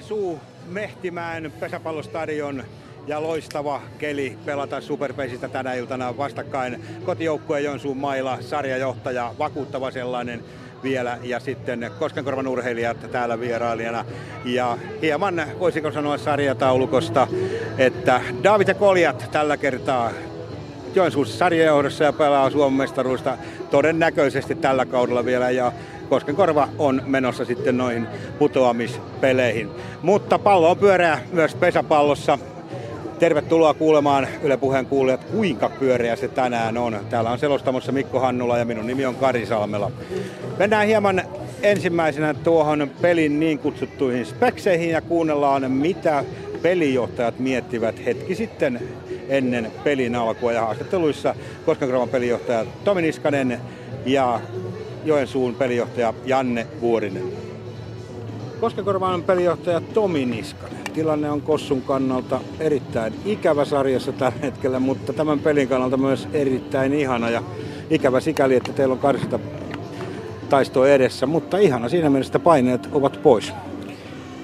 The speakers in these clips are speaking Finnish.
Joensuu Mehtimäen pesäpallostadion ja loistava keli pelata Superpeisistä tänä iltana vastakkain. Kotijoukkueen Joensuun mailla, sarjajohtaja, vakuuttava sellainen vielä. Ja sitten Koskenkorvan urheilijat täällä vierailijana. Ja hieman voisiko sanoa sarjataulukosta, että David ja Koljat tällä kertaa Joensuussa sarjajohdossa ja pelaa Suomen mestaruudesta todennäköisesti tällä kaudella vielä. Ja Koskenkorva on menossa sitten noihin putoamispeleihin. Mutta pallo on pyöreä myös pesäpallossa. Tervetuloa kuulemaan Yle Puheen kuulijat, kuinka pyöreä se tänään on. Täällä on selostamossa Mikko Hannula ja minun nimi on Kari Salmela. Mennään hieman ensimmäisenä tuohon pelin niin kutsuttuihin spekseihin ja kuunnellaan, mitä pelijohtajat miettivät hetki sitten ennen pelin alkua ja haastatteluissa Koskenkorvan pelijohtaja Tomi Niskanen ja Joensuun pelijohtaja Janne Vuorinen. Koskenkorvan pelijohtaja Tomi Niskanen. Tilanne on Kossun kannalta erittäin ikävä sarjassa tällä hetkellä, mutta tämän pelin kannalta myös erittäin ihana ja ikävä sikäli, että teillä on karsita taisto edessä, mutta ihana siinä mielessä, että paineet ovat pois.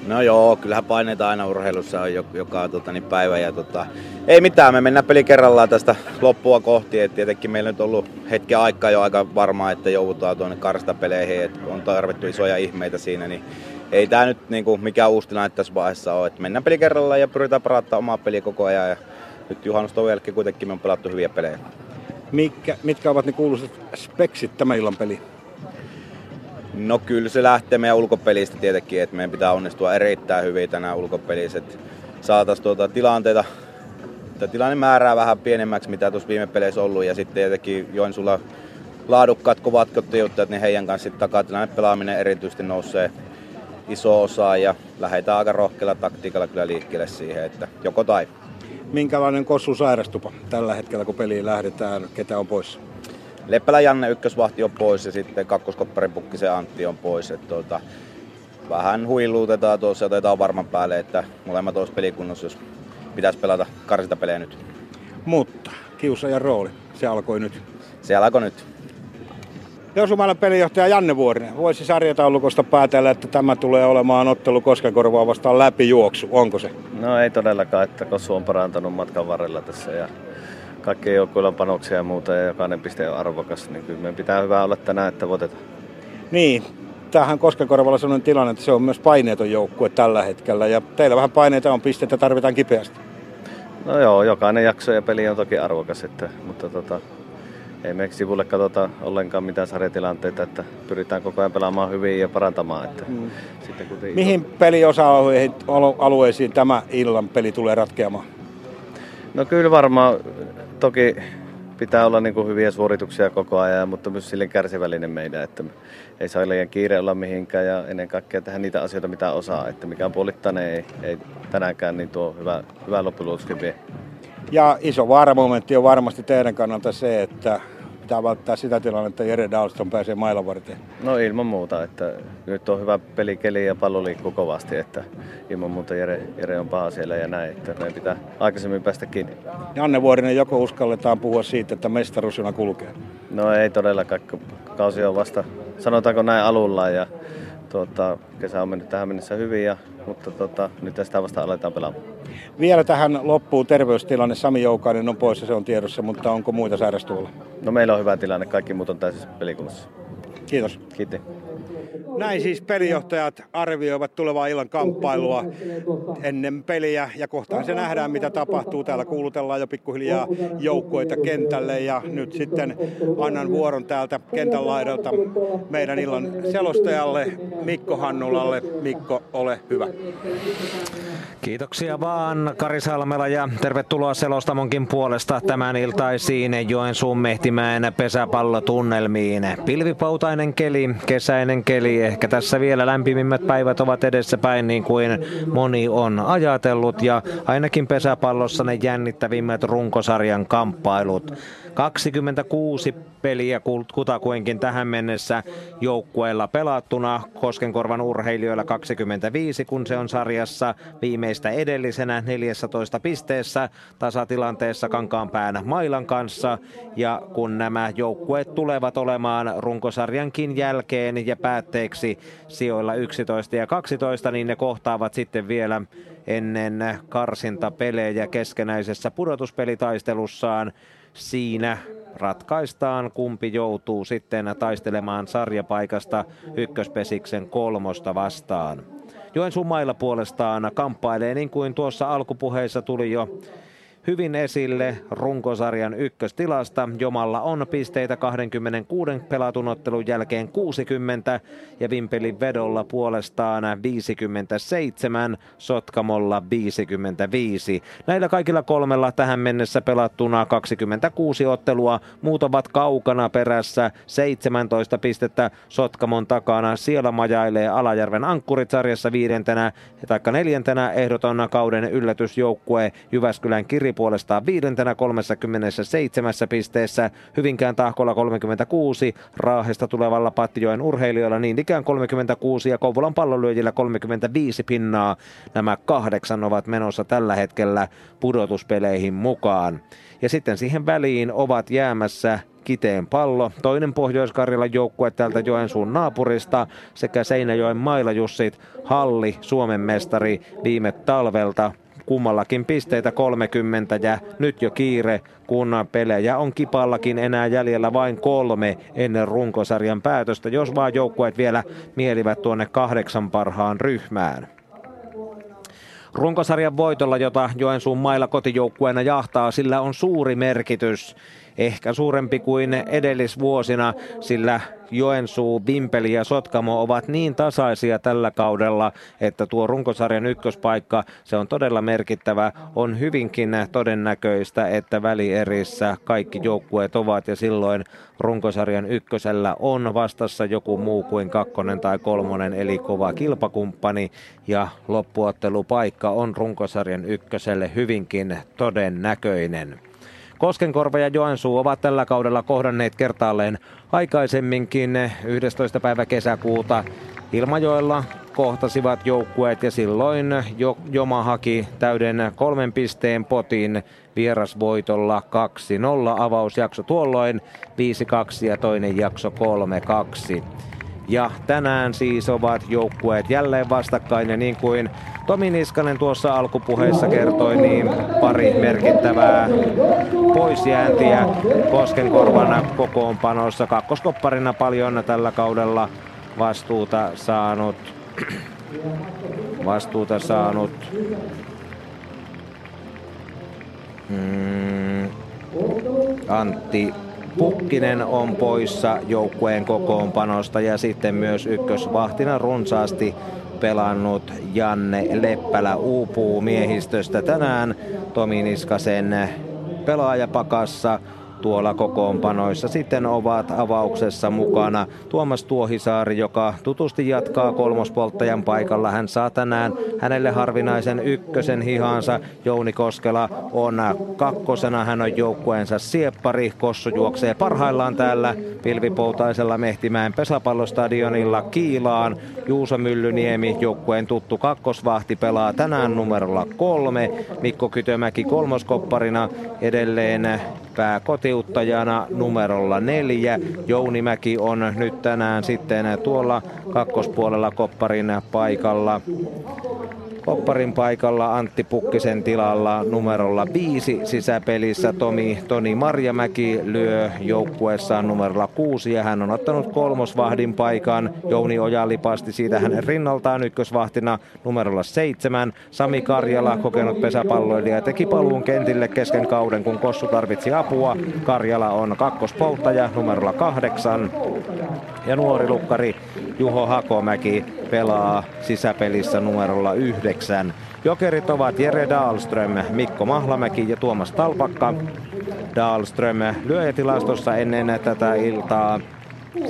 No joo, kyllähän paineita aina urheilussa on joka, tota, niin päivä. Ja, tota, ei mitään, me mennään peli kerrallaan tästä loppua kohti. Et tietenkin meillä nyt on ollut hetken aikaa jo aika varmaa, että joudutaan tuonne karstapeleihin. Et on tarvittu isoja ihmeitä siinä, niin ei tämä nyt niinku, mikään uusi tilanne tässä vaiheessa ole. Et mennään peli kerrallaan ja pyritään parantamaan omaa peliä koko ajan. Ja nyt juhannuston jälkeen kuitenkin me on pelattu hyviä pelejä. Mitkä, mitkä ovat ne kuuluisat speksit tämän illan peliin? No kyllä se lähtee meidän ulkopelistä tietenkin, että meidän pitää onnistua erittäin hyvin tänään ulkopelissä, että saataisiin tuota tilanteita, että tilanne määrää vähän pienemmäksi, mitä tuossa viime peleissä ollut, ja sitten tietenkin Joensuulla laadukkaat, kovat kotiuttajat, niin heidän kanssa sitten takatilanne pelaaminen erityisesti nousee iso osa, ja lähdetään aika rohkealla taktiikalla kyllä liikkeelle siihen, että joko tai. Minkälainen kossu sairastupa tällä hetkellä, kun peliin lähdetään, ketä on pois? Leppälä Janne ykkösvahti on pois ja sitten kakkoskopparin pukkisen Antti on pois. Että tuota, vähän huiluutetaan tuossa ja otetaan varman päälle, että molemmat olisi pelikunnossa, jos pitäisi pelata karsintapelejä nyt. Mutta kiusaajan rooli, se alkoi nyt. Se alkoi nyt. Josumalan pelijohtaja Janne Vuorinen, voisi sarjataulukosta päätellä, että tämä tulee olemaan ottelu Koskenkorvaa vastaan läpijuoksu, onko se? No ei todellakaan, että Kossu on parantanut matkan varrella tässä ja kaikkien joukkueilla on panoksia ja muuta ja jokainen piste on arvokas, niin kyllä meidän pitää hyvää olla tänään, että voitetaan. Niin, tähän Koskenkorvalla sellainen tilanne, että se on myös paineeton joukkue tällä hetkellä ja teillä vähän paineita on, pisteitä tarvitaan kipeästi. No joo, jokainen jakso ja peli on toki arvokas, että, mutta tota, ei me sivulle katsota ollenkaan mitään sarjatilanteita, että pyritään koko ajan pelaamaan hyvin ja parantamaan. Että hmm. sitten kun Mihin peliosa-alueisiin tämä illan peli tulee ratkeamaan? No kyllä varmaan toki pitää olla niin kuin hyviä suorituksia koko ajan, mutta myös sille kärsivällinen meidän, että ei saa liian kiire olla mihinkään ja ennen kaikkea tehdä niitä asioita, mitä osaa. Että mikään puolittainen ei, ei tänäänkään niin tuo hyvä, hyvä lopputulos vie. Ja iso vaaramomentti on varmasti teidän kannalta se, että pitää välttää sitä tilannetta, että Jere Dalston pääsee mailan varten? No ilman muuta, että nyt on hyvä pelikeli ja pallo liikkuu kovasti, että ilman muuta Jere, Jere on paha siellä ja näin, että meidän pitää aikaisemmin päästä kiinni. Janne Vuorinen, joko uskalletaan puhua siitä, että mestaruusjuna kulkee? No ei todellakaan, kausi on vasta, sanotaanko näin alulla ja tuota, kesä on mennyt tähän mennessä hyvin, ja, mutta tuota, nyt tästä vasta aletaan pelaamaan. Vielä tähän loppuun terveystilanne. Sami Joukainen on poissa, se on tiedossa, mutta onko muita sairastuolla? No meillä on hyvä tilanne, kaikki muut on täysin pelikunnassa. Kiitos. Kiitos. Näin siis pelijohtajat arvioivat tulevaa illan kamppailua ennen peliä ja kohtaan se nähdään mitä tapahtuu. Täällä kuulutellaan jo pikkuhiljaa joukkoita kentälle ja nyt sitten annan vuoron täältä kentän laidalta meidän illan selostajalle Mikko Hannulalle. Mikko, ole hyvä. Kiitoksia vaan Kari Salmela ja tervetuloa selostamonkin puolesta tämän iltaisiin Joensuun Mehtimäen pesäpallotunnelmiin. Pilvipautainen keli, kesäinen keli, ehkä tässä vielä lämpimimmät päivät ovat edessäpäin niin kuin moni on ajatellut ja ainakin pesäpallossa ne jännittävimmät runkosarjan kamppailut. 26 peliä kutakuinkin tähän mennessä joukkueella pelattuna. Koskenkorvan urheilijoilla 25, kun se on sarjassa viimeistä edellisenä 14 pisteessä tasatilanteessa Kankaanpään Mailan kanssa. Ja kun nämä joukkueet tulevat olemaan runkosarjankin jälkeen ja päätteeksi sijoilla 11 ja 12, niin ne kohtaavat sitten vielä ennen karsintapelejä keskenäisessä pudotuspelitaistelussaan. Siinä ratkaistaan, kumpi joutuu sitten taistelemaan sarjapaikasta ykköspesiksen kolmosta vastaan. Joensuun mailla puolestaan kamppailee niin kuin tuossa alkupuheessa tuli jo hyvin esille runkosarjan ykköstilasta. Jomalla on pisteitä 26 pelatun ottelun jälkeen 60 ja Vimpelin vedolla puolestaan 57, Sotkamolla 55. Näillä kaikilla kolmella tähän mennessä pelattuna 26 ottelua, muut ovat kaukana perässä 17 pistettä Sotkamon takana. Siellä majailee Alajärven ankkurit sarjassa viidentenä tai neljäntenä ehdoton kauden yllätysjoukkue Jyväskylän Kiri puolestaan viidentenä 37 pisteessä, Hyvinkään tahkolla 36, Raahesta tulevalla Pattijoen urheilijoilla niin ikään 36 ja Kouvolan pallonlyöjillä 35 pinnaa. Nämä kahdeksan ovat menossa tällä hetkellä pudotuspeleihin mukaan. Ja sitten siihen väliin ovat jäämässä Kiteen pallo, toinen Pohjois-Karjalan joukkue täältä Joensuun naapurista sekä Seinäjoen mailajussit Halli, Suomen mestari viime talvelta kummallakin pisteitä 30 ja nyt jo kiire, kun pelejä on kipallakin enää jäljellä vain kolme ennen runkosarjan päätöstä, jos vaan joukkueet vielä mielivät tuonne kahdeksan parhaan ryhmään. Runkosarjan voitolla, jota Joensuun mailla kotijoukkueena jahtaa, sillä on suuri merkitys ehkä suurempi kuin edellisvuosina, sillä Joensuu, Bimpeli ja Sotkamo ovat niin tasaisia tällä kaudella, että tuo runkosarjan ykköspaikka, se on todella merkittävä. On hyvinkin todennäköistä, että välierissä kaikki joukkueet ovat ja silloin runkosarjan ykkösellä on vastassa joku muu kuin kakkonen tai kolmonen, eli kova kilpakumppani. Ja loppuottelupaikka on runkosarjan ykköselle hyvinkin todennäköinen. Koskenkorva ja Joensuu ovat tällä kaudella kohdanneet kertaalleen aikaisemminkin 11. päivä kesäkuuta Ilmajoella kohtasivat joukkueet ja silloin jo, Joma haki täyden kolmen pisteen potin vierasvoitolla 2-0 avausjakso tuolloin 5-2 ja toinen jakso 3-2. Ja tänään siis ovat joukkueet jälleen vastakkain ja niin kuin Tomi Niskanen tuossa alkupuheessa kertoi, niin pari merkittävää poisjääntiä Koskenkorvan kokoonpanossa. Kakkoskopparina paljon tällä kaudella vastuuta saanut vastuuta saanut mm, Antti Pukkinen on poissa joukkueen kokoonpanosta ja sitten myös ykkösvahtina runsaasti pelannut Janne Leppälä uupuu miehistöstä tänään. Tomi Niskasen pelaajapakassa tuolla kokoonpanoissa. Sitten ovat avauksessa mukana Tuomas Tuohisaari, joka tutusti jatkaa kolmospolttajan paikalla. Hän saa tänään hänelle harvinaisen ykkösen hihansa. Jouni Koskela on kakkosena. Hän on joukkueensa sieppari. Kossu juoksee parhaillaan täällä pilvipoutaisella Mehtimäen pesäpallostadionilla Kiilaan. Juuso Myllyniemi, joukkueen tuttu kakkosvahti, pelaa tänään numerolla kolme. Mikko Kytömäki kolmoskopparina edelleen pääkotiuttajana numerolla neljä. Jouni Mäki on nyt tänään sitten tuolla kakkospuolella kopparin paikalla. Kopparin paikalla Antti Pukkisen tilalla numerolla 5 sisäpelissä Tomi, Toni Marjamäki lyö joukkueessaan numerolla 6 ja hän on ottanut kolmosvahdin paikan. Jouni Oja lipasti siitä hänen rinnaltaan ykkösvahtina numerolla 7. Sami Karjala, kokenut pesäpalloilija, teki paluun kentille kesken kauden, kun Kossu tarvitsi apua. Karjala on kakkospolttaja numerolla 8. Ja nuori lukkari Juho Hakomäki pelaa sisäpelissä numerolla 9. Jokerit ovat Jere Dahlström, Mikko Mahlamäki ja Tuomas Talpakka. Dahlström lyöjätilastossa ennen tätä iltaa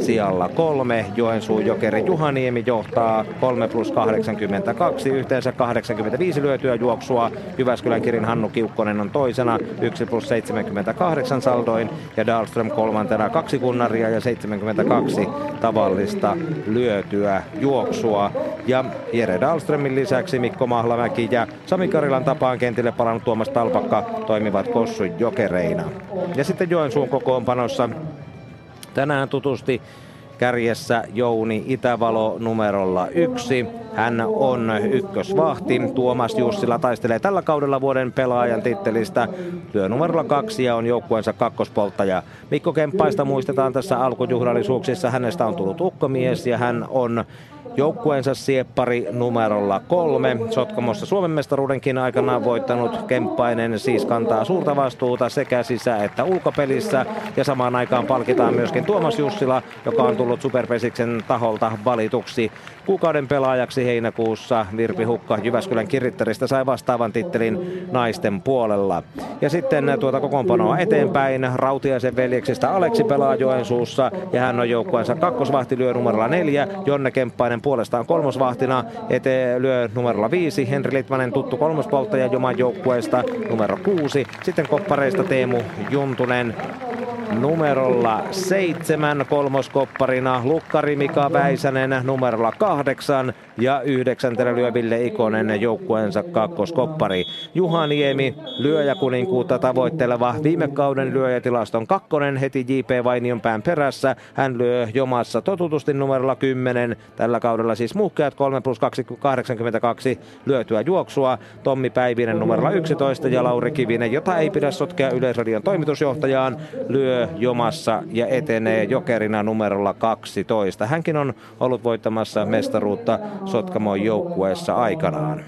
sijalla kolme. Joensuun jokeri Juhaniemi johtaa 3 plus 82, yhteensä 85 lyötyä juoksua. Jyväskylän Kirin Hannu Kiukkonen on toisena 1 plus 78 saldoin ja Dahlström kolmantena kaksi kunnaria ja 72 tavallista lyötyä juoksua. Ja Jere Dahlströmin lisäksi Mikko Mahlamäki ja Sami Karilan tapaan kentille palannut Tuomas Talpakka toimivat Kossun jokereina. Ja sitten Joensuun kokoonpanossa tänään tutusti kärjessä Jouni Itävalo numerolla yksi. Hän on ykkösvahti. Tuomas Jussila taistelee tällä kaudella vuoden pelaajan tittelistä. Työ numerolla kaksi ja on joukkueensa kakkospolttaja. Mikko Kemppaista muistetaan tässä alkujuhlallisuuksissa. Hänestä on tullut ukkomies ja hän on joukkueensa sieppari numerolla kolme. Sotkamossa Suomen mestaruudenkin aikana voittanut Kemppainen siis kantaa suurta vastuuta sekä sisä- että ulkopelissä. Ja samaan aikaan palkitaan myöskin Tuomas Jussila, joka on tullut Superpesiksen taholta valituksi kuukauden pelaajaksi heinäkuussa. Virpi Hukka Jyväskylän kirittarista sai vastaavan tittelin naisten puolella. Ja sitten tuota kokoonpanoa eteenpäin Rautiaisen veljeksistä Aleksi pelaa Joensuussa ja hän on joukkueensa kakkosvahti lyö numerolla neljä. Jonne Kemppainen puolestaan kolmosvahtina eteen lyö numerolla viisi. Henri Litmanen tuttu kolmospolttaja Joman joukkueesta numero kuusi. Sitten koppareista Teemu Juntunen numerolla seitsemän kolmoskopparina Lukkari Mika Väisänen numerolla kahdeksan ja yhdeksäntenä lyö Ville Ikonen joukkueensa kakkoskoppari. Juha Niemi lyöjäkuninkuutta tavoitteleva viime kauden lyöjätilaston kakkonen heti J.P. Vainion pään perässä. Hän lyö jomassa totutusti numerolla 10. Tällä kaudella siis muhkeat 3 plus 82 lyötyä juoksua. Tommi Päivinen numerolla 11 ja Lauri Kivinen, jota ei pidä sotkea Yleisradion toimitusjohtajaan, lyö jomassa ja etenee jokerina numerolla 12. Hänkin on ollut voittamassa mestaruutta Sotkamon joukkueessa aikanaan.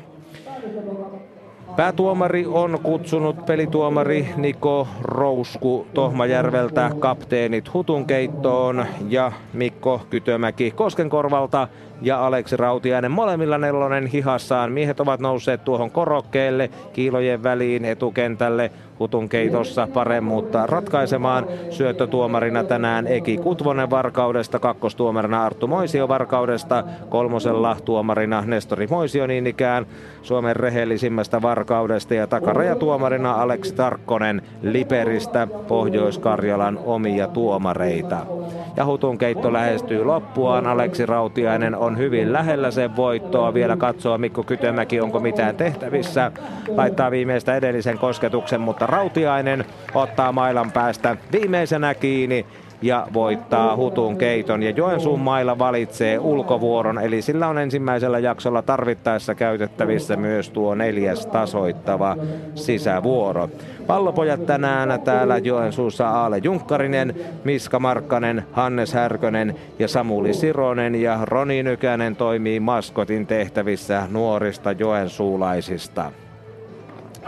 Päätuomari on kutsunut pelituomari Niko Rousku Tohmajärveltä kapteenit Hutunkeittoon ja Mikko Kytömäki Koskenkorvalta ja Aleksi Rautiainen molemmilla nelonen hihassaan. Miehet ovat nousseet tuohon korokkeelle, kiilojen väliin etukentälle Hutun keitossa paremmuutta ratkaisemaan. Syöttötuomarina tänään Eki Kutvonen Varkaudesta, kakkostuomarina Arttu Moisio Varkaudesta, kolmosella tuomarina Nestori Moisio niin ikään Suomen rehellisimmästä Varkaudesta ja takarajatuomarina Aleksi Tarkkonen Liperistä, Pohjois-Karjalan omia tuomareita. Ja Hutun keitto lähestyy loppuaan. Aleksi Rautiainen on hyvin lähellä sen voittoa. Vielä katsoo Mikko Kytömäki, onko mitään tehtävissä. Laittaa viimeistä edellisen kosketuksen, mutta Rautiainen ottaa mailan päästä viimeisenä kiinni ja voittaa Hutun keiton. Ja Joensuun mailla valitsee ulkovuoron, eli sillä on ensimmäisellä jaksolla tarvittaessa käytettävissä myös tuo neljäs tasoittava sisävuoro. Pallopojat tänään täällä Joensuussa Aale Junkkarinen, Miska Markkanen, Hannes Härkönen ja Samuli Sironen ja Roni Nykänen toimii maskotin tehtävissä nuorista joensuulaisista.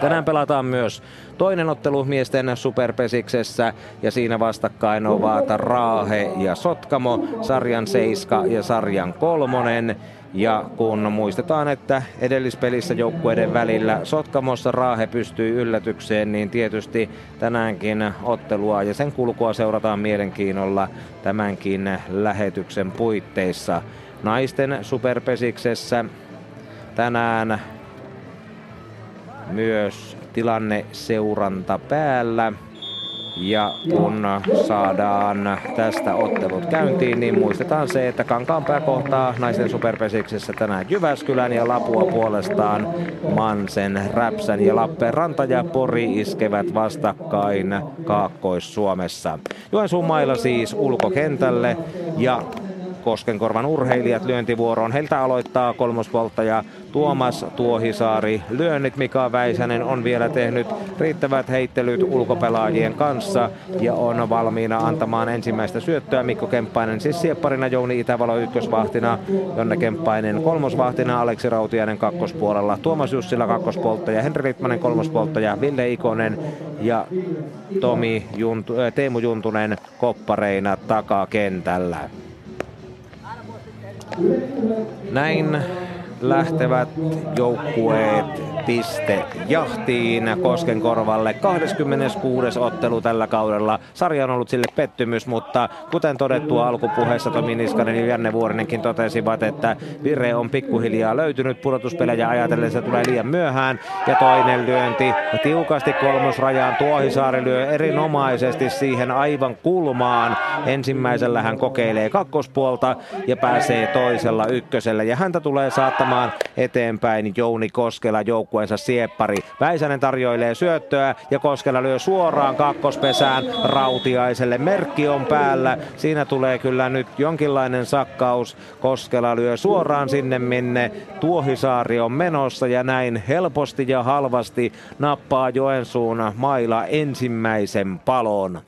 Tänään pelataan myös toinen ottelu miesten superpesiksessä ja siinä vastakkain ovat Raahe ja Sotkamo, sarjan seiska ja sarjan kolmonen. Ja kun muistetaan, että edellispelissä joukkueiden välillä Sotkamossa Raahe pystyy yllätykseen, niin tietysti tänäänkin ottelua ja sen kulkua seurataan mielenkiinnolla tämänkin lähetyksen puitteissa. Naisten superpesiksessä tänään myös tilanne seuranta päällä. Ja kun saadaan tästä ottelut käyntiin, niin muistetaan se, että Kankaanpää kohtaa naisten superpesiksessä tänään Jyväskylän ja Lapua puolestaan Mansen, Räpsän ja Lappeenranta ja Pori iskevät vastakkain Kaakkois-Suomessa. Joensuun mailla siis ulkokentälle ja Koskenkorvan urheilijat lyöntivuoroon. Heiltä aloittaa kolmospolttaja Tuomas Tuohisaari. Lyönnit Mika Väisänen on vielä tehnyt riittävät heittelyt ulkopelaajien kanssa ja on valmiina antamaan ensimmäistä syöttöä. Mikko Kemppainen siis siepparina, Jouni Itävalo ykkösvahtina, Jonne Kemppainen kolmosvahtina, Aleksi Rautiainen kakkospuolella, Tuomas Jussila kakkospolttaja, Henri Rittmanen kolmospolttaja, Ville Ikonen ja Tomi Juntu, äh, Teemu Juntunen koppareina takakentällä. Näin lähtevät joukkueet piste jahtiin Koskenkorvalle. 26. ottelu tällä kaudella. Sarja on ollut sille pettymys, mutta kuten todettua alkupuheessa Tomi Niskanen ja Janne Vuorinenkin totesivat, että vire on pikkuhiljaa löytynyt pudotuspelejä ajatellen, se tulee liian myöhään. Ja toinen lyönti tiukasti kolmosrajaan. Tuohisaari lyö erinomaisesti siihen aivan kulmaan. Ensimmäisellä hän kokeilee kakkospuolta ja pääsee toisella ykkösellä. Ja häntä tulee saattamaan eteenpäin Jouni Koskela joukkueensa sieppari. Väisänen tarjoilee syöttöä ja Koskela lyö suoraan kakkospesään Rautiaiselle. Merkki on päällä. Siinä tulee kyllä nyt jonkinlainen sakkaus. Koskela lyö suoraan sinne minne Tuohisaari on menossa ja näin helposti ja halvasti nappaa Joensuun maila ensimmäisen palon.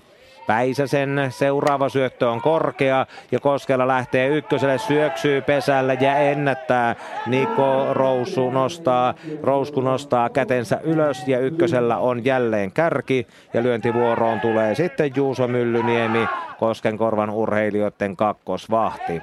Päisäsen seuraava syöttö on korkea ja Koskela lähtee ykköselle, syöksyy pesälle ja ennättää. Niko Rousu nostaa, Rousku nostaa kätensä ylös ja ykkösellä on jälleen kärki ja lyöntivuoroon tulee sitten Juuso Myllyniemi, Koskenkorvan urheilijoiden kakkosvahti.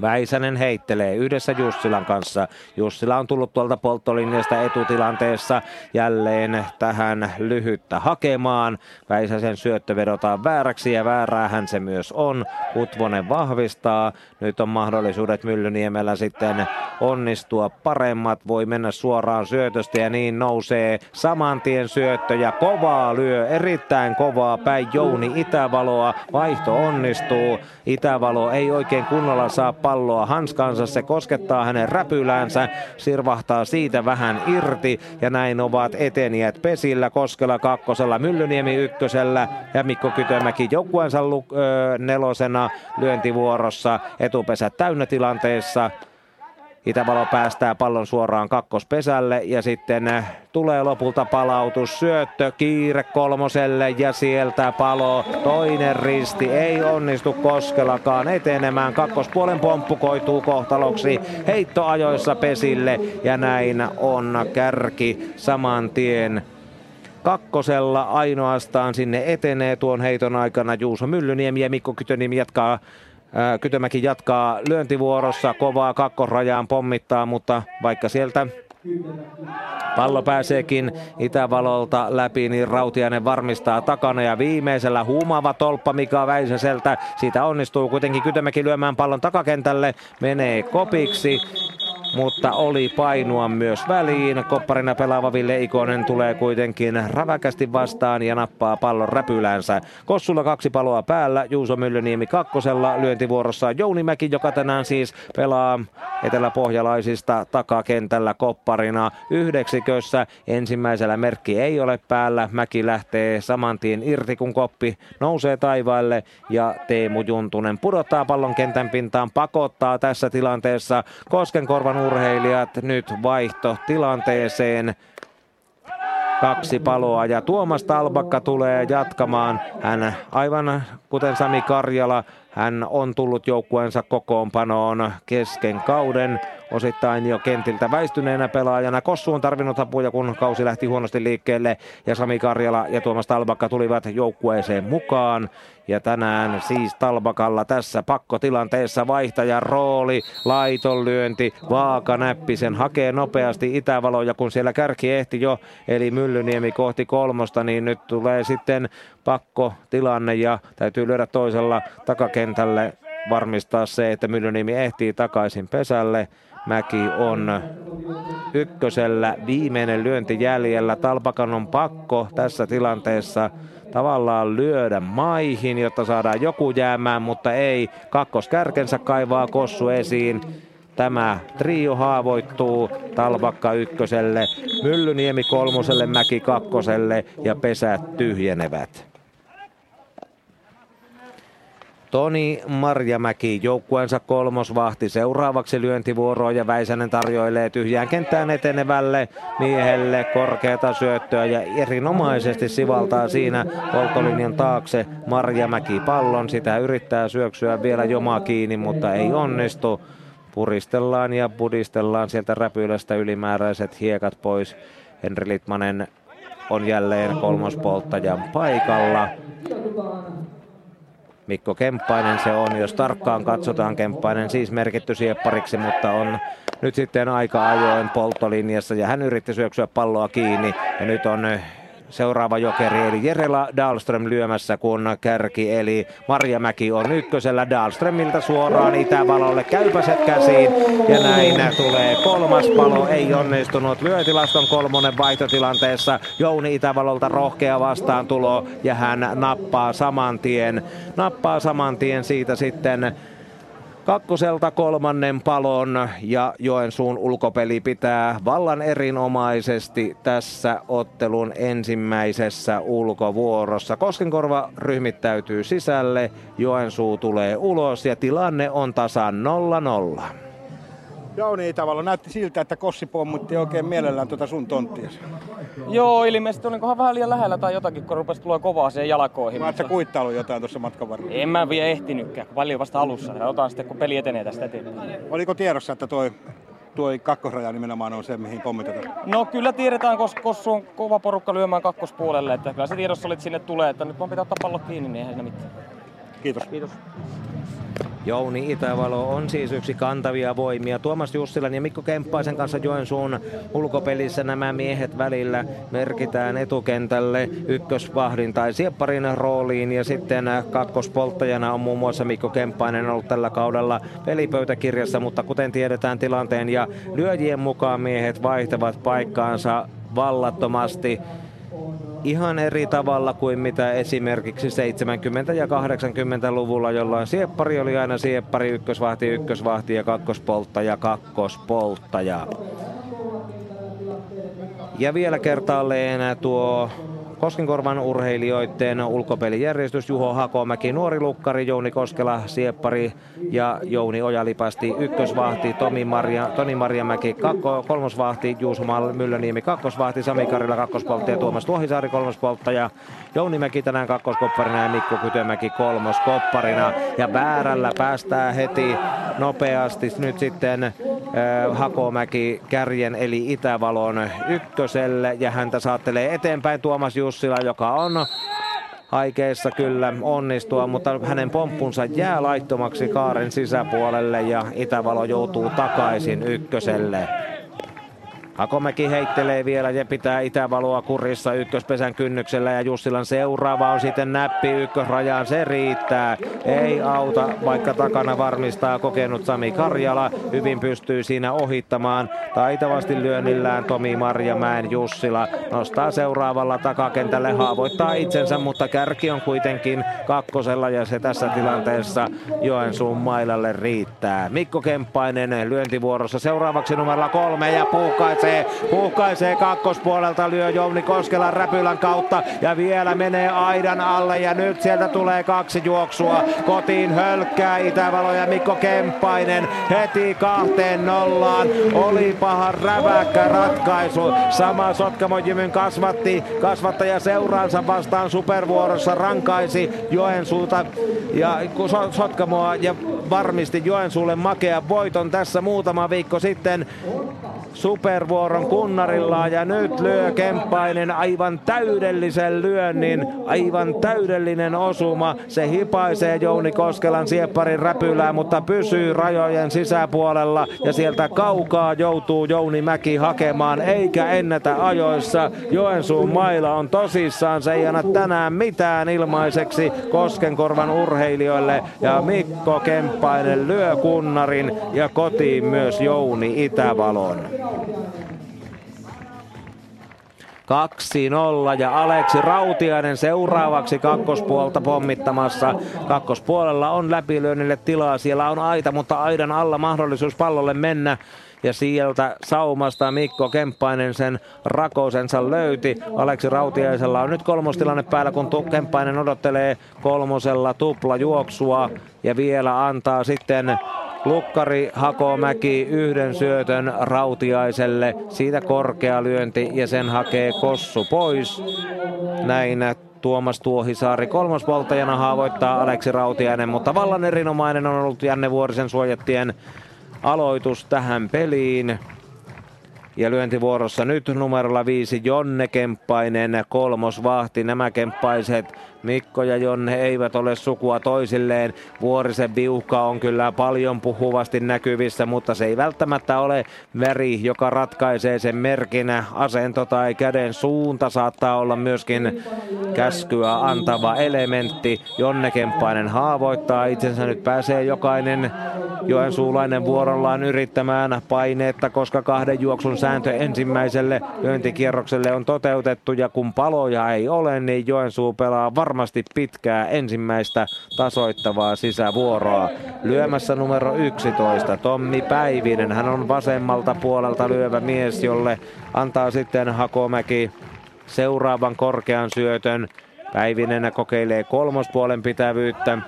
Väisänen heittelee yhdessä Jussilan kanssa. Jussila on tullut tuolta polttolinjasta etutilanteessa jälleen tähän lyhyttä hakemaan. Väisäsen syöttö vedotaan vääräksi ja vääräähän se myös on. Kutvonen vahvistaa. Nyt on mahdollisuudet Myllyniemellä sitten onnistua paremmat. Voi mennä suoraan syötöstä ja niin nousee saman tien syöttö ja kovaa lyö. Erittäin kovaa päin Jouni Itävaloa. Vaihto onnistuu. Itävalo ei oikein kunnolla saa palloa hanskansa, se koskettaa hänen räpyläänsä, sirvahtaa siitä vähän irti ja näin ovat etenijät Pesillä, Koskela kakkosella, Myllyniemi ykkösellä ja Mikko Kytömäki joukkueensa nelosena lyöntivuorossa, etupesä täynnä tilanteessa. Itävalo päästää pallon suoraan kakkospesälle ja sitten eh, tulee lopulta palautus, syöttö, kiire kolmoselle ja sieltä palo. Toinen risti ei onnistu Koskelakaan etenemään. Kakkospuolen pomppu koituu kohtaloksi heittoajoissa pesille ja näin on kärki saman tien kakkosella ainoastaan sinne etenee tuon heiton aikana Juuso Myllyniemi ja Mikko Kytöniemi jatkaa Kytömäki jatkaa lyöntivuorossa, kovaa kakkosrajaan pommittaa, mutta vaikka sieltä Pallo pääseekin Itävalolta läpi, niin Rautiainen varmistaa takana ja viimeisellä huumaava tolppa Mika Väisäseltä. Siitä onnistuu kuitenkin Kytömäki lyömään pallon takakentälle, menee kopiksi mutta oli painua myös väliin. Kopparina pelaava Ville Ikonen tulee kuitenkin räväkästi vastaan ja nappaa pallon räpylänsä. Kossulla kaksi paloa päällä, Juuso Myllyniemi kakkosella, lyöntivuorossa Jouni Mäki, joka tänään siis pelaa eteläpohjalaisista takakentällä kopparina yhdeksikössä. Ensimmäisellä merkki ei ole päällä, Mäki lähtee saman tien irti, kun koppi nousee taivaille ja Teemu Juntunen pudottaa pallon kentän pintaan, pakottaa tässä tilanteessa Koskenkorvan urheilijat nyt vaihto tilanteeseen. Kaksi paloa ja Tuomas Talbakka tulee jatkamaan. Hän aivan kuten Sami Karjala, hän on tullut joukkueensa kokoonpanoon kesken kauden osittain jo kentiltä väistyneenä pelaajana. Kossu on tarvinnut apuja, kun kausi lähti huonosti liikkeelle ja Sami Karjala ja Tuomas Talbakka tulivat joukkueeseen mukaan. Ja tänään siis Talbakalla tässä pakkotilanteessa vaihtajan rooli, laitonlyönti, vaaka näppisen hakee nopeasti Itävaloja, kun siellä kärki ehti jo, eli Myllyniemi kohti kolmosta, niin nyt tulee sitten pakkotilanne ja täytyy lyödä toisella takakentälle varmistaa se, että Myllyniemi ehtii takaisin pesälle. Mäki on ykkösellä, viimeinen lyönti jäljellä. Talpakan on pakko tässä tilanteessa tavallaan lyödä maihin, jotta saadaan joku jäämään, mutta ei. Kakkoskärkensä kaivaa Kossu esiin. Tämä trio haavoittuu Talvakka ykköselle, Myllyniemi kolmoselle, Mäki kakkoselle ja pesät tyhjenevät. Toni Marjamäki, joukkueensa kolmosvahti. Seuraavaksi lyöntivuoroa ja Väisänen tarjoilee tyhjään kenttään etenevälle miehelle korkeata syöttöä ja erinomaisesti sivaltaa siinä poltolinjan taakse Marjamäki pallon. Sitä yrittää syöksyä vielä jomaa kiinni, mutta ei onnistu. Puristellaan ja budistellaan sieltä räpylästä ylimääräiset hiekat pois. Henri Litmanen on jälleen kolmospolttajan paikalla. Mikko Kemppainen se on, jos tarkkaan katsotaan Kemppainen siis merkitty sieppariksi, mutta on nyt sitten aika ajoin polttolinjassa. Ja hän yritti syöksyä palloa kiinni. Ja nyt on seuraava jokeri eli Jerela Dahlström lyömässä kun kärki eli Marjamäki on ykkösellä Dahlströmiltä suoraan Itävalolle. Käypäset käsiin ja näin tulee kolmas palo. Ei onnistunut lyötilaston kolmonen vaihtotilanteessa. Jouni Itävalolta rohkea vastaan tulo ja hän nappaa saman tien nappaa saman tien siitä sitten kakkoselta kolmannen palon ja Joensuun ulkopeli pitää vallan erinomaisesti tässä ottelun ensimmäisessä ulkovuorossa. Koskenkorva ryhmittäytyy sisälle, Joensuu tulee ulos ja tilanne on tasan 0-0. Jouni Itävalo näytti siltä, että Kossi pommutti oikein mielellään tuota sun tonttia. Joo, ilmeisesti olinkohan vähän liian lähellä tai jotakin, kun rupesi tulla kovaa siihen jalkoihin. Mä mutta... kuittailu jotain tuossa matkan varrella? En mä vielä ehtinytkään, paljon vasta alussa. Otan sitten, kun peli etenee tästä eteenpäin. Oliko tiedossa, että toi tuo kakkosraja nimenomaan on se, mihin pommitetaan? No kyllä tiedetään, koska Kossu on kova porukka lyömään kakkospuolelle. Että kyllä se tiedossa oli, että sinne tulee, että nyt vaan pitää ottaa pallo kiinni, niin eihän mitään. Kiitos. Kiitos. Jouni Itävalo on siis yksi kantavia voimia. Tuomas Jussilan ja Mikko Kemppaisen kanssa Joensuun ulkopelissä nämä miehet välillä merkitään etukentälle ykkösvahdin tai siepparin rooliin ja sitten kakkospolttajana on muun muassa Mikko Kemppainen ollut tällä kaudella pelipöytäkirjassa, mutta kuten tiedetään tilanteen ja lyöjien mukaan miehet vaihtavat paikkaansa vallattomasti ihan eri tavalla kuin mitä esimerkiksi 70- ja 80-luvulla, jolloin sieppari oli aina sieppari, ykkösvahti, ykkösvahti ja kakkospolttaja, kakkospolttaja. Ja vielä kertaalleen tuo Koskenkorvan urheilijoiden ulkopelijärjestys Juho Hakomäki, nuori lukkari, Jouni Koskela, Sieppari ja Jouni Ojalipasti ykkösvahti, Tomi Maria, Toni Marjamäki kakko, kolmosvahti, Juuso Myllöniemi kakkosvahti, Sami Karilla kakkospolttaja, Tuomas Tuohisaari kolmospolttaja, Jouni Mäki tänään kakkoskopparina ja Mikko Kytömäki kolmoskopparina. Ja väärällä päästää heti nopeasti nyt sitten äh, Hakomäki kärjen eli Itävalon ykköselle ja häntä saattelee eteenpäin Tuomas Jussila, joka on aikeissa kyllä onnistua, mutta hänen pomppunsa jää laittomaksi kaaren sisäpuolelle ja Itävalo joutuu takaisin ykköselle. Hakomäki heittelee vielä ja pitää Itävaloa kurissa ykköspesän kynnyksellä ja Jussilan seuraava on sitten näppi ykkösrajaan. Se riittää. Ei auta, vaikka takana varmistaa kokenut Sami Karjala. Hyvin pystyy siinä ohittamaan. Taitavasti lyönnillään Tomi Marjamäen Jussila nostaa seuraavalla takakentälle, haavoittaa itsensä, mutta kärki on kuitenkin kakkosella ja se tässä tilanteessa Joensuun mailalle riittää. Mikko Kemppainen lyöntivuorossa seuraavaksi numerolla kolme ja puukaitsee puhkaisee, puhkaisee kakkospuolelta, lyö Jouni Koskela räpylän kautta ja vielä menee aidan alle ja nyt sieltä tulee kaksi juoksua. Kotiin hölkkää Itävalo ja Mikko Kemppainen heti kahteen nollaan. Oli paha räväkkä ratkaisu. Sama Sotkamo Jymyn kasvatti, kasvattaja seuraansa vastaan supervuorossa rankaisi Joensuuta ja Sotkamoa ja varmisti Joensuulle makea voiton tässä muutama viikko sitten supervuoron kunnarillaan ja nyt lyö Kemppainen aivan täydellisen lyönnin, aivan täydellinen osuma. Se hipaisee Jouni Koskelan siepparin räpylää, mutta pysyy rajojen sisäpuolella ja sieltä kaukaa joutuu Jouni Mäki hakemaan eikä ennätä ajoissa. Joensuun maila on tosissaan, se ei anna tänään mitään ilmaiseksi Koskenkorvan urheilijoille ja Mikko Kemppainen lyö kunnarin ja kotiin myös Jouni Itävalon. 2-0 ja Aleksi Rautiainen seuraavaksi kakkospuolta pommittamassa. Kakkospuolella on läpilyönnille tilaa, siellä on aita, mutta aidan alla mahdollisuus pallolle mennä ja sieltä saumasta Mikko Kemppainen sen rakosensa löyti. Aleksi Rautiaisella on nyt kolmostilanne päällä, kun Kemppainen odottelee kolmosella tupla juoksua ja vielä antaa sitten Lukkari Hakomäki yhden syötön Rautiaiselle. Siitä korkea lyönti ja sen hakee Kossu pois. Näin Tuomas Tuohisaari kolmospoltajana haavoittaa Aleksi Rautiainen, mutta vallan erinomainen on ollut Janne Vuorisen suojattien aloitus tähän peliin. Ja lyöntivuorossa nyt numerolla viisi Jonne Kemppainen, kolmosvahti. Nämä kemppaiset Mikko ja Jonne eivät ole sukua toisilleen. Vuorisen viuhka on kyllä paljon puhuvasti näkyvissä, mutta se ei välttämättä ole väri, joka ratkaisee sen merkinä. Asento tai käden suunta saattaa olla myöskin käskyä antava elementti. Jonne Kemppainen haavoittaa itsensä. Nyt pääsee jokainen Joensuulainen vuorollaan yrittämään paineetta, koska kahden juoksun sääntö ensimmäiselle lyöntikierrokselle on toteutettu ja kun paloja ei ole, niin Joensuu pelaa varmasti pitkää ensimmäistä tasoittavaa sisävuoroa. Lyömässä numero 11 Tommi Päivinen. Hän on vasemmalta puolelta lyövä mies, jolle antaa sitten Hakomäki seuraavan korkean syötön. Päivinen kokeilee kolmospuolen pitävyyttä.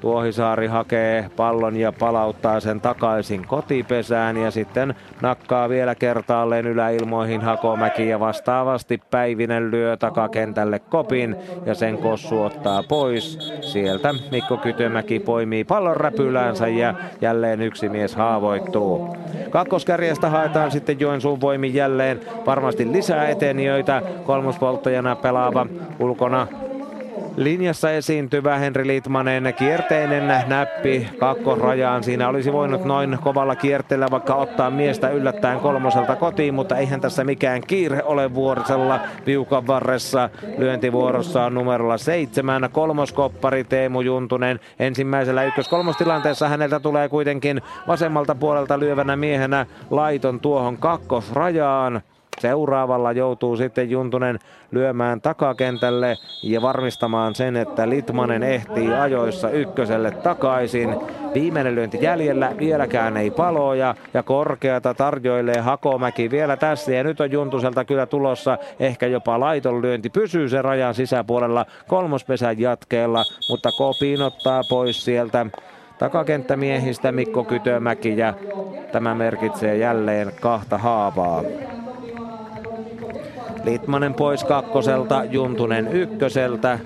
Tuohisaari hakee pallon ja palauttaa sen takaisin kotipesään ja sitten nakkaa vielä kertaalleen yläilmoihin Hakomäki ja vastaavasti Päivinen lyö takakentälle kopin ja sen Kossu ottaa pois. Sieltä Mikko Kytömäki poimii pallon räpyläänsä ja jälleen yksi mies haavoittuu. Kakkoskärjestä haetaan sitten Joensuun voimin jälleen varmasti lisää etenijöitä. Kolmospolttajana pelaava ulkona linjassa esiintyvä Henri Litmanen kierteinen näppi kakkosrajaan. Siinä olisi voinut noin kovalla kierteellä vaikka ottaa miestä yllättäen kolmoselta kotiin, mutta eihän tässä mikään kiire ole vuorisella viukan varressa. Lyöntivuorossa on numerolla seitsemän kolmoskoppari Teemu Juntunen. Ensimmäisellä ykkös-kolmostilanteessa häneltä tulee kuitenkin vasemmalta puolelta lyövänä miehenä laiton tuohon kakkosrajaan. Seuraavalla joutuu sitten Juntunen lyömään takakentälle ja varmistamaan sen, että Litmanen ehtii ajoissa ykköselle takaisin. Viimeinen lyönti jäljellä, vieläkään ei paloja ja korkeata tarjoilee Hakomäki vielä tässä ja nyt on Juntuselta kyllä tulossa ehkä jopa laiton lyönti. Pysyy se rajan sisäpuolella kolmospesän jatkeella, mutta Kopin ottaa pois sieltä takakenttämiehistä Mikko Kytömäki ja tämä merkitsee jälleen kahta haavaa. Litmanen pois kakkoselta, Juntunen ykköseltä.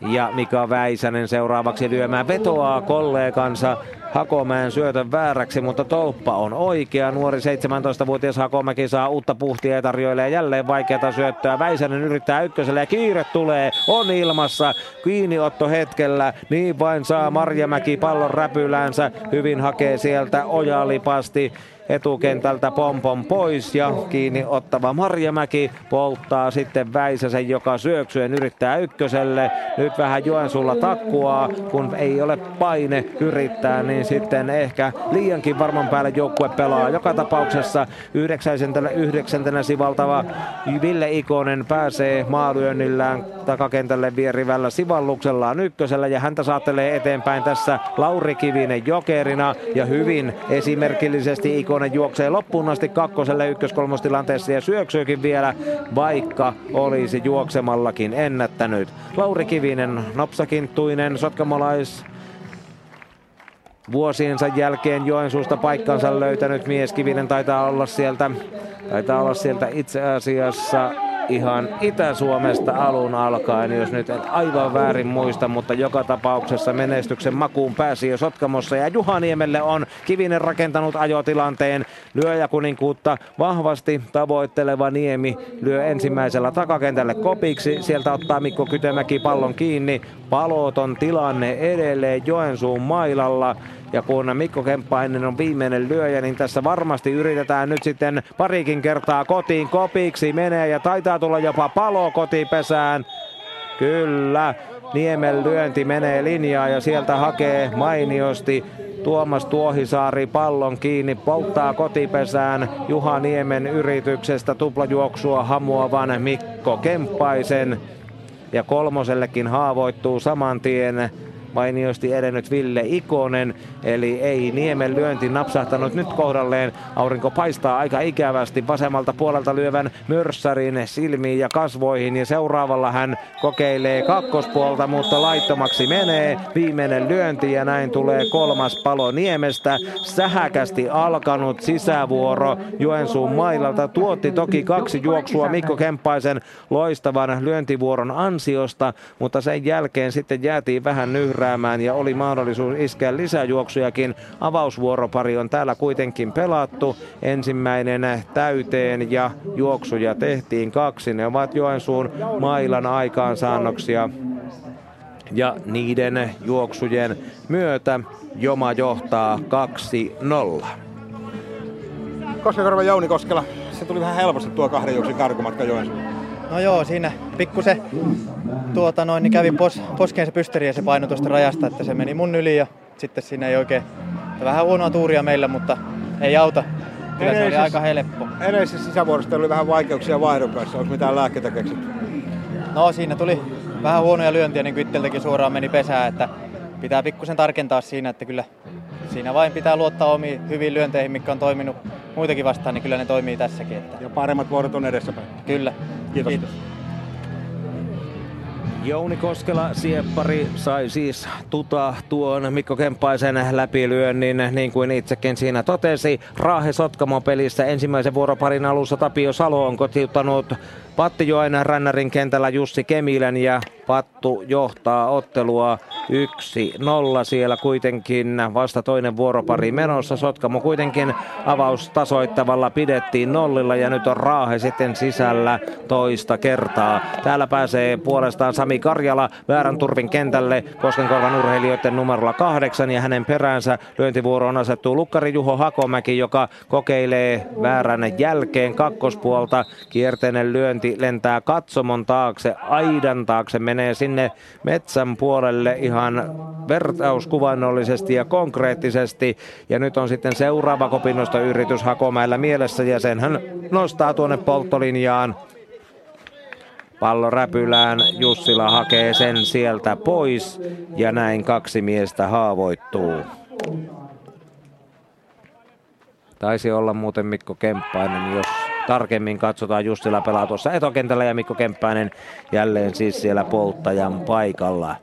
Ja Mika Väisänen seuraavaksi lyömään vetoaa kollegansa Hakomäen syötön vääräksi, mutta tolppa on oikea. Nuori 17-vuotias Hakomäki saa uutta puhtia ja tarjoilee jälleen vaikeata syöttöä. Väisänen yrittää ykköselle ja kiire tulee, on ilmassa. Kiinniotto hetkellä, niin vain saa Marjamäki pallon räpylänsä. Hyvin hakee sieltä ojalipasti etukentältä pompon pois ja kiinni ottava Marjamäki polttaa sitten Väisäsen, joka syöksyen yrittää ykköselle. Nyt vähän Joensuulla takkuaa, kun ei ole paine yrittää, niin sitten ehkä liiankin varman päälle joukkue pelaa. Joka tapauksessa yhdeksäntenä, yhdeksäntenä sivaltava Ville Ikonen pääsee maalyönnillään takakentälle vierivällä sivalluksellaan ykkösellä ja häntä saattelee eteenpäin tässä Lauri Kivinen jokerina ja hyvin esimerkillisesti Ikonen Koponen juoksee loppuun asti kakkoselle ykkös-kolmostilanteessa ja syöksyykin vielä, vaikka olisi juoksemallakin ennättänyt. Lauri Kivinen, nopsakinttuinen, sotkamolais vuosiensa jälkeen Joensuusta paikkansa löytänyt mies. Kivinen taitaa olla sieltä, taitaa olla sieltä itse asiassa ihan Itä-Suomesta alun alkaen, jos nyt en aivan väärin muista, mutta joka tapauksessa menestyksen makuun pääsi jo Sotkamossa ja Juhaniemelle on Kivinen rakentanut ajotilanteen. Lyöjäkuninkuutta vahvasti tavoitteleva Niemi lyö ensimmäisellä takakentälle kopiksi. Sieltä ottaa Mikko Kytemäki pallon kiinni. Paloton tilanne edelleen Joensuun mailalla. Ja kun Mikko Kemppainen on viimeinen lyöjä, niin tässä varmasti yritetään nyt sitten parikin kertaa kotiin kopiksi menee ja taitaa tulla jopa palo kotipesään. Kyllä, Niemen lyönti menee linjaa ja sieltä hakee mainiosti Tuomas Tuohisaari pallon kiinni, polttaa kotipesään Juha Niemen yrityksestä tuplajuoksua hamuavan Mikko Kemppaisen. Ja kolmosellekin haavoittuu saman tien mainiosti edennyt Ville Ikonen. Eli ei Niemen lyönti napsahtanut nyt kohdalleen. Aurinko paistaa aika ikävästi vasemmalta puolelta lyövän Mörssärin silmiin ja kasvoihin. Ja seuraavalla hän kokeilee kakkospuolta, mutta laittomaksi menee. Viimeinen lyönti ja näin tulee kolmas palo Niemestä. Sähäkästi alkanut sisävuoro Joensuun mailalta tuotti toki kaksi juoksua Mikko Kemppaisen loistavan lyöntivuoron ansiosta, mutta sen jälkeen sitten jäätiin vähän nyhrä jyräämään ja oli mahdollisuus iskeä lisäjuoksujakin. Avausvuoropari on täällä kuitenkin pelattu. Ensimmäinen täyteen ja juoksuja tehtiin kaksi. Ne ovat Joensuun mailan aikaansaannoksia ja niiden juoksujen myötä Joma johtaa 2-0. Koskenkorva Jouni Koskela, se tuli vähän helposti tuo kahden juoksin karkumatka Joensuun. No joo, siinä pikkusen tuota noin, niin kävin pos, poskeen se pysteri ja se paino tuosta rajasta, että se meni mun yli ja sitten siinä ei oikein, vähän huonoa tuuria meillä, mutta ei auta. Kyllä se oli aika helppo. Edellisessä sisävuorossa oli vähän vaikeuksia vaihdon kanssa, onko mitään lääkkeitä keksitty? No siinä tuli vähän huonoja lyöntiä, niin kuin itseltäkin suoraan meni pesään, että pitää pikkusen tarkentaa siinä, että kyllä siinä vain pitää luottaa omiin hyviin lyönteihin, mikä on toiminut muitakin vastaan, niin kyllä ne toimii tässäkin. Että... Ja paremmat vuorot on edessäpäin. Kyllä. Kiitos. Kiitos. Jouni Koskela Sieppari sai siis tuta tuon Mikko Kemppaisen läpilyönnin, niin kuin itsekin siinä totesi. Raahe Sotkamo pelissä ensimmäisen vuoroparin alussa Tapio Salo on kotiuttanut Pattijoen Rännärin kentällä Jussi Kemilän ja Pattu johtaa ottelua 1-0 siellä kuitenkin vasta toinen vuoropari menossa. Sotkamo kuitenkin avaustasoittavalla pidettiin nollilla ja nyt on Raahe sitten sisällä toista kertaa. Täällä pääsee puolestaan Sami Karjala väärän turvin kentälle Koskenkorvan urheilijoiden numerolla kahdeksan ja hänen peräänsä lyöntivuoroon asettuu Lukkari Juho Hakomäki, joka kokeilee väärän jälkeen kakkospuolta. Kierteinen lyönti lentää katsomon taakse, aidan taakse, menee sinne metsän puolelle ihan vertauskuvannollisesti ja konkreettisesti. Ja nyt on sitten seuraava kopinnostoyritys Hakomäellä mielessä ja sen hän nostaa tuonne polttolinjaan. Pallo räpylään, Jussila hakee sen sieltä pois ja näin kaksi miestä haavoittuu. Taisi olla muuten Mikko Kemppainen, jos tarkemmin katsotaan. Jussila pelaa tuossa etokentällä ja Mikko Kemppainen jälleen siis siellä polttajan paikalla.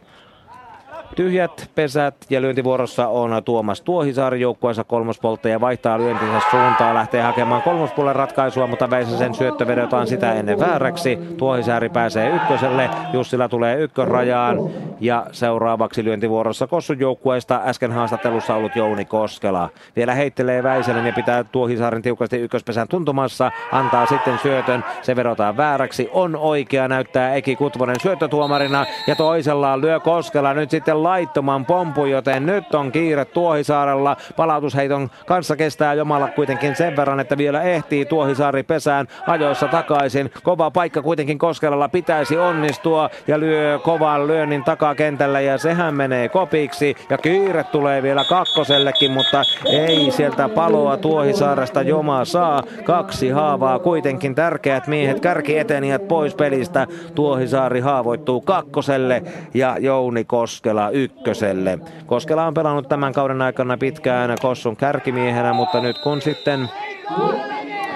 Tyhjät pesät ja lyöntivuorossa on Tuomas Tuohisaari joukkueensa kolmospolttaja vaihtaa lyöntinsä suuntaan, lähtee hakemaan kolmospuolen ratkaisua, mutta Väisäsen syöttö vedotaan sitä ennen vääräksi. Tuohisaari pääsee ykköselle, Jussila tulee ykkösrajaan ja seuraavaksi lyöntivuorossa Kossun joukkueesta äsken haastattelussa ollut Jouni Koskela. Vielä heittelee Väisänen ja pitää Tuohisaarin tiukasti ykköspesän tuntumassa, antaa sitten syötön, se vedotaan vääräksi, on oikea, näyttää Eki Kutvonen syöttötuomarina ja toisella lyö Koskela nyt sitten laittoman pompu, joten nyt on kiire Tuohisaarella. Palautusheiton kanssa kestää Jomala kuitenkin sen verran, että vielä ehtii Tuohisaari pesään ajoissa takaisin. Kova paikka kuitenkin Koskelalla pitäisi onnistua ja lyö kovan lyönnin takakentällä ja sehän menee kopiksi. Ja kiire tulee vielä kakkosellekin, mutta ei sieltä paloa Tuohisaaresta Joma saa. Kaksi haavaa kuitenkin tärkeät miehet kärkietenijät pois pelistä. Tuohisaari haavoittuu kakkoselle ja Jouni Koskela ykköselle. Koskela on pelannut tämän kauden aikana pitkään Kossun kärkimiehenä, mutta nyt kun sitten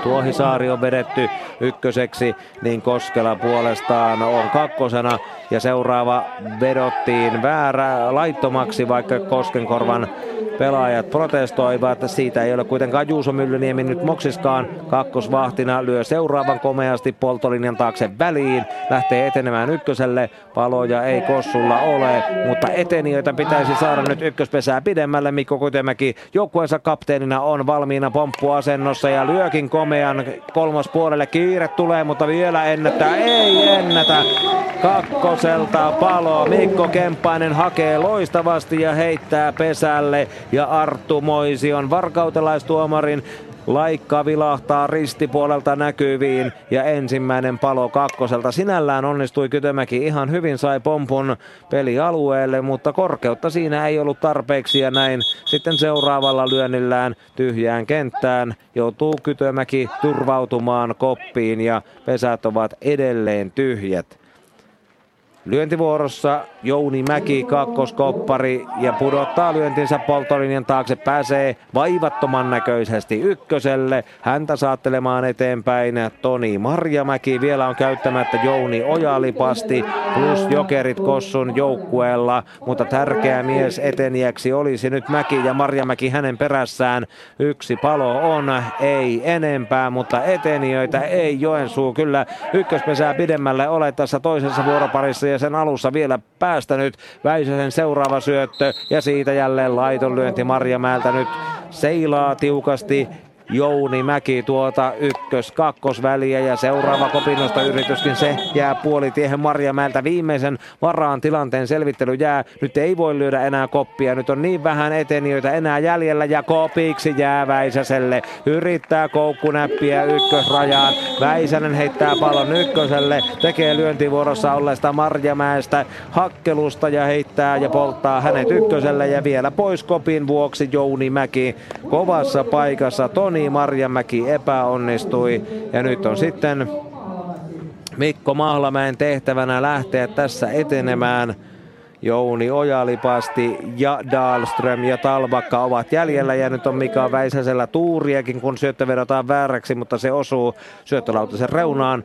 Tuohisaari on vedetty ykköseksi, niin Koskela puolestaan on kakkosena ja seuraava vedottiin väärä laittomaksi, vaikka Koskenkorvan pelaajat protestoivat. Siitä ei ole kuitenkaan Juuso Myllyniemi nyt moksiskaan. Kakkosvahtina lyö seuraavan komeasti poltolinjan taakse väliin. Lähtee etenemään ykköselle. Paloja ei Kossulla ole, mutta etenijöitä pitäisi saada nyt ykköspesää pidemmälle. Mikko Kutemäki joukkueensa kapteenina on valmiina pomppuasennossa ja lyökin komean kolmas puolelle. Kiire tulee, mutta vielä ennättää. Ei ennätä. Kakkoselta palo. Mikko Kemppainen hakee loistavasti ja heittää pesälle ja Arttu Moision varkautelaistuomarin Laikka vilahtaa ristipuolelta näkyviin ja ensimmäinen palo kakkoselta. Sinällään onnistui Kytömäki ihan hyvin, sai pompun pelialueelle, mutta korkeutta siinä ei ollut tarpeeksi ja näin sitten seuraavalla lyönnillään tyhjään kenttään joutuu Kytömäki turvautumaan koppiin ja pesät ovat edelleen tyhjät. Lyöntivuorossa Jouni Mäki kakkoskoppari ja pudottaa lyöntinsä poltolinjan taakse. Pääsee vaivattoman näköisesti ykköselle. Häntä saattelemaan eteenpäin Toni Marjamäki. Vielä on käyttämättä Jouni Ojalipasti plus Jokerit Kossun joukkueella. Mutta tärkeä mies eteniäksi olisi nyt Mäki ja Marjamäki hänen perässään. Yksi palo on, ei enempää, mutta eteniöitä ei Joensuu kyllä ykköspesää pidemmälle ole tässä toisessa vuoroparissa ja sen alussa vielä päästänyt. Väisäsen seuraava syöttö ja siitä jälleen laitonlyönti Marjamäeltä nyt seilaa tiukasti Jouni Mäki tuota ykkös-kakkosväliä ja seuraava kopinnosta yrityskin se jää puolitiehen Marjamäeltä viimeisen varaan tilanteen selvittely jää. Nyt ei voi lyödä enää koppia, nyt on niin vähän etenijöitä enää jäljellä ja kopiksi jää Väisäselle. Yrittää koukkunäppiä ykkösrajaan. Väisänen heittää pallon ykköselle, tekee lyöntivuorossa olleesta Marjamäestä hakkelusta ja heittää ja polttaa hänet ykköselle ja vielä pois kopin vuoksi Jouni Mäki kovassa paikassa. Toni Joni Marjamäki epäonnistui ja nyt on sitten Mikko Mahlamäen tehtävänä lähteä tässä etenemään. Jouni Ojalipasti ja Dahlström ja Talbakka ovat jäljellä ja nyt on Mika Väisäsellä tuuriakin, kun syöttö vedotaan vääräksi, mutta se osuu syöttölautasen reunaan.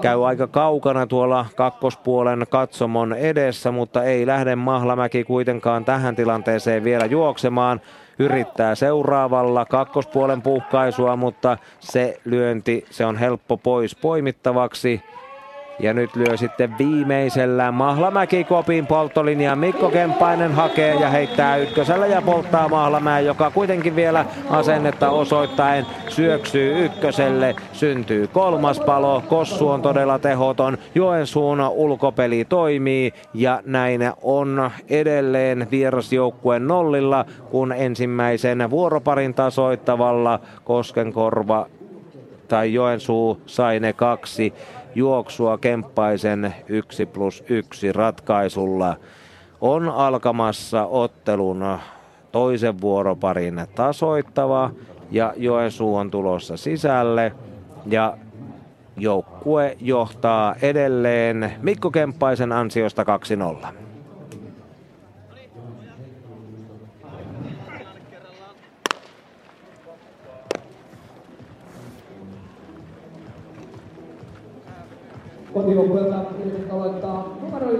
Käy aika kaukana tuolla kakkospuolen katsomon edessä, mutta ei lähde Mahlamäki kuitenkaan tähän tilanteeseen vielä juoksemaan yrittää seuraavalla kakkospuolen puhkaisua, mutta se lyönti, se on helppo pois poimittavaksi. Ja nyt lyö sitten viimeisellä Mahlamäki kopin polttolinja. Mikko Kempainen hakee ja heittää ykkösellä ja polttaa Mahlamäen, joka kuitenkin vielä asennetta osoittaen syöksyy ykköselle. Syntyy kolmas palo. Kossu on todella tehoton. Joensuun ulkopeli toimii ja näin on edelleen vierasjoukkueen nollilla, kun ensimmäisen vuoroparin tasoittavalla Koskenkorva tai Joensuu sai ne kaksi juoksua Kemppaisen 1 plus 1 ratkaisulla. On alkamassa ottelun toisen vuoroparin tasoittava ja Joensuu on tulossa sisälle ja joukkue johtaa edelleen Mikko Kemppaisen ansiosta 2-0. Kotijoukkueelta aloittaa numero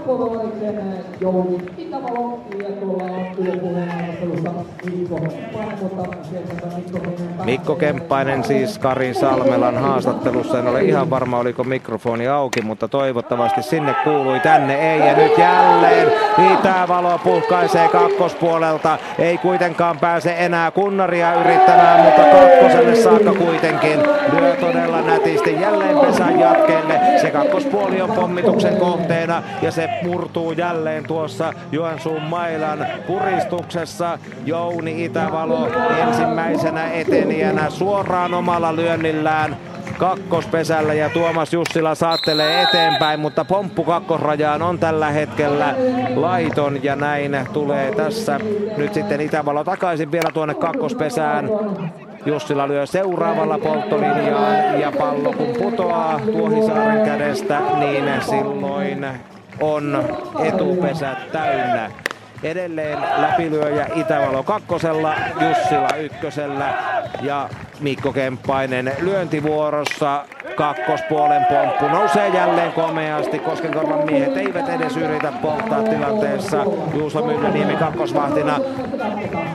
yksi. Alkuovallaisen Jouni Itävalo ja tuolla on ylipuheen arvostelussa Mikko Kemppainen, mutta sieltä Mikko Kemppainen. Mikko Kemppainen siis Kari Salmelan haastattelussa. En ole ihan varma oliko mikrofoni auki, mutta toivottavasti sinne kuului tänne ei. Ja nyt jälleen Itävalo puhkaisee kakkospuolelta. Ei kuitenkaan pääse enää kunnaria yrittämään, mutta kakkoselle saakka kuitenkin lyö todella nätisti jälleen pesän jatkeelle. Se kakkospuoli on pommituksen kohteena ja se murtuu jälleen tuossa Joensuun mailan puristuksessa. Jouni Itävalo ensimmäisenä etenijänä suoraan omalla lyönnillään kakkospesällä ja Tuomas Jussila saattelee eteenpäin, mutta pomppu kakkosrajaan on tällä hetkellä laiton ja näin tulee tässä nyt sitten Itävalo takaisin vielä tuonne kakkospesään. Jussila lyö seuraavalla polttolinjaan ja pallo kun putoaa Tuohisaaren kädestä, niin silloin on etupesät täynnä. Edelleen läpilyöjä Itävalo kakkosella, Jussila ykkösellä ja Mikko Kemppainen lyöntivuorossa kakkospuolen pomppu nousee jälleen komeasti. Koskenkorvan miehet eivät edes yritä polttaa tilanteessa. Juuso Myllyniemi kakkosvahtina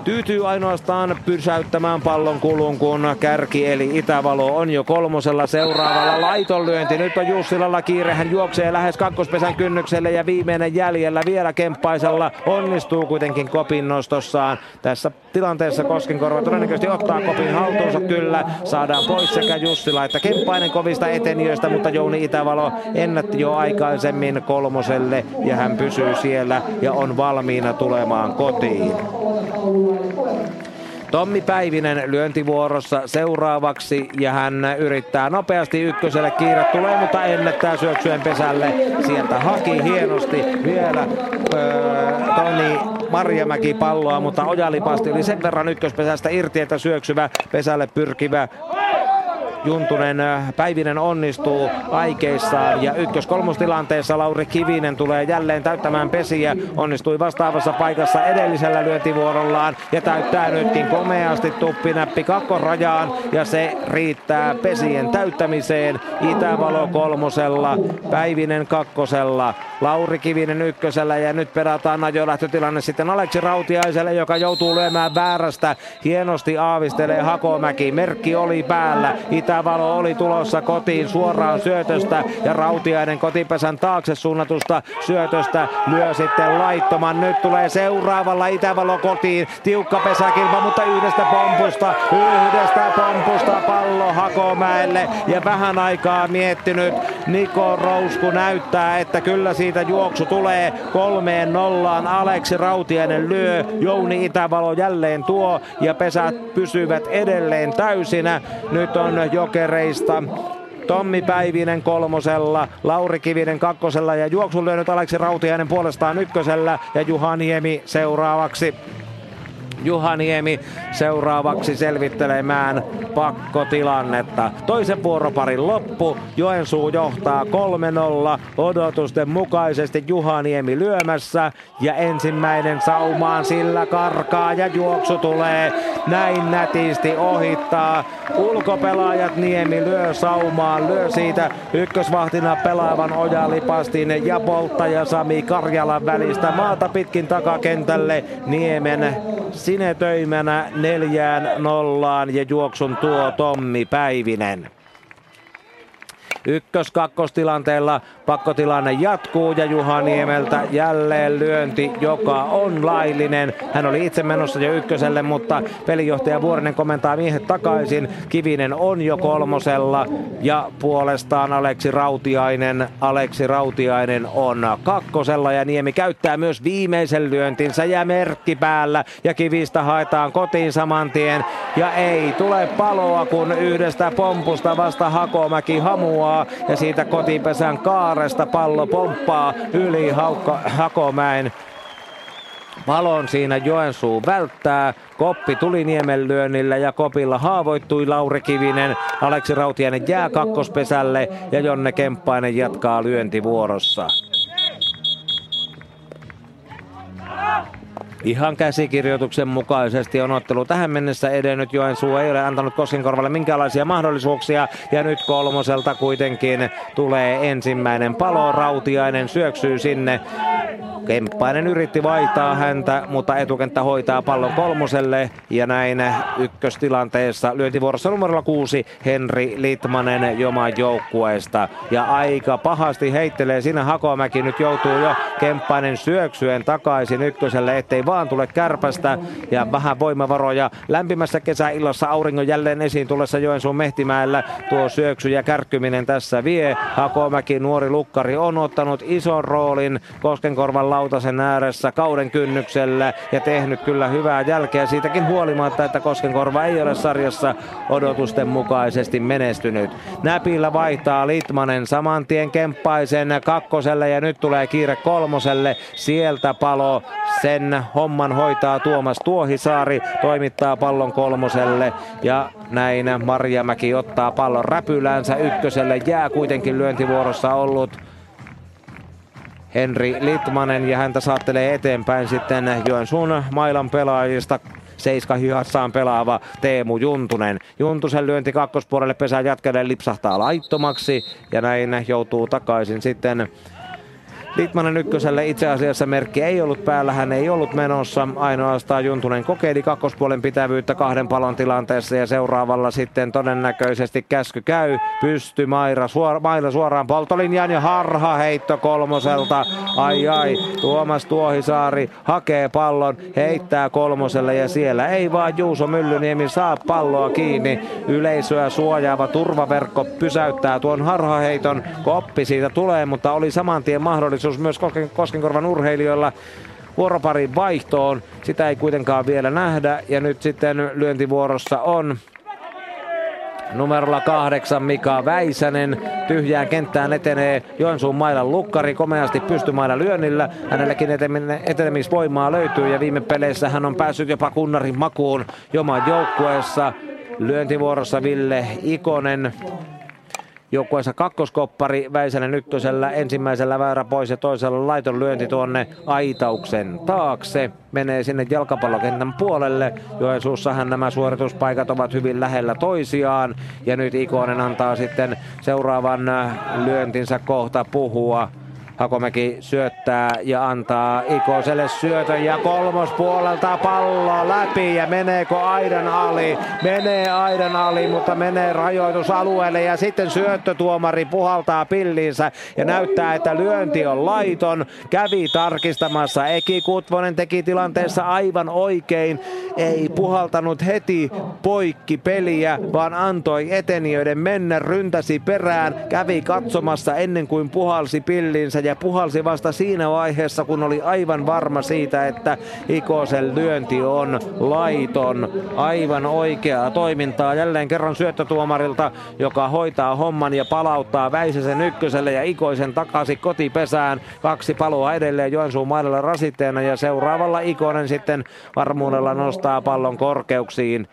tyytyy ainoastaan pysäyttämään pallon kulun, kun kärki eli Itävalo on jo kolmosella seuraavalla laitonlyönti. Nyt on Jussilalla kiire, hän juoksee lähes kakkospesän kynnykselle ja viimeinen jäljellä vielä Kemppaisella onnistuu kuitenkin kopin nostossaan. Tässä tilanteessa Koskenkorva todennäköisesti ottaa kopin haltuunsa kyllä. Saadaan pois sekä Jussila että Kemppainen kovista etenijöistä, mutta Jouni Itävalo ennätti jo aikaisemmin kolmoselle ja hän pysyy siellä ja on valmiina tulemaan kotiin. Tommi Päivinen lyöntivuorossa seuraavaksi ja hän yrittää nopeasti ykköselle. Kiire tulee, mutta ennättää syöksyen pesälle. Sieltä haki hienosti vielä öö, Toni Marjamäki palloa, mutta Ojalipasti oli sen verran ykköspesästä irti, että syöksyvä pesälle pyrkivä Juntunen äh, Päivinen onnistuu aikeissaan ja ykkös-kolmostilanteessa Lauri Kivinen tulee jälleen täyttämään pesiä. Onnistui vastaavassa paikassa edellisellä lyöntivuorollaan ja täyttää nytkin komeasti tuppinäppi kakkorajaan ja se riittää pesien täyttämiseen. Itävalo kolmosella, Päivinen kakkosella, Lauri Kivinen ykkösellä ja nyt perataan ajolähtötilanne sitten Aleksi Rautiaiselle, joka joutuu lyömään väärästä. Hienosti aavistelee Hakomäki. Merkki oli päällä. Itä Itävalo oli tulossa kotiin suoraan syötöstä ja Rautiainen kotipesän taakse suunnatusta syötöstä lyö sitten laittoman. Nyt tulee seuraavalla Itävalo kotiin. Tiukka pesäkilpa, mutta yhdestä pompusta, yhdestä pompusta pallo Hakomäelle ja vähän aikaa miettinyt Niko Rousku näyttää, että kyllä siitä juoksu tulee kolmeen nollaan. Aleksi Rautiainen lyö, Jouni Itävalo jälleen tuo ja pesät pysyvät edelleen täysinä. Nyt on jokereista Tommi Päivinen kolmosella, Lauri Kivinen kakkosella ja juoksun lyönyt Aleksi Rautiainen puolestaan ykkösellä ja Juha Niemi seuraavaksi. Juhaniemi seuraavaksi selvittelemään pakkotilannetta. Toisen vuoroparin loppu. Joensuu johtaa 3-0 odotusten mukaisesti Juhaniemi lyömässä ja ensimmäinen saumaan sillä karkaa ja juoksu tulee näin nätisti ohittaa. Ulkopelaajat Niemi lyö saumaan, lyö siitä ykkösvahtina pelaavan Oja Lipastin ja polttaja Sami Karjalan välistä maata pitkin takakentälle Niemen sinetöimänä neljään nollaan ja juoksun tuo Tommi Päivinen. Ykkös-kakkostilanteella pakkotilanne jatkuu ja Juha Niemeltä jälleen lyönti, joka on laillinen. Hän oli itse menossa jo ykköselle, mutta pelijohtaja Vuorinen komentaa miehet takaisin. Kivinen on jo kolmosella ja puolestaan Aleksi Rautiainen. Aleksi Rautiainen on kakkosella ja Niemi käyttää myös viimeisen lyöntinsä ja merkki päällä ja Kivistä haetaan kotiin saman tien ja ei tule paloa kun yhdestä pompusta vasta Hakomäki hamuaa ja siitä kotipesän kaaresta pallo pomppaa yli Haukka, Hakomäen Valon siinä Joensuu välttää. Koppi tuli Niemen lyönnillä ja Kopilla haavoittui Lauri Kivinen. Aleksi Rautiainen jää kakkospesälle ja Jonne Kemppainen jatkaa lyöntivuorossa. Ihan käsikirjoituksen mukaisesti on ottelu tähän mennessä edennyt. Joensuu ei ole antanut Koskenkorvalle minkäänlaisia mahdollisuuksia. Ja nyt kolmoselta kuitenkin tulee ensimmäinen palo. Rautiainen syöksyy sinne. Kemppainen yritti vaihtaa häntä, mutta etukenttä hoitaa pallon kolmoselle. Ja näin ykköstilanteessa lyöntivuorossa numerolla kuusi Henri Litmanen Joman joukkueesta. Ja aika pahasti heittelee siinä Hakomäki. Nyt joutuu jo Kemppainen syöksyen takaisin ykköselle, ettei vaan tule kärpästä. Ja vähän voimavaroja lämpimässä kesäillassa auringon jälleen esiin tullessa Joensuun Mehtimäellä. Tuo syöksy ja kärkkyminen tässä vie. Hakomäki, nuori lukkari, on ottanut ison roolin Koskenkorvan lautasen ääressä kauden kynnyksellä ja tehnyt kyllä hyvää jälkeä siitäkin huolimatta, että Koskenkorva ei ole sarjassa odotusten mukaisesti menestynyt. Näpillä vaihtaa Litmanen saman tien Kemppaisen kakkoselle ja nyt tulee kiire kolmoselle. Sieltä palo sen homman hoitaa Tuomas Tuohisaari, toimittaa pallon kolmoselle ja näin Marjamäki ottaa pallon räpylänsä ykköselle. Jää kuitenkin lyöntivuorossa ollut Henri Litmanen ja häntä saattelee eteenpäin sitten Joensuun mailan pelaajista seiska hihassaan pelaava Teemu Juntunen. Juntusen lyönti kakkospuolelle pesää jatkelee lipsahtaa laittomaksi ja näin joutuu takaisin sitten Litmanen ykköselle itse asiassa merkki ei ollut päällä, hän ei ollut menossa. Ainoastaan Juntunen kokeili kakkospuolen pitävyyttä kahden palon tilanteessa ja seuraavalla sitten todennäköisesti käsky käy. Pysty Maira, suora, Maila suoraan poltolinjaan ja harha heitto kolmoselta. Ai ai, Tuomas Tuohisaari hakee pallon, heittää kolmoselle ja siellä ei vaan Juuso Myllyniemi saa palloa kiinni. Yleisöä suojaava turvaverkko pysäyttää tuon harhaheiton. Koppi siitä tulee, mutta oli saman tien mahdollisuus mahdollisuus myös Koskenkorvan urheilijoilla vuoroparin vaihtoon. Sitä ei kuitenkaan vielä nähdä ja nyt sitten lyöntivuorossa on Numerolla kahdeksan Mika Väisänen. Tyhjään kenttään etenee Joensuun mailan lukkari komeasti pystymailla lyönnillä. Hänellekin etenemisvoimaa löytyy ja viime peleissä hän on päässyt jopa kunnarin makuun Joman joukkueessa. Lyöntivuorossa Ville Ikonen joukkueensa kakkoskoppari Väisänen ykkösellä ensimmäisellä väärä pois ja toisella laiton lyönti tuonne Aitauksen taakse. Menee sinne jalkapallokentän puolelle. Joensuussahan nämä suorituspaikat ovat hyvin lähellä toisiaan. Ja nyt Ikonen antaa sitten seuraavan lyöntinsä kohta puhua. Hakomäki syöttää ja antaa Ikoselle syötön ja kolmospuolelta pallo läpi ja meneekö aidan ali? Menee aidan ali, mutta menee rajoitusalueelle ja sitten syöttötuomari puhaltaa pilliinsä ja näyttää, että lyönti on laiton. Kävi tarkistamassa. Eki Kutvonen teki tilanteessa aivan oikein. Ei puhaltanut heti poikki peliä, vaan antoi etenijöiden mennä, ryntäsi perään, kävi katsomassa ennen kuin puhalsi pillinsä ja puhalsi vasta siinä vaiheessa, kun oli aivan varma siitä, että Ikosen lyönti on laiton. Aivan oikeaa toimintaa jälleen kerran syöttötuomarilta, joka hoitaa homman ja palauttaa Väisäsen ykköselle ja Ikoisen takaisin kotipesään. Kaksi paloa edelleen Joensuun maidella rasitteena ja seuraavalla Ikonen sitten varmuudella nostaa pallon korkeuksiin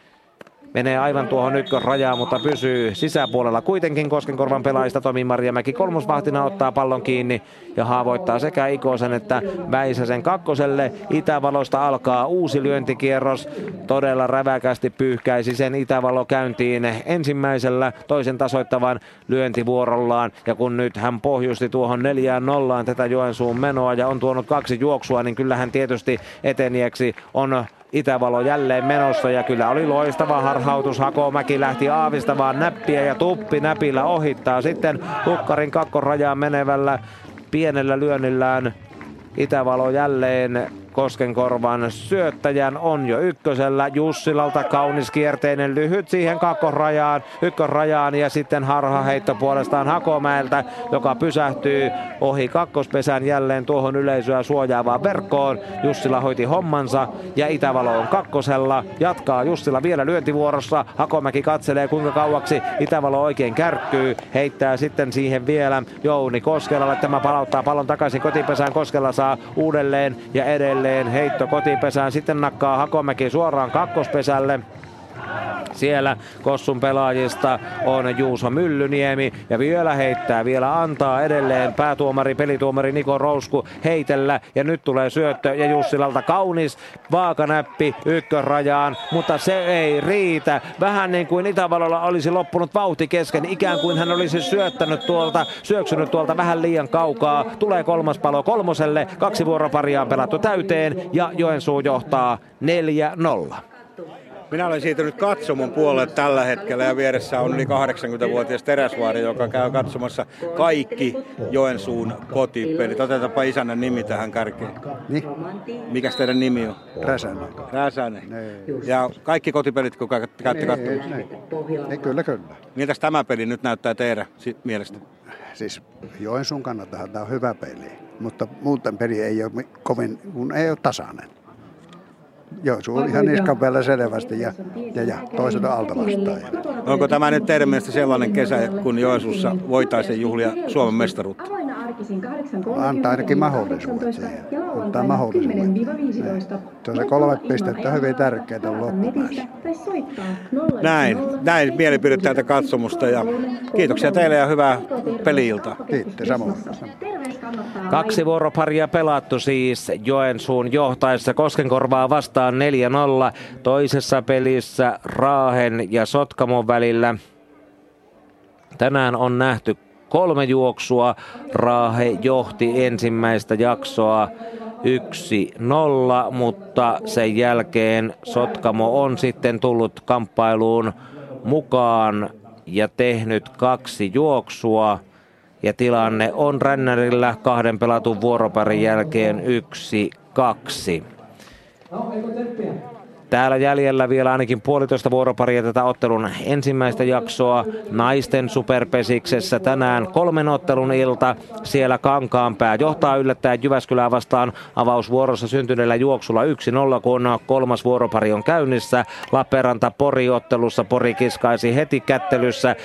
menee aivan tuohon ykkösrajaan, mutta pysyy sisäpuolella kuitenkin Koskenkorvan pelaajista. Tomi Marjamäki kolmosvahtina ottaa pallon kiinni ja haavoittaa sekä Ikosen että Väisäsen kakkoselle. Itävalosta alkaa uusi lyöntikierros. Todella räväkästi pyyhkäisi sen Itävalo käyntiin ensimmäisellä toisen tasoittavan lyöntivuorollaan. Ja kun nyt hän pohjusti tuohon neljään nollaan tätä Joensuun menoa ja on tuonut kaksi juoksua, niin kyllähän tietysti eteniäksi on Itävalo jälleen menossa ja kyllä oli loistava harhautus. Hakomäki lähti aavistamaan näppiä ja tuppi näpillä ohittaa sitten Hukkarin kakkorajaan menevällä pienellä lyönnillään Itävalo jälleen Koskenkorvan syöttäjän on jo ykkösellä. Jussilalta kaunis kierteinen lyhyt siihen kakkosrajaan, ykkösrajaan ja sitten harhaheitto puolestaan Hakomäeltä, joka pysähtyy ohi kakkospesän jälleen tuohon yleisöä suojaavaan verkkoon. Jussila hoiti hommansa ja Itävalo on kakkosella. Jatkaa Jussila vielä lyöntivuorossa. Hakomäki katselee kuinka kauaksi Itävalo oikein kärkkyy. Heittää sitten siihen vielä Jouni Koskelalle. Tämä palauttaa pallon takaisin kotipesään. Koskela saa uudelleen ja edelleen edelleen heitto kotipesään. Sitten nakkaa Hakomäki suoraan kakkospesälle. Siellä Kossun pelaajista on Juuso Myllyniemi ja vielä heittää, vielä antaa edelleen päätuomari, pelituomari Niko Rousku heitellä ja nyt tulee syöttö ja Jussilalta kaunis vaakanäppi ykkösrajaan, mutta se ei riitä. Vähän niin kuin Itävalolla olisi loppunut vauhti kesken, ikään kuin hän olisi syöttänyt tuolta, syöksynyt tuolta vähän liian kaukaa. Tulee kolmas palo kolmoselle, kaksi vuoroparia on pelattu täyteen ja Joensuu johtaa 4-0. Minä olen siirtynyt katsomon puolelle tällä hetkellä ja vieressä on yli 80-vuotias Teräsvaari, joka käy katsomassa kaikki Joensuun kotipelit. Otetaanpa isännän nimi tähän kärkeen. Niin? Mikäs teidän nimi on? Räsänen. Räsänen. Ja kaikki kotipelit, kun käytte katsomassa? Ei, kyllä, kyllä. Miltäs tämä peli nyt näyttää teidän mielestä? Siis Joensuun kannalta tämä on hyvä peli, mutta muuten peli ei ole kovin, kun ei ole tasainen. Joensuu on ihan niskan päällä selvästi ja, ja, ja toiset alta vastaan. Onko tämä nyt teidän mielestä sellainen kesä, kun Joensuussa voitaisiin juhlia Suomen mestaruutta? Antaa ainakin mahdollisuudet siihen. Antaa mahdollisuudet. Se on se kolme pistettä hyvin tärkeää loppupäässä. Näin, näin mielipide täältä katsomusta ja kiitoksia teille ja hyvää peliiltaa. Kiitos samoin. Kaksi vuoroparia pelattu siis Joensuun johtaessa Koskenkorvaa vastaan 4-0. Toisessa pelissä Raahen ja Sotkamon välillä. Tänään on nähty kolme juoksua. Raahe johti ensimmäistä jaksoa 1-0, mutta sen jälkeen Sotkamo on sitten tullut kamppailuun mukaan ja tehnyt kaksi juoksua. Ja tilanne on Rännärillä kahden pelatun vuoroparin jälkeen yksi kaksi. Täällä jäljellä vielä ainakin puolitoista vuoroparia tätä ottelun ensimmäistä jaksoa naisten superpesiksessä. Tänään kolmen ottelun ilta. Siellä Kankaanpää johtaa yllättäen Jyväskylää vastaan avausvuorossa syntyneellä juoksulla 1-0, kun kolmas vuoropari on käynnissä. Lappeenranta Pori-ottelussa Pori kiskaisi heti kättelyssä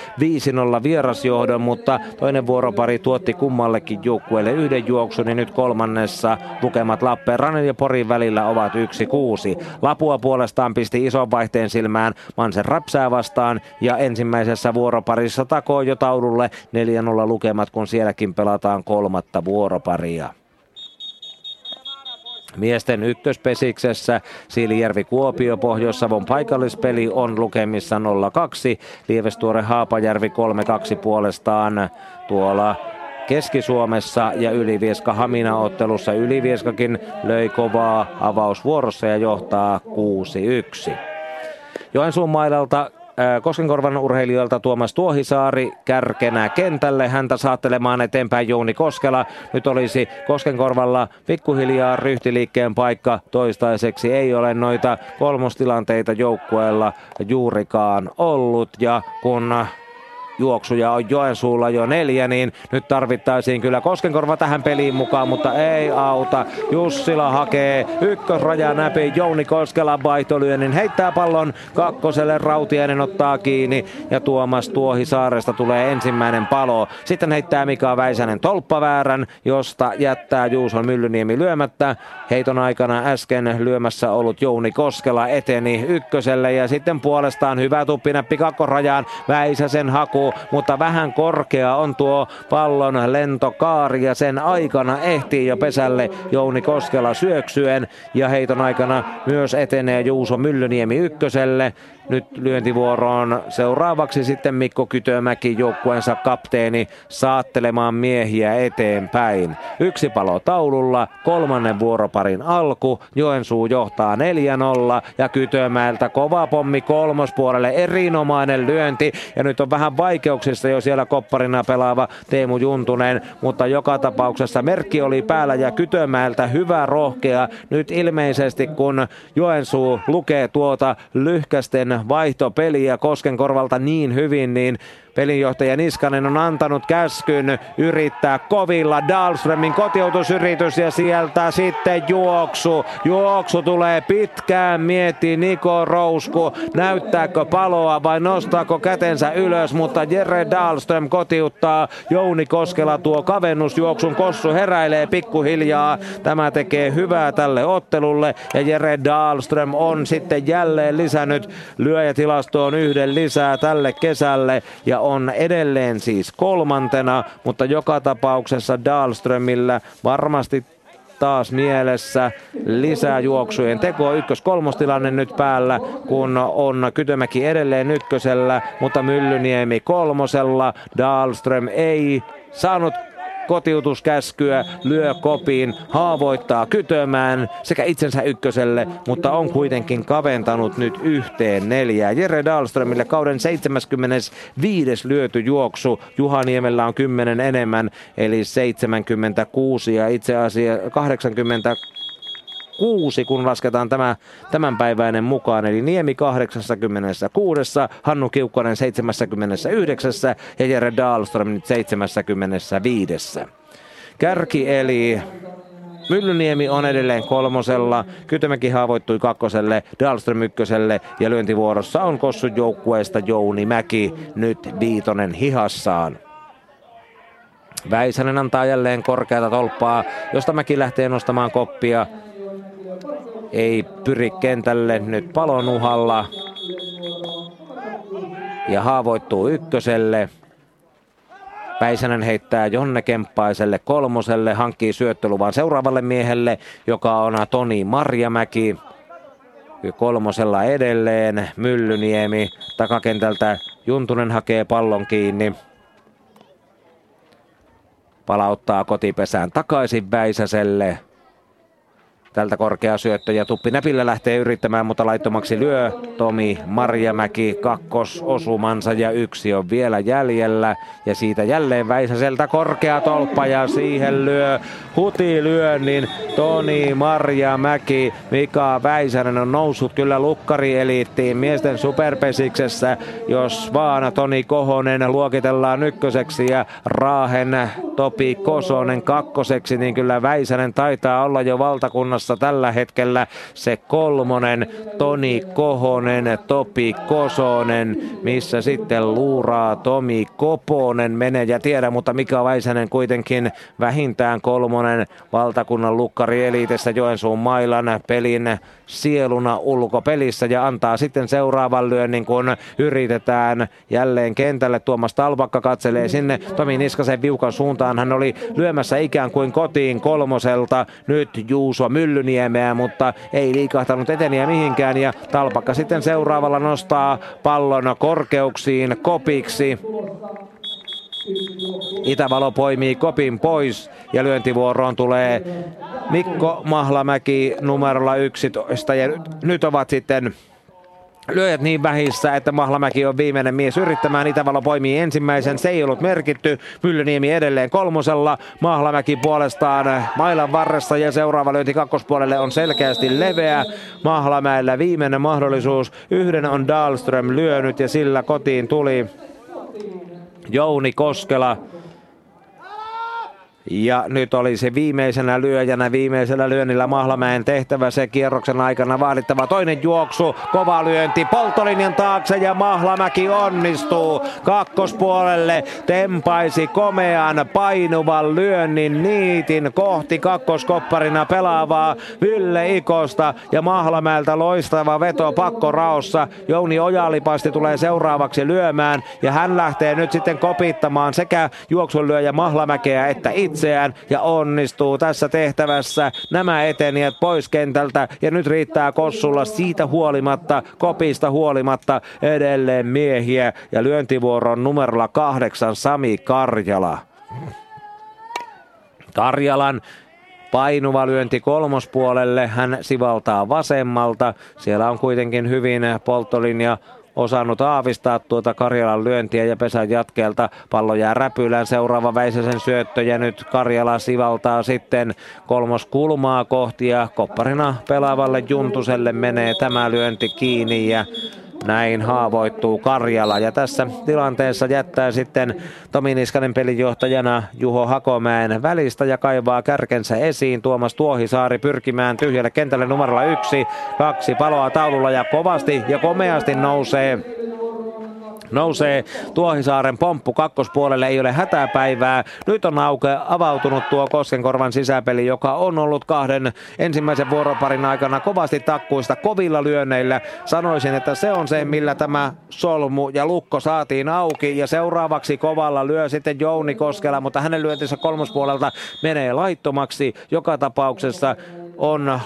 5-0 vierasjohdon, mutta toinen vuoropari tuotti kummallekin joukkueelle yhden juoksun, niin nyt kolmannessa lukemat Lappeenrannan ja Porin välillä ovat 1-6. Lapua puolella puolestaan pisti ison vaihteen silmään Mansen Rapsää vastaan ja ensimmäisessä vuoroparissa takoo jo taululle 4-0 lukemat, kun sielläkin pelataan kolmatta vuoroparia. Miesten ykköspesiksessä Siilijärvi Kuopio Pohjois-Savon paikallispeli on lukemissa 0-2. Lievestuore Haapajärvi 3-2 puolestaan tuolla Keski-Suomessa ja Ylivieska Hamina-ottelussa. Ylivieskakin löi kovaa avausvuorossa ja johtaa 6-1. Joensuun mailalta Koskenkorvan urheilijoilta Tuomas Tuohisaari kärkenä kentälle. Häntä saattelemaan eteenpäin Jouni Koskela. Nyt olisi Koskenkorvalla pikkuhiljaa ryhtiliikkeen paikka. Toistaiseksi ei ole noita kolmostilanteita joukkueella juurikaan ollut. Ja kun juoksuja on Joensuulla jo neljä, niin nyt tarvittaisiin kyllä Koskenkorva tähän peliin mukaan, mutta ei auta. Jussila hakee ykkösrajan läpi, Jouni Koskela vaihtolyönnin, heittää pallon kakkoselle, Rautiainen ottaa kiinni ja Tuomas Tuohi Saaresta tulee ensimmäinen palo. Sitten heittää Mika Väisänen tolppaväärän, josta jättää Juuson Myllyniemi lyömättä. Heiton aikana äsken lyömässä ollut Jouni Koskela eteni ykköselle ja sitten puolestaan hyvä tuppinäppi kakkorajaan Väisäsen haku mutta vähän korkea on tuo pallon lentokaari ja sen aikana ehtii jo pesälle Jouni Koskela syöksyen ja heiton aikana myös etenee Juuso Myllyniemi ykköselle. Nyt lyöntivuoroon seuraavaksi sitten Mikko Kytömäki joukkueensa kapteeni saattelemaan miehiä eteenpäin. Yksi palo taululla, kolmannen vuoroparin alku. Joensuu johtaa 4-0 ja Kytömäeltä kova pommi kolmospuolelle. Erinomainen lyönti ja nyt on vähän vaikeuksissa jo siellä kopparina pelaava Teemu Juntunen, mutta joka tapauksessa merkki oli päällä ja Kytömäeltä hyvä rohkea. Nyt ilmeisesti kun Joensuu lukee tuota lyhkästen vaihtopeliä Koskenkorvalta niin hyvin, niin Pelinjohtaja Niskanen on antanut käskyn yrittää kovilla Dahlströmin kotiutusyritys ja sieltä sitten juoksu. Juoksu tulee pitkään, miettii Niko Rousku, näyttääkö paloa vai nostaako kätensä ylös, mutta Jere Dahlström kotiuttaa. Jouni Koskela tuo kavennusjuoksun, Kossu heräilee pikkuhiljaa. Tämä tekee hyvää tälle ottelulle ja Jere Dahlström on sitten jälleen lisännyt lyöjätilastoon yhden lisää tälle kesälle ja on edelleen siis kolmantena, mutta joka tapauksessa Dahlströmillä varmasti taas mielessä lisää juoksujen teko. Ykkös-kolmostilanne nyt päällä, kun on Kytömäki edelleen ykkösellä, mutta Myllyniemi kolmosella. Dahlström ei saanut kotiutuskäskyä, lyö kopiin, haavoittaa kytömään sekä itsensä ykköselle, mutta on kuitenkin kaventanut nyt yhteen neljää. Jere Dahlströmille kauden 75. lyöty juoksu. Juhaniemellä on 10 enemmän, eli 76 ja itse asiassa 80 kuusi, kun lasketaan tämä tämänpäiväinen mukaan. Eli Niemi 86, Hannu Kiukkonen 79 ja Jere Dahlström nyt 75. Kärki eli Myllyniemi on edelleen kolmosella, Kytömäki haavoittui kakkoselle, Dahlström ykköselle ja lyöntivuorossa on Kossun joukkueesta Jouni Mäki, nyt viitonen hihassaan. Väisänen antaa jälleen korkeata tolppaa, josta Mäki lähtee nostamaan koppia ei pyri kentälle nyt palon uhalla. Ja haavoittuu ykköselle. Päisänen heittää Jonne Kemppaiselle kolmoselle, hankkii syöttöluvan seuraavalle miehelle, joka on Toni Marjamäki. Kolmosella edelleen Myllyniemi takakentältä Juntunen hakee pallon kiinni. Palauttaa kotipesään takaisin Väisäselle. Tältä korkea syöttö ja Tuppi Näpillä lähtee yrittämään, mutta laittomaksi lyö Tomi Marjamäki kakkososumansa ja yksi on vielä jäljellä. Ja siitä jälleen Väisäseltä korkea tolppa ja siihen lyö huti lyönnin Toni Marjamäki. Mika Väisänen on noussut kyllä lukkarieliittiin miesten superpesiksessä, jos vaan Toni Kohonen luokitellaan ykköseksi ja Raahen Topi Kosonen kakkoseksi, niin kyllä Väisänen taitaa olla jo valtakunnassa Suomessa tällä hetkellä se kolmonen, Toni Kohonen, Topi Kosonen, missä sitten luuraa Tomi Koponen, menee ja tiedä, mutta Mika Väisänen kuitenkin vähintään kolmonen valtakunnan lukkari eliitessä Joensuun mailan pelin sieluna ulkopelissä ja antaa sitten seuraavan lyönnin, kun yritetään jälleen kentälle. Tuomas Talvakka katselee sinne Tomi Niskasen viukan suuntaan. Hän oli lyömässä ikään kuin kotiin kolmoselta. Nyt Juuso Myllyniemeä, mutta ei liikahtanut eteniä mihinkään ja Talpakka sitten seuraavalla nostaa pallon korkeuksiin kopiksi. Itävalo poimii kopin pois ja lyöntivuoroon tulee Mikko Mahlamäki numerolla 11 ja nyt ovat sitten lyöjät niin vähissä, että Mahlamäki on viimeinen mies yrittämään. Itävalo poimii ensimmäisen, se ei ollut merkitty. Myllyniemi edelleen kolmosella. Mahlamäki puolestaan mailan varressa ja seuraava lyönti kakkospuolelle on selkeästi leveä. Mahlamäellä viimeinen mahdollisuus. Yhden on Dahlström lyönyt ja sillä kotiin tuli Jouni Koskela. Ja nyt oli se viimeisenä lyöjänä, viimeisellä lyönnillä Mahlamäen tehtävä se kierroksen aikana vaadittava toinen juoksu. Kova lyönti poltolinjan taakse ja Mahlamäki onnistuu kakkospuolelle. Tempaisi komean painuvan lyönnin niitin kohti kakkoskopparina pelaavaa Ville Ikosta ja Mahlamäeltä loistava veto pakkoraossa. Jouni Ojalipasti tulee seuraavaksi lyömään ja hän lähtee nyt sitten kopittamaan sekä juoksunlyöjä Mahlamäkeä että itse itseään ja onnistuu tässä tehtävässä. Nämä etenijät pois kentältä ja nyt riittää Kossulla siitä huolimatta, kopista huolimatta edelleen miehiä ja lyöntivuoron numerolla kahdeksan Sami Karjala. Karjalan Painuva lyönti kolmospuolelle, hän sivaltaa vasemmalta. Siellä on kuitenkin hyvin polttolinja osannut aavistaa tuota Karjalan lyöntiä ja pesän jatkeelta. Pallo jää räpylään seuraava Väisäsen syöttö ja nyt Karjala sivaltaa sitten kolmos kulmaa kohti ja kopparina pelaavalle Juntuselle menee tämä lyönti kiinni ja näin haavoittuu Karjala ja tässä tilanteessa jättää sitten Tomi Niskanen pelinjohtajana Juho Hakomäen välistä ja kaivaa kärkensä esiin. Tuomas Tuohisaari pyrkimään tyhjälle kentälle numerolla yksi, kaksi paloa taululla ja kovasti ja komeasti nousee nousee Tuohisaaren pomppu kakkospuolelle, ei ole hätäpäivää. Nyt on auke avautunut tuo Koskenkorvan sisäpeli, joka on ollut kahden ensimmäisen vuoroparin aikana kovasti takkuista kovilla lyönneillä. Sanoisin, että se on se, millä tämä solmu ja lukko saatiin auki ja seuraavaksi kovalla lyö sitten Jouni Koskela, mutta hänen lyöntinsä kolmospuolelta menee laittomaksi. Joka tapauksessa on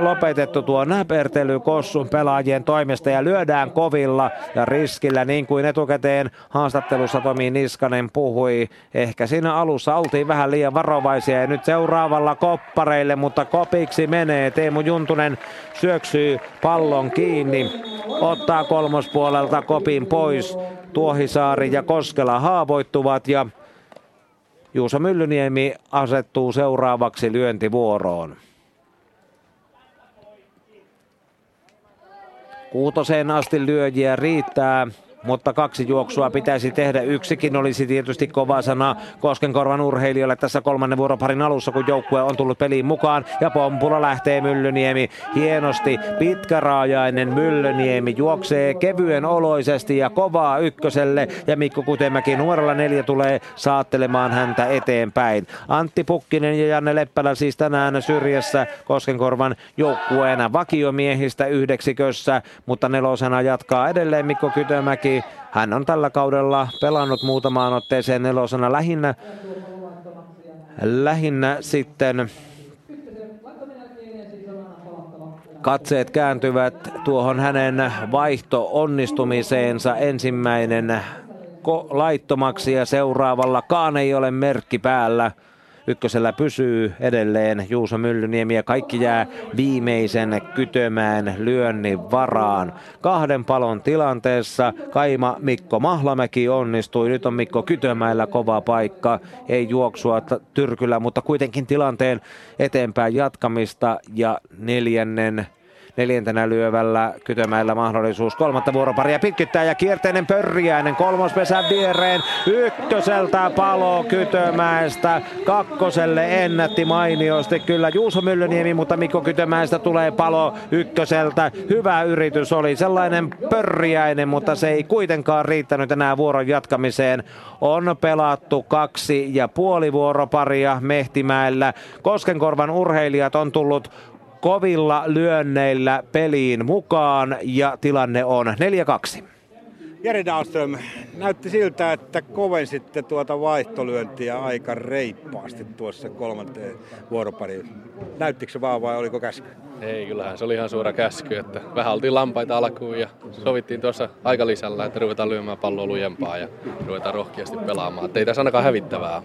lopetettu tuo näpertely Kossun pelaajien toimesta ja lyödään kovilla ja riskillä niin kuin etukäteen haastattelussa Tomi Niskanen puhui. Ehkä siinä alussa oltiin vähän liian varovaisia ja nyt seuraavalla koppareille, mutta kopiksi menee. Teemu Juntunen syöksyy pallon kiinni, ottaa kolmospuolelta kopin pois. Tuohisaari ja Koskela haavoittuvat ja Juuso Myllyniemi asettuu seuraavaksi lyöntivuoroon. Kuutoseen asti lyöjiä riittää mutta kaksi juoksua pitäisi tehdä. Yksikin olisi tietysti kova sana Koskenkorvan urheilijoille tässä kolmannen vuoroparin alussa, kun joukkue on tullut peliin mukaan. Ja Pompula lähtee Myllyniemi hienosti. Pitkäraajainen Myllyniemi juoksee kevyen oloisesti ja kovaa ykköselle. Ja Mikko Kutemäki numerolla neljä tulee saattelemaan häntä eteenpäin. Antti Pukkinen ja Janne Leppälä siis tänään syrjässä Koskenkorvan joukkueena vakiomiehistä yhdeksikössä, mutta nelosena jatkaa edelleen Mikko Kytömäki hän on tällä kaudella pelannut muutamaan otteeseen nelosena lähinnä, lähinnä sitten katseet kääntyvät tuohon hänen vaihto onnistumiseensa ensimmäinen laittomaksi ja seuraavallakaan ei ole merkki päällä. Ykkösellä pysyy edelleen Juuso Myllyniemi ja kaikki jää viimeisen kytömään lyönnin varaan. Kahden palon tilanteessa Kaima Mikko Mahlamäki onnistui. Nyt on Mikko Kytömäellä kova paikka. Ei juoksua tyrkyllä, mutta kuitenkin tilanteen eteenpäin jatkamista ja neljännen neljäntenä lyövällä Kytömäellä mahdollisuus kolmatta vuoroparia pitkittää ja kierteinen pörriäinen kolmospesän viereen ykköseltä palo Kytömäestä kakkoselle ennätti mainiosti kyllä Juuso Myllyniemi, mutta Mikko Kytömäestä tulee palo ykköseltä. Hyvä yritys oli sellainen pörriäinen, mutta se ei kuitenkaan riittänyt enää vuoron jatkamiseen. On pelattu kaksi ja puoli vuoroparia Mehtimäellä. Koskenkorvan urheilijat on tullut kovilla lyönneillä peliin mukaan ja tilanne on 4-2. Jari Dahlström, näytti siltä, että kovensitte tuota vaihtolyöntiä aika reippaasti tuossa kolmanteen vuoropariin. Näyttikö se vaan vai oliko käsky? Ei, kyllähän se oli ihan suora käsky, että vähän oltiin lampaita alkuun ja sovittiin tuossa aikalisällä, että ruvetaan lyömään palloa lujempaa ja ruvetaan rohkeasti pelaamaan. Että ei tässä ainakaan hävittävää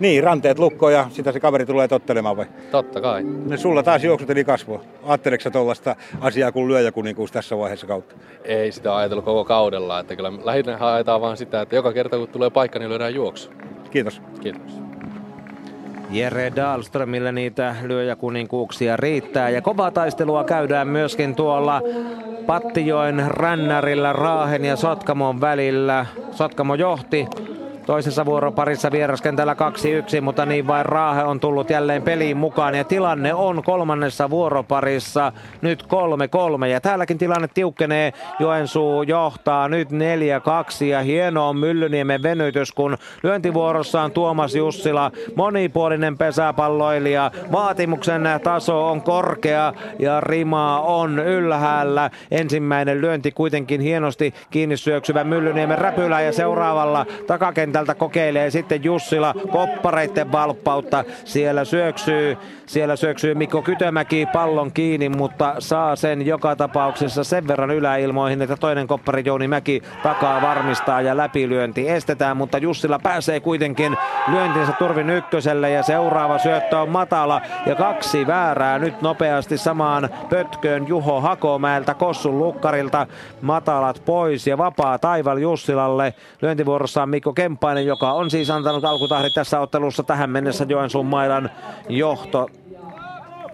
Niin, ranteet lukkoon ja sitä se kaveri tulee tottelemaan vai? Totta kai. Ne sulla taas juoksuteli kasvoa. Ajatteleksä tuollaista asiaa kuin lyöjäkuninkuus tässä vaiheessa kautta? Ei sitä ajatellut koko kaudella, että kyllä lähinnä haetaan vaan sitä, että joka kerta kun tulee paikka, niin lyödään juoksu. Kiitos. Kiitos. Jere Dahlströmille niitä lyöjäkuninkuuksia riittää ja kovaa taistelua käydään myöskin tuolla Pattijoen rännärillä Raahen ja Sotkamon välillä. Sotkamo johti Toisessa vuoroparissa vieraskentällä 2-1, mutta niin vain Raahe on tullut jälleen peliin mukaan ja tilanne on kolmannessa vuoroparissa nyt 3-3 ja täälläkin tilanne tiukkenee. Joensuu johtaa nyt 4-2 ja hieno on Myllyniemen venytys, kun lyöntivuorossa on Tuomas Jussila, monipuolinen pesäpalloilija. Vaatimuksen taso on korkea ja rima on ylhäällä. Ensimmäinen lyönti kuitenkin hienosti kiinni syöksyvä Myllyniemen räpylä ja seuraavalla takakenttä kentältä kokeilee sitten Jussila koppareiden valppautta. Siellä syöksyy, siellä syöksyy Mikko Kytömäki pallon kiinni, mutta saa sen joka tapauksessa sen verran yläilmoihin, että toinen koppari Jouni Mäki takaa varmistaa ja läpilyönti estetään, mutta Jussila pääsee kuitenkin lyöntinsä turvin ykköselle ja seuraava syöttö on matala ja kaksi väärää nyt nopeasti samaan pötköön Juho Hakomäeltä Kossun lukkarilta matalat pois ja vapaa taival Jussilalle. Lyöntivuorossa on Mikko Kemppa Kemppainen, joka on siis antanut alkutahdit tässä ottelussa tähän mennessä Joensuun mailan johto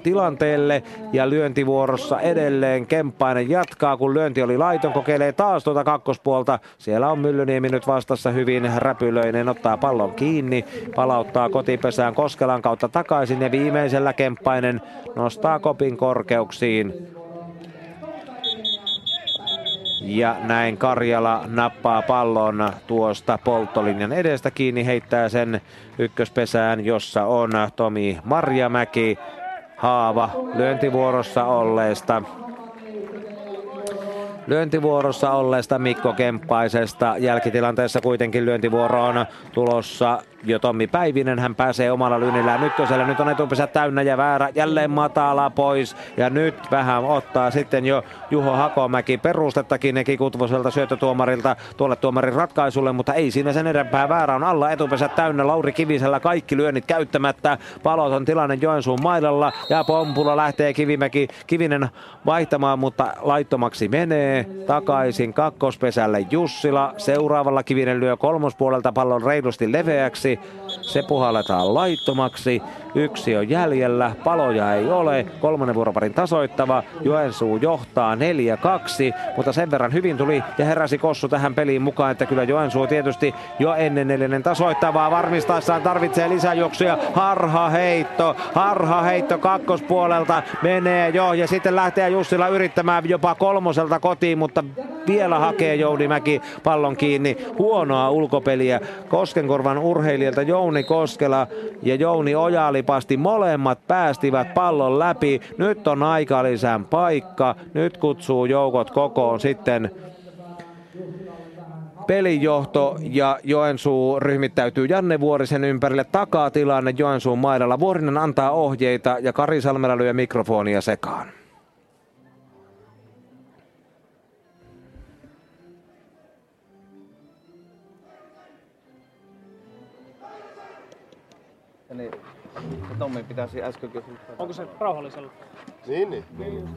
tilanteelle ja lyöntivuorossa edelleen Kemppainen jatkaa, kun lyönti oli laiton, kokeilee taas tuota kakkospuolta. Siellä on Myllyniemi nyt vastassa hyvin räpylöinen, ottaa pallon kiinni, palauttaa kotipesään Koskelan kautta takaisin ja viimeisellä Kemppainen nostaa kopin korkeuksiin. Ja näin Karjala nappaa pallon tuosta polttolinjan edestä kiinni, heittää sen ykköspesään, jossa on Tomi Marjamäki, haava lyöntivuorossa olleesta lyöntivuorossa olleesta Mikko Kemppaisesta. Jälkitilanteessa kuitenkin lyöntivuoro on tulossa jo Tommi Päivinen. Hän pääsee omalla lynnillään ykkösellä. Nyt on etupesä täynnä ja väärä. Jälleen matala pois. Ja nyt vähän ottaa sitten jo Juho Hakomäki perustettakin Neki Kutvoselta syöttötuomarilta tuolle tuomarin ratkaisulle, mutta ei siinä sen enempää väärä on alla etupesä täynnä. Lauri Kivisellä kaikki lyönnit käyttämättä. Paloton tilanne Joensuun mailalla ja Pompula lähtee Kivimäki, Kivinen vaihtamaan, mutta laittomaksi menee. Takaisin kakkospesälle Jussila. Seuraavalla Kivinen lyö kolmospuolelta pallon reilusti leveäksi. Se puhalletaan laittomaksi. Yksi on jäljellä. Paloja ei ole. Kolmannen vuoroparin tasoittava. Joensuu johtaa 4-2. Mutta sen verran hyvin tuli ja heräsi Kossu tähän peliin mukaan, että kyllä Joensuu tietysti jo ennen neljännen tasoittavaa varmistaessaan tarvitsee lisäjuoksuja. Harha heitto. Harha heitto kakkospuolelta menee jo ja sitten lähtee Jussila yrittämään jopa kolmoselta kotiin, mutta vielä hakee Jouni Mäki pallon kiinni. Huonoa ulkopeliä Koskenkorvan urheilijalta Jouni Koskela ja Jouni Ojalipasti. Molemmat päästivät pallon läpi. Nyt on aikalisän paikka. Nyt kutsuu joukot kokoon sitten pelijohto ja Joensuu ryhmittäytyy Janne Vuorisen ympärille. Takaa tilanne Joensuun maidalla. Vuorinen antaa ohjeita ja Kari Salmela lyö mikrofonia sekaan. Tommi pitäisi äsken kysyä. Onko se rauhallisella? Niin, niin. niin.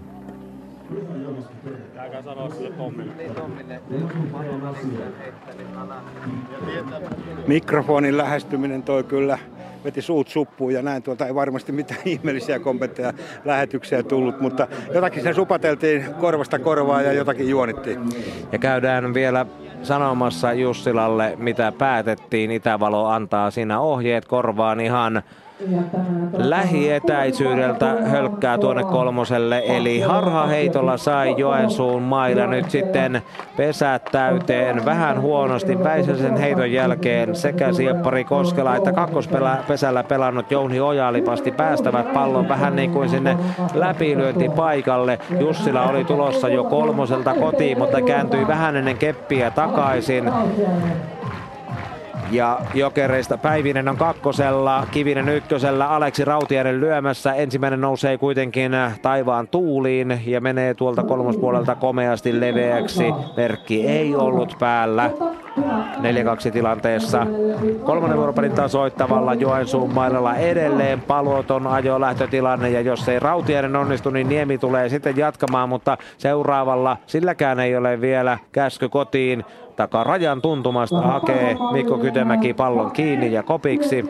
Sanoa sille Tommille. Niin Tommille, Mikrofonin lähestyminen toi kyllä veti suut suppuun ja näin tuolta ei varmasti mitään ihmeellisiä kommentteja lähetyksiä tullut, mutta jotakin sen supateltiin korvasta korvaa ja jotakin juonittiin. Ja käydään vielä sanomassa Jussilalle, mitä päätettiin. Itävalo antaa siinä ohjeet korvaan ihan lähietäisyydeltä hölkkää tuonne kolmoselle. Eli harhaheitolla sai Joensuun mailla nyt sitten pesät täyteen. Vähän huonosti Väisäsen heiton jälkeen sekä Sieppari Koskela että kakkospesällä pelannut Jouni Ojalipasti päästävät pallon vähän niin kuin sinne läpilyöntipaikalle. Jussila oli tulossa jo kolmoselta kotiin, mutta kääntyi vähän ennen keppiä takaisin. Ja Jokereista Päivinen on kakkosella, Kivinen ykkösellä, Aleksi Rautiainen lyömässä. Ensimmäinen nousee kuitenkin taivaan tuuliin ja menee tuolta kolmospuolelta komeasti leveäksi. Merkki ei ollut päällä. 4-2 tilanteessa. Kolmannen vuoropelin tasoittavalla Joensuun mailalla edelleen paloton ajo lähtötilanne ja jos ei Rautiainen onnistu, niin Niemi tulee sitten jatkamaan, mutta seuraavalla silläkään ei ole vielä käsky kotiin rajan tuntumasta hakee Mikko Kytemäki pallon kiinni ja kopiksi.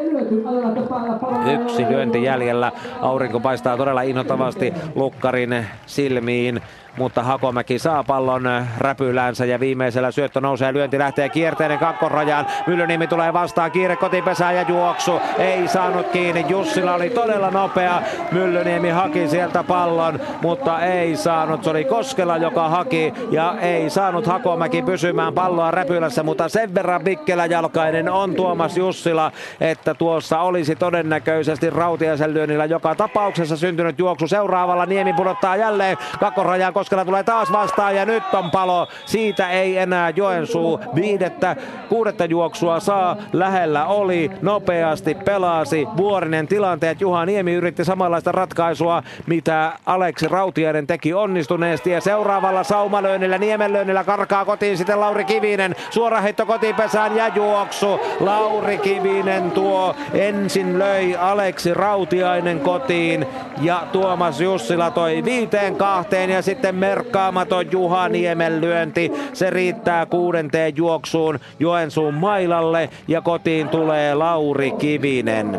Yksi lyönti jäljellä. Aurinko paistaa todella innoittavasti Lukkarin silmiin mutta Hakomäki saa pallon räpylänsä ja viimeisellä syöttö nousee lyönti lähtee kierteinen kakkorajaan. Myllyniemi tulee vastaan, kiire kotipesään ja juoksu. Ei saanut kiinni, Jussila oli todella nopea. Myllyniemi haki sieltä pallon, mutta ei saanut. Se oli Koskela, joka haki ja ei saanut Hakomäki pysymään palloa räpylässä, mutta sen verran vikkeläjalkainen on Tuomas Jussila, että tuossa olisi todennäköisesti Rautiaisen lyönnillä joka tapauksessa syntynyt juoksu. Seuraavalla Niemi pudottaa jälleen kakkorajaan Koskela tulee taas vastaan ja nyt on palo. Siitä ei enää Joensuu viidettä, kuudetta juoksua saa. Lähellä oli, nopeasti pelasi. Vuorinen tilanteet. Juha Niemi yritti samanlaista ratkaisua, mitä Aleksi Rautiainen teki onnistuneesti. Ja seuraavalla saumalöönnillä, Niemenlöönnillä karkaa kotiin sitten Lauri Kivinen. Suora heitto kotipesään ja juoksu. Lauri Kivinen tuo ensin löi Aleksi Rautiainen kotiin ja Tuomas Jussila toi viiteen kahteen ja sitten sitten merkkaamaton Juha Niemen lyönti. Se riittää kuudenteen juoksuun Joensuun mailalle ja kotiin tulee Lauri Kivinen.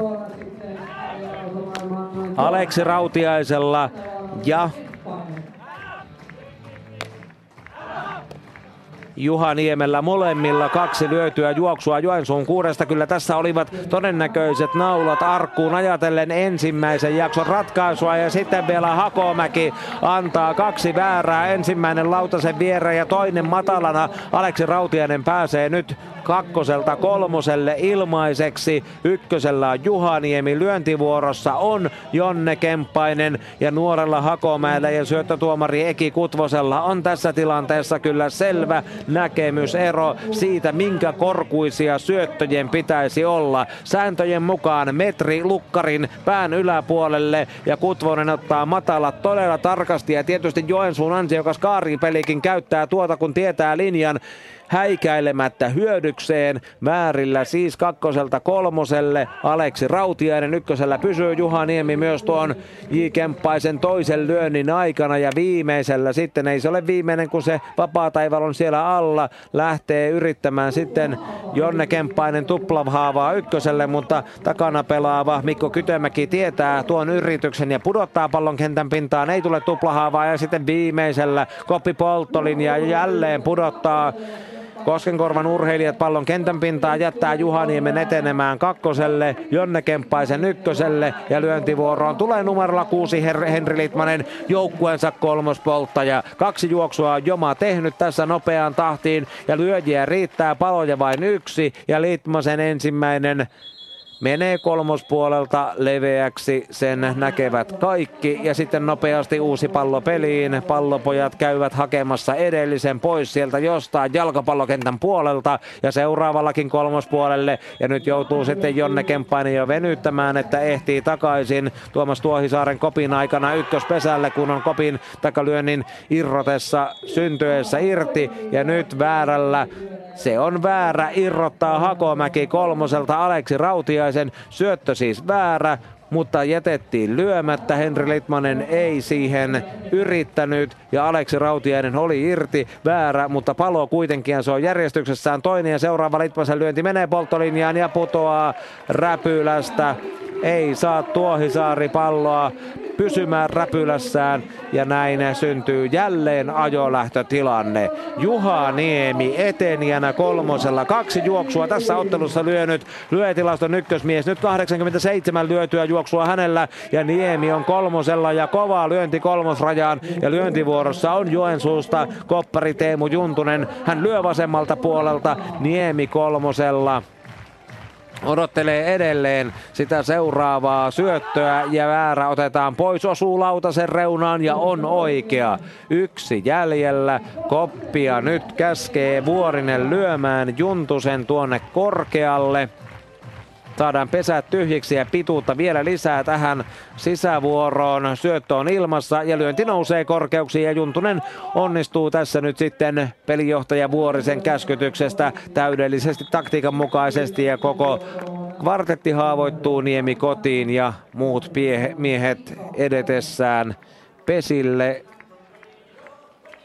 Aleksi Rautiaisella ja Juha Niemellä molemmilla kaksi lyötyä juoksua Joensuun kuudesta. Kyllä tässä olivat todennäköiset naulat arkkuun ajatellen ensimmäisen jakson ratkaisua ja sitten vielä Hakomäki antaa kaksi väärää. Ensimmäinen lautasen viereen ja toinen matalana. Aleksi Rautiainen pääsee nyt kakkoselta kolmoselle ilmaiseksi. Ykkösellä on Juhaniemi, lyöntivuorossa on Jonne Kemppainen ja nuorella Hakomäellä ja syöttötuomari Eki Kutvosella on tässä tilanteessa kyllä selvä näkemysero siitä, minkä korkuisia syöttöjen pitäisi olla. Sääntöjen mukaan metri Lukkarin pään yläpuolelle ja Kutvonen ottaa matalat todella tarkasti ja tietysti Joensuun ansiokas kaaripelikin käyttää tuota kun tietää linjan häikäilemättä hyödykseen. Määrillä siis kakkoselta kolmoselle. Aleksi Rautiainen ykkösellä pysyy Juha Niemi myös tuon J. Kemppaisen toisen lyönnin aikana ja viimeisellä sitten ei se ole viimeinen kun se vapaa taival on siellä alla. Lähtee yrittämään sitten Jonne Kemppainen tuplahaavaa ykköselle, mutta takana pelaava Mikko Kytömäki tietää tuon yrityksen ja pudottaa pallon kentän pintaan. Ei tule tuplahaavaa ja sitten viimeisellä Koppi Polttolinja jälleen pudottaa Koskenkorvan urheilijat pallon kentän pintaa jättää Juhaniemen etenemään kakkoselle, Jonne Kemppaisen ykköselle ja lyöntivuoroon tulee numerolla kuusi Henri Litmanen joukkueensa kolmospolttaja. Kaksi juoksua on Joma tehnyt tässä nopeaan tahtiin ja lyöjiä riittää paloja vain yksi ja Litmasen ensimmäinen menee kolmospuolelta leveäksi, sen näkevät kaikki. Ja sitten nopeasti uusi pallo peliin. Pallopojat käyvät hakemassa edellisen pois sieltä jostain jalkapallokentän puolelta. Ja seuraavallakin kolmospuolelle. Ja nyt joutuu sitten Jonne Kemppainen jo venyttämään, että ehtii takaisin. Tuomas Tuohisaaren kopin aikana ykköspesälle, kun on kopin takalyönnin irrotessa syntyessä irti. Ja nyt väärällä. Se on väärä, irrottaa Hakomäki kolmoselta Aleksi Rautiaisen. Syöttö siis väärä, mutta jätettiin lyömättä. Henri Litmanen ei siihen yrittänyt ja Aleksi Rautiainen oli irti. Väärä, mutta palo kuitenkin se on järjestyksessään toinen ja seuraava Litmasen lyönti menee polttolinjaan ja putoaa räpylästä. Ei saa Tuohisaari palloa pysymään räpylässään ja näin syntyy jälleen ajolähtötilanne. Juha Niemi etenijänä kolmosella. Kaksi juoksua tässä ottelussa lyönyt lyötilaston ykkösmies. Nyt 87 lyötyä juoksua hänellä ja Niemi on kolmosella ja kovaa lyönti kolmosrajaan ja lyöntivuorossa on Joensuusta koppari Teemu Juntunen. Hän lyö vasemmalta puolelta Niemi kolmosella odottelee edelleen sitä seuraavaa syöttöä ja väärä otetaan pois, osuu lautasen reunaan ja on oikea. Yksi jäljellä, koppia nyt käskee Vuorinen lyömään Juntusen tuonne korkealle. Saadaan pesät tyhjiksi ja pituutta vielä lisää tähän sisävuoroon. Syöttö on ilmassa ja lyönti nousee korkeuksiin ja Juntunen onnistuu tässä nyt sitten pelijohtaja Vuorisen käskytyksestä täydellisesti taktiikan mukaisesti ja koko kvartetti haavoittuu Niemi kotiin ja muut miehet edetessään pesille.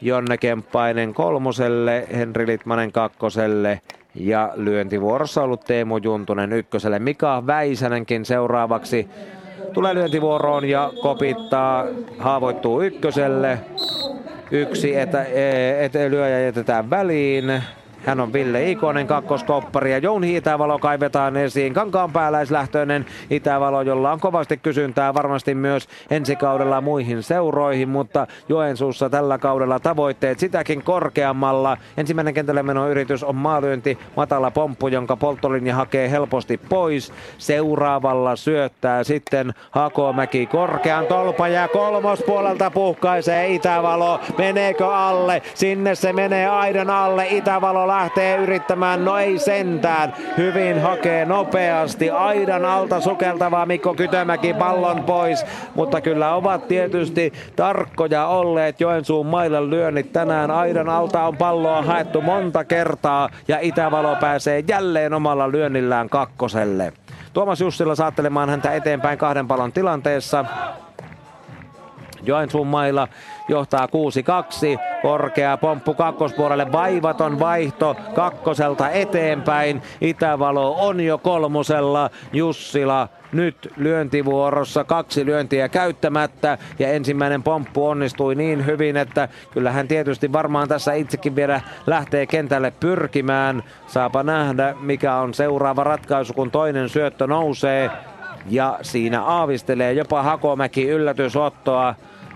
Jonne Kemppainen kolmoselle, Henri Litmanen kakkoselle ja lyöntivuorossa ollut Teemu Juntunen ykköselle. Mika Väisänenkin seuraavaksi tulee lyöntivuoroon ja kopittaa, haavoittuu ykköselle. Yksi etä, e, etä, lyöjä jätetään väliin. Hän on Ville Ikonen kakkoskoppari ja Jouni Itävalo kaivetaan esiin. Kankaanpääläislähtöinen Itävalo, jolla on kovasti kysyntää varmasti myös ensi kaudella muihin seuroihin, mutta Joensuussa tällä kaudella tavoitteet sitäkin korkeammalla. Ensimmäinen kentälle yritys on maalyönti, matala pomppu, jonka polttolinja hakee helposti pois. Seuraavalla syöttää sitten Hakomäki korkean tolpa ja kolmospuolelta puhkaisee Itävalo. Meneekö alle? Sinne se menee aidan alle. Itävalo lähtee yrittämään, no ei sentään. Hyvin hakee nopeasti aidan alta sukeltavaa Mikko Kytömäki pallon pois, mutta kyllä ovat tietysti tarkkoja olleet Joensuun mailan lyönnit tänään. Aidan alta on palloa haettu monta kertaa ja Itävalo pääsee jälleen omalla lyönnillään kakkoselle. Tuomas Jussila saattelemaan häntä eteenpäin kahden pallon tilanteessa. Joensuun mailla johtaa 6-2. Korkea pomppu kakkospuolelle, vaivaton vaihto kakkoselta eteenpäin. Itävalo on jo kolmosella, Jussila nyt lyöntivuorossa kaksi lyöntiä käyttämättä ja ensimmäinen pomppu onnistui niin hyvin, että kyllähän tietysti varmaan tässä itsekin vielä lähtee kentälle pyrkimään. Saapa nähdä mikä on seuraava ratkaisu kun toinen syöttö nousee ja siinä aavistelee jopa Hakomäki yllätysottoa.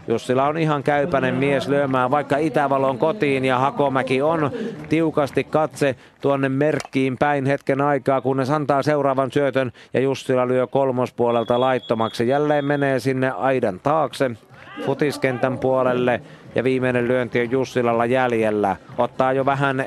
Jussila on ihan käypäinen mies lyömään vaikka Itävalon kotiin ja Hakomäki on tiukasti katse tuonne merkkiin päin hetken aikaa, kunnes antaa seuraavan syötön ja Jussila lyö kolmospuolelta laittomaksi. Jälleen menee sinne aidan taakse futiskentän puolelle ja viimeinen lyönti on Jussilalla jäljellä. Ottaa jo vähän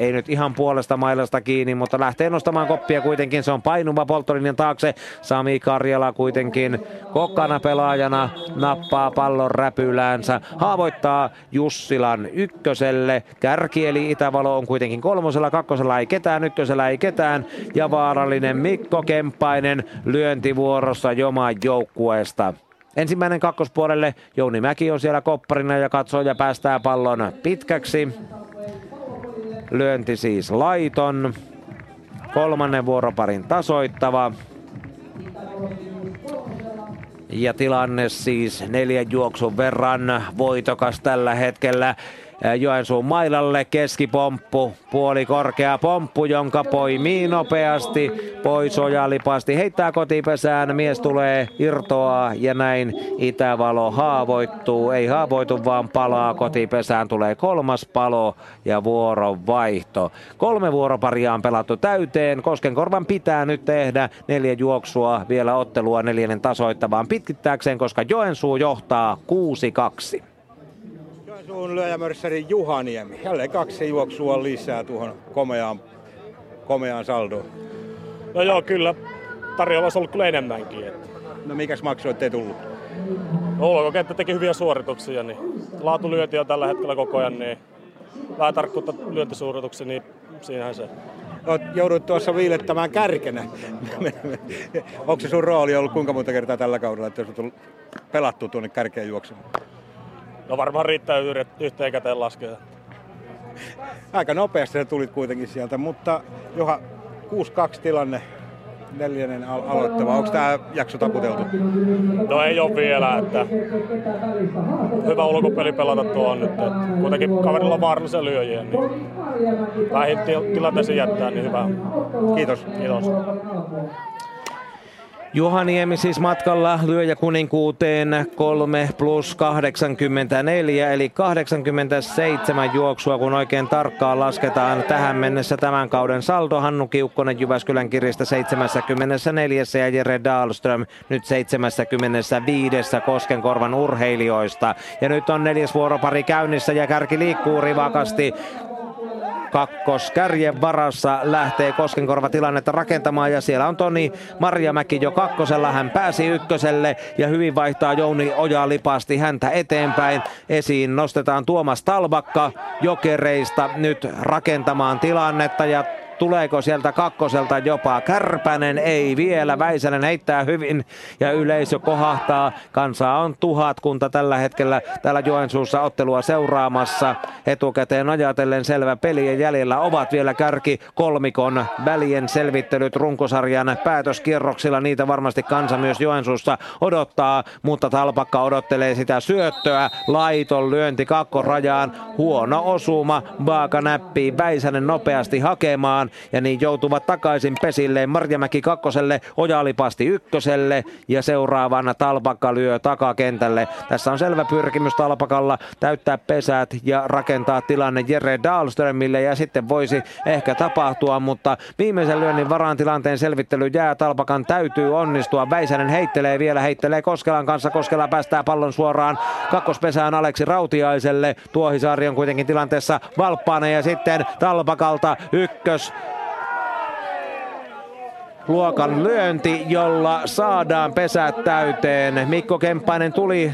ei nyt ihan puolesta mailasta kiinni, mutta lähtee nostamaan koppia kuitenkin. Se on painuva polttolinjan taakse. Sami Karjala kuitenkin kokana pelaajana nappaa pallon räpyläänsä. Haavoittaa Jussilan ykköselle. Kärki eli Itävalo on kuitenkin kolmosella, kakkosella ei ketään, ykkösellä ei ketään. Ja vaarallinen Mikko Kemppainen lyöntivuorossa Joman joukkueesta. Ensimmäinen kakkospuolelle Jouni Mäki on siellä kopparina ja katsoo ja päästää pallon pitkäksi. Lyönti siis laiton. Kolmannen vuoroparin tasoittava. Ja tilanne siis neljän juoksun verran voitokas tällä hetkellä. Joensuun mailalle keskipomppu, puoli korkea pomppu, jonka poimii nopeasti pois ojalipasti. Heittää kotipesään, mies tulee irtoaa ja näin Itävalo haavoittuu. Ei haavoitu vaan palaa kotipesään, tulee kolmas palo ja vuorovaihto. Kolme vuoroparia on pelattu täyteen. Koskenkorvan pitää nyt tehdä neljä juoksua vielä ottelua neljännen tasoittavaan pitkittääkseen, koska Joensuu johtaa 6-2. Joensuun lyöjämörssäri Juhaniemi. Jälleen kaksi juoksua lisää tuohon komeaan, komeaan saldoon. No joo, kyllä. Tarjolla olisi ollut kyllä enemmänkin. Että. No mikäs maksu, ettei tullut? No, ulkokenttä teki hyviä suorituksia, niin laatulyönti on tällä hetkellä koko ajan, niin vähän tarkkuutta lyöntisuorituksia, niin siinähän se. Oot joudut tuossa viilettämään kärkenä. Onko se sun rooli ollut kuinka monta kertaa tällä kaudella, että on pelattu tuonne kärkeen juoksemaan? No varmaan riittää yhteen käteen laskea. Aika nopeasti sä tulit kuitenkin sieltä, mutta Joha, 6-2 tilanne. neljännen al- aloittava. Onko tämä jakso taputeltu? No ei ole vielä, että hyvä ulkopeli pelata tuo on nyt. Että kuitenkin kaverilla on vaarallisia lyöjiä, niin vähin tilanteeseen jättää, niin hyvä. Kiitos. Kiitos. Juhaniemi siis matkalla lyöjä kuninkuuteen 3 plus 84 eli 87 juoksua kun oikein tarkkaan lasketaan tähän mennessä tämän kauden saldo. Hannu Kiukkonen Jyväskylän kiristä 74 ja Jere Dahlström nyt 75 Koskenkorvan urheilijoista. Ja nyt on neljäs vuoropari käynnissä ja kärki liikkuu rivakasti kärjen varassa lähtee Koskenkorva tilannetta rakentamaan ja siellä on Toni Marjamäki jo kakkosella. Hän pääsi ykköselle ja hyvin vaihtaa Jouni Oja lipasti häntä eteenpäin. Esiin nostetaan Tuomas Talbakka jokereista nyt rakentamaan tilannetta ja Tuleeko sieltä kakkoselta jopa Kärpänen? Ei vielä. Väisänen heittää hyvin ja yleisö kohahtaa. Kansaa on tuhatkunta tällä hetkellä täällä Joensuussa ottelua seuraamassa. Etukäteen ajatellen selvä peli ja jäljellä ovat vielä kärki kolmikon välien selvittelyt runkosarjan päätöskierroksilla. Niitä varmasti kansa myös Joensuussa odottaa, mutta Talpakka odottelee sitä syöttöä. Laiton lyönti kakkorajaan. Huono osuma. Vaaka näppii Väisänen nopeasti hakemaan ja niin joutuvat takaisin pesilleen Marjamäki kakkoselle, Ojalipasti ykköselle ja seuraavana Talpakka lyö takakentälle. Tässä on selvä pyrkimys Talpakalla täyttää pesät ja rakentaa tilanne Jere Dahlströmille ja sitten voisi ehkä tapahtua, mutta viimeisen lyönnin varaan tilanteen selvittely jää. Talpakan täytyy onnistua. Väisänen heittelee vielä, heittelee Koskelan kanssa. Koskela päästää pallon suoraan kakkospesään Aleksi Rautiaiselle. Tuohisaari on kuitenkin tilanteessa valppaana ja sitten Talpakalta ykkös luokan lyönti, jolla saadaan pesät täyteen. Mikko Kemppainen tuli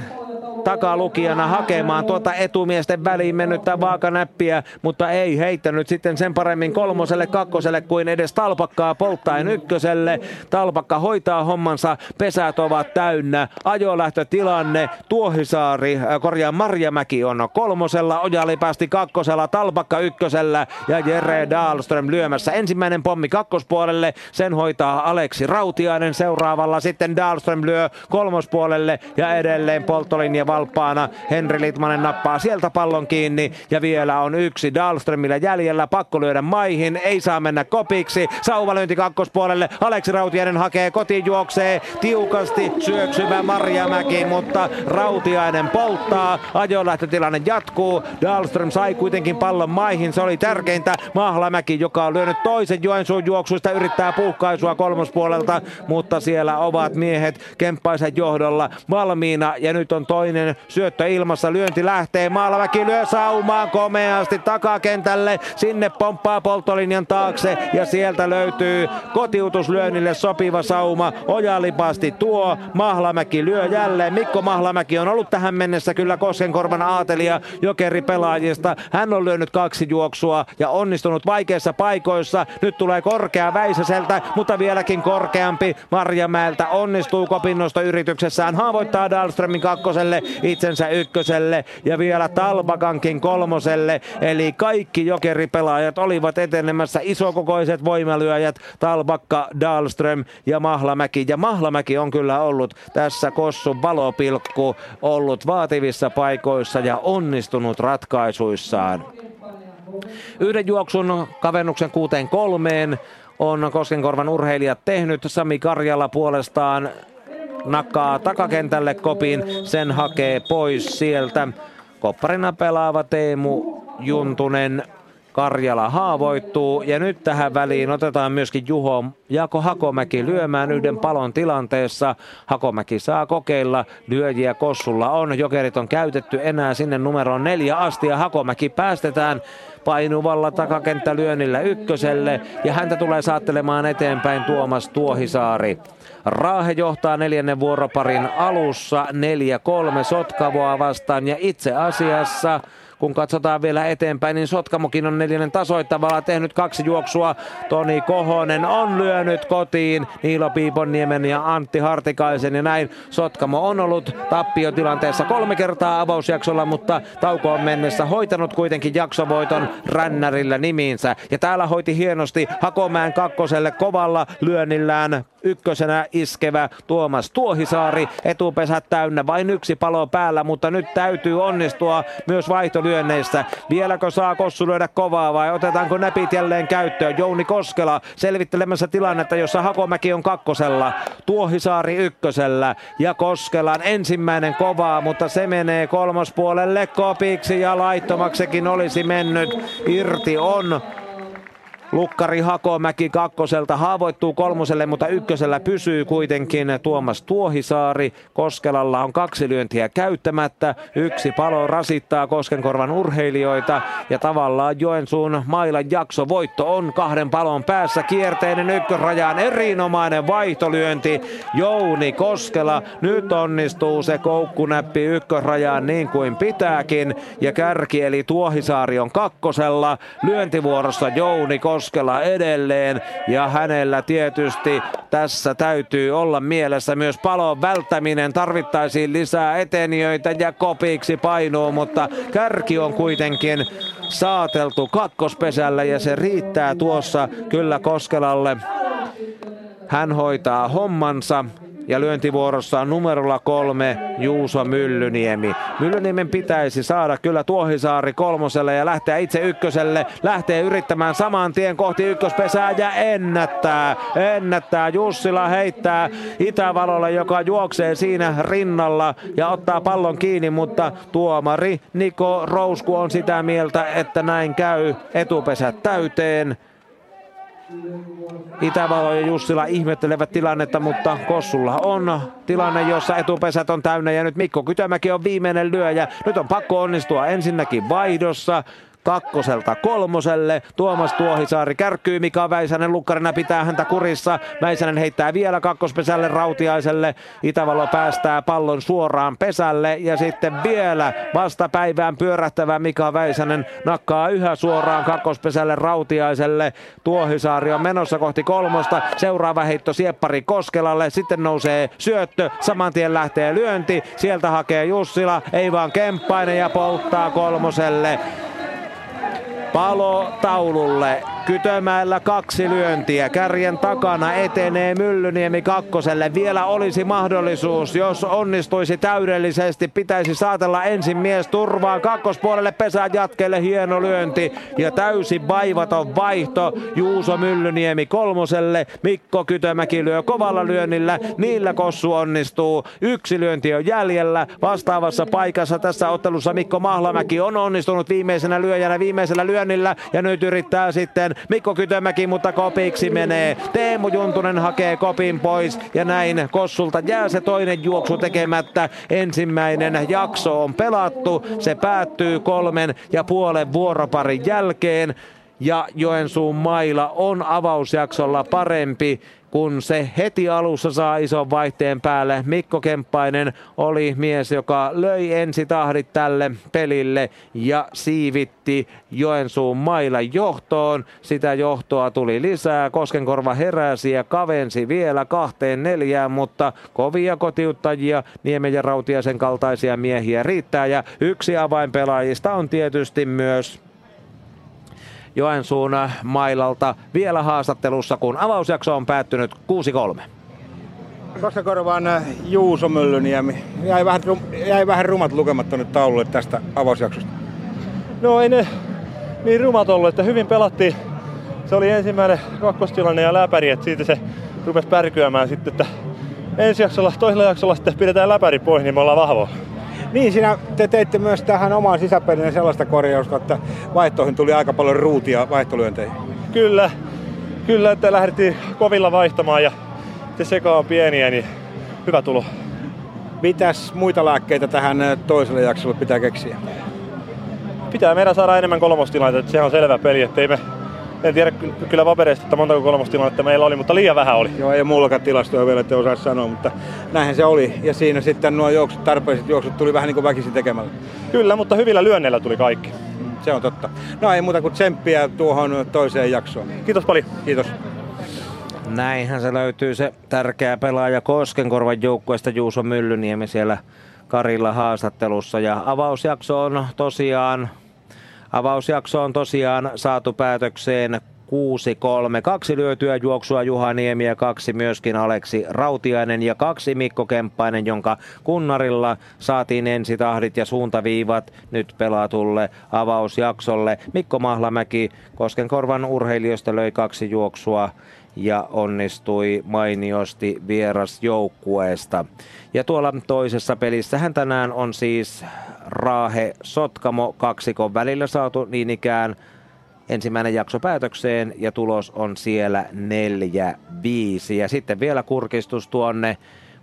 takalukijana hakemaan tuota etumiesten väliin mennyttä vaakanäppiä, mutta ei heittänyt sitten sen paremmin kolmoselle, kakkoselle kuin edes Talpakkaa polttaen ykköselle. Talpakka hoitaa hommansa, pesät ovat täynnä, ajolähtötilanne, Tuohisaari, äh, korjaa Marjamäki on kolmosella, Ojali päästi kakkosella, Talpakka ykkösellä ja Jere Dahlström lyömässä. Ensimmäinen pommi kakkospuolelle, sen hoitaa Aleksi Rautiainen seuraavalla, sitten Dahlström lyö kolmospuolelle ja edelleen polttolinja valppaana. Henri Litmanen nappaa sieltä pallon kiinni ja vielä on yksi Dahlströmillä jäljellä. Pakko lyödä maihin, ei saa mennä kopiksi. Sauvalyönti kakkospuolelle. Aleksi Rautiainen hakee kotiin, juoksee tiukasti syöksyvä Marjamäki, mutta Rautiainen polttaa. Ajolähtötilanne jatkuu. Dahlström sai kuitenkin pallon maihin, se oli tärkeintä. Mahlamäki, joka on lyönyt toisen Joensuun juoksuista, yrittää puhkaisua kolmospuolelta, mutta siellä ovat miehet Kemppaisen johdolla valmiina ja nyt on toinen Toinen syöttö ilmassa, lyönti lähtee, Maalaväki lyö saumaan komeasti takakentälle, sinne pomppaa polttolinjan taakse ja sieltä löytyy kotiutuslyönnille sopiva sauma. Ojalipasti tuo, Mahlamäki lyö jälleen. Mikko Mahlamäki on ollut tähän mennessä kyllä Koskenkorvan aatelia jokeri pelaajista. Hän on lyönyt kaksi juoksua ja onnistunut vaikeissa paikoissa. Nyt tulee korkea Väisäseltä, mutta vieläkin korkeampi Marjamäeltä onnistuu kopinnosta yrityksessään. Haavoittaa Dahlströmin kakkoselle itsensä ykköselle ja vielä Talbakankin kolmoselle. Eli kaikki jokeripelaajat olivat etenemässä isokokoiset voimalyöjät Talbakka, Dahlström ja Mahlamäki. Ja Mahlamäki on kyllä ollut tässä Kossun valopilkku, ollut vaativissa paikoissa ja onnistunut ratkaisuissaan. Yhden juoksun kavennuksen kuuteen kolmeen on Koskenkorvan urheilijat tehnyt. Sami Karjala puolestaan nakaa takakentälle kopin, sen hakee pois sieltä. Kopparina pelaava Teemu Juntunen Karjala haavoittuu. Ja nyt tähän väliin otetaan myöskin Juho Jako Hakomäki lyömään yhden palon tilanteessa. Hakomäki saa kokeilla, lyöjiä Kossulla on, jokerit on käytetty enää sinne numeroon neljä asti ja Hakomäki päästetään painuvalla takakenttälyönnillä ykköselle. Ja häntä tulee saattelemaan eteenpäin Tuomas Tuohisaari. Raahe johtaa neljännen vuoroparin alussa. 4-3 Sotkavoa vastaan. Ja itse asiassa kun katsotaan vielä eteenpäin, niin Sotkamokin on neljännen tasoittavalla tehnyt kaksi juoksua. Toni Kohonen on lyönyt kotiin Niilo Piiponniemen ja Antti Hartikaisen ja näin Sotkamo on ollut tappiotilanteessa kolme kertaa avausjaksolla, mutta taukoon mennessä hoitanut kuitenkin jaksovoiton rännärillä nimiinsä. Ja täällä hoiti hienosti Hakomäen kakkoselle kovalla lyönnillään ykkösenä iskevä Tuomas Tuohisaari. Etupesät täynnä, vain yksi palo päällä, mutta nyt täytyy onnistua myös vaihtolyönneissä. Vieläkö saa Kossu lyödä kovaa vai otetaanko näpit jälleen käyttöön? Jouni Koskela selvittelemässä tilannetta, jossa Hakomäki on kakkosella, Tuohisaari ykkösellä ja Koskelan ensimmäinen kovaa, mutta se menee kolmospuolelle kopiksi ja laittomaksekin olisi mennyt. Irti on Lukkari Hakomäki kakkoselta haavoittuu kolmoselle, mutta ykkösellä pysyy kuitenkin Tuomas Tuohisaari. Koskelalla on kaksi lyöntiä käyttämättä. Yksi palo rasittaa Koskenkorvan urheilijoita ja tavallaan Joensuun mailan jakso voitto on kahden palon päässä. Kierteinen ykkösrajaan erinomainen vaihtolyönti. Jouni Koskela nyt onnistuu se koukkunäppi ykkösrajaan niin kuin pitääkin ja kärki eli Tuohisaari on kakkosella. Lyöntivuorossa Jouni Koskela Koskela edelleen ja hänellä tietysti tässä täytyy olla mielessä myös palon välttäminen. Tarvittaisiin lisää etenijöitä ja kopiksi painuu, mutta kärki on kuitenkin saateltu kakkospesällä ja se riittää tuossa kyllä Koskelalle. Hän hoitaa hommansa ja lyöntivuorossa on numerolla kolme Juuso Myllyniemi. Myllyniemen pitäisi saada kyllä Tuohisaari kolmoselle ja lähteä itse ykköselle. Lähtee yrittämään saman tien kohti ykköspesää ja ennättää. Ennättää. Jussila heittää Itävalolle, joka juoksee siinä rinnalla ja ottaa pallon kiinni, mutta tuomari Niko Rousku on sitä mieltä, että näin käy etupesät täyteen. Itävalo ja Jussila ihmettelevät tilannetta, mutta Kossulla on tilanne, jossa etupesät on täynnä ja nyt Mikko Kytömäki on viimeinen lyöjä. Nyt on pakko onnistua ensinnäkin vaihdossa kakkoselta kolmoselle. Tuomas Tuohisaari kärkkyy Mika Väisänen lukkarina pitää häntä kurissa. Väisänen heittää vielä kakkospesälle Rautiaiselle. Itävalo päästää pallon suoraan pesälle ja sitten vielä vastapäivään pyörähtävä Mika Väisänen nakkaa yhä suoraan kakkospesälle Rautiaiselle. Tuohisaari on menossa kohti kolmosta. Seuraava heitto Sieppari Koskelalle. Sitten nousee syöttö. Saman tien lähtee lyönti. Sieltä hakee Jussila. Ei vaan Kemppainen ja polttaa kolmoselle. Palo taululle. Kytömäellä kaksi lyöntiä. Kärjen takana etenee Myllyniemi kakkoselle. Vielä olisi mahdollisuus, jos onnistuisi täydellisesti. Pitäisi saatella ensin mies turvaan kakkospuolelle pesään jatkeelle. Hieno lyönti ja täysin vaivaton vaihto. Juuso Myllyniemi kolmoselle. Mikko Kytömäki lyö kovalla lyönnillä. Niillä Kossu onnistuu. Yksi lyönti on jäljellä. Vastaavassa paikassa tässä ottelussa Mikko Mahlamäki on onnistunut viimeisenä lyöjänä viimeisellä lyönnillä. Ja nyt yrittää sitten Mikko Kytömäki, mutta kopiksi menee. Teemu Juntunen hakee kopin pois ja näin Kossulta jää se toinen juoksu tekemättä. Ensimmäinen jakso on pelattu. Se päättyy kolmen ja puolen vuoroparin jälkeen ja Joensuun maila on avausjaksolla parempi kun se heti alussa saa ison vaihteen päälle. Mikko Kemppainen oli mies, joka löi ensi tahdit tälle pelille ja siivitti Joensuun mailla johtoon. Sitä johtoa tuli lisää. Koskenkorva heräsi ja kavensi vielä kahteen neljään, mutta kovia kotiuttajia, Niemen ja Rautiasen kaltaisia miehiä riittää. Ja yksi avainpelaajista on tietysti myös Joensuun mailalta vielä haastattelussa, kun avausjakso on päättynyt 6-3. Koskenkorvan Juuso Myllyniemi. Jäi vähän, jäi vähän rumat lukematta nyt taululle tästä avausjaksosta. No ei ne niin rumat ollut, että hyvin pelattiin. Se oli ensimmäinen kakkostilanne ja läpäri, että siitä se rupesi pärkyämään sitten, että ensi jaksolla, toisella jaksolla sitten pidetään läpäri pois, niin me ollaan vahvoja. Niin, siinä te teitte myös tähän omaan sisäpeliin sellaista korjausta, että vaihtoihin tuli aika paljon ruutia vaihtolyönteihin. Kyllä, kyllä, että lähdettiin kovilla vaihtamaan ja se seka on pieniä, niin hyvä tulo. Mitäs muita lääkkeitä tähän toiselle jaksolle pitää keksiä? Pitää meidän saada enemmän kolmostilanteita, että se on selvä peli, että ei me en tiedä kyllä papereista, että montako kolmostilannetta meillä oli, mutta liian vähän oli. Joo, ei mullakaan tilastoja vielä, että osaa sanoa, mutta näinhän se oli. Ja siinä sitten nuo juoksut, tarpeelliset juoksut tuli vähän niin kuin väkisin tekemällä. Kyllä, mutta hyvillä lyönneillä tuli kaikki. Se on totta. No ei muuta kuin tsemppiä tuohon toiseen jaksoon. Kiitos paljon. Kiitos. Näinhän se löytyy se tärkeä pelaaja Koskenkorvan joukkueesta Juuso Myllyniemi siellä Karilla haastattelussa. Ja avausjakso on tosiaan Avausjakso on tosiaan saatu päätökseen 6-3. Kaksi lyötyä juoksua Juha Niemi ja kaksi myöskin Aleksi Rautiainen ja kaksi Mikko Kemppainen, jonka kunnarilla saatiin ensitahdit ja suuntaviivat nyt pelatulle avausjaksolle. Mikko Mahlamäki Koskenkorvan urheilijoista löi kaksi juoksua ja onnistui mainiosti vierasjoukkueesta. Ja tuolla toisessa pelissähän tänään on siis Raahe Sotkamo kaksikon välillä saatu niin ikään ensimmäinen jakso päätökseen ja tulos on siellä 4-5. Ja sitten vielä kurkistus tuonne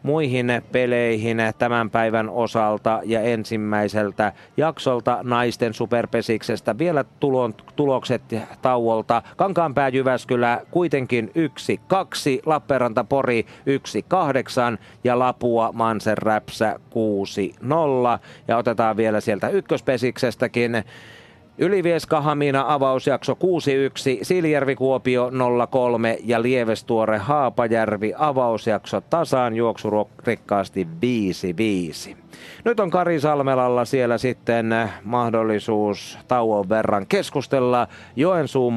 muihin peleihin tämän päivän osalta ja ensimmäiseltä jaksolta naisten superpesiksestä. Vielä tulon, tulokset tauolta. Kankaanpää Jyväskylä kuitenkin 1-2, Lappeenranta Pori 1-8 ja Lapua Mansen Räpsä 6-0. Ja otetaan vielä sieltä ykköspeksestäkin Ylivieska Hamina avausjakso 6-1, Siljärvi Kuopio 0-3 ja Lievestuore Haapajärvi avausjakso tasaan juoksurikkaasti 5-5. Nyt on Kari Salmelalla siellä sitten mahdollisuus tauon verran keskustella Joensuun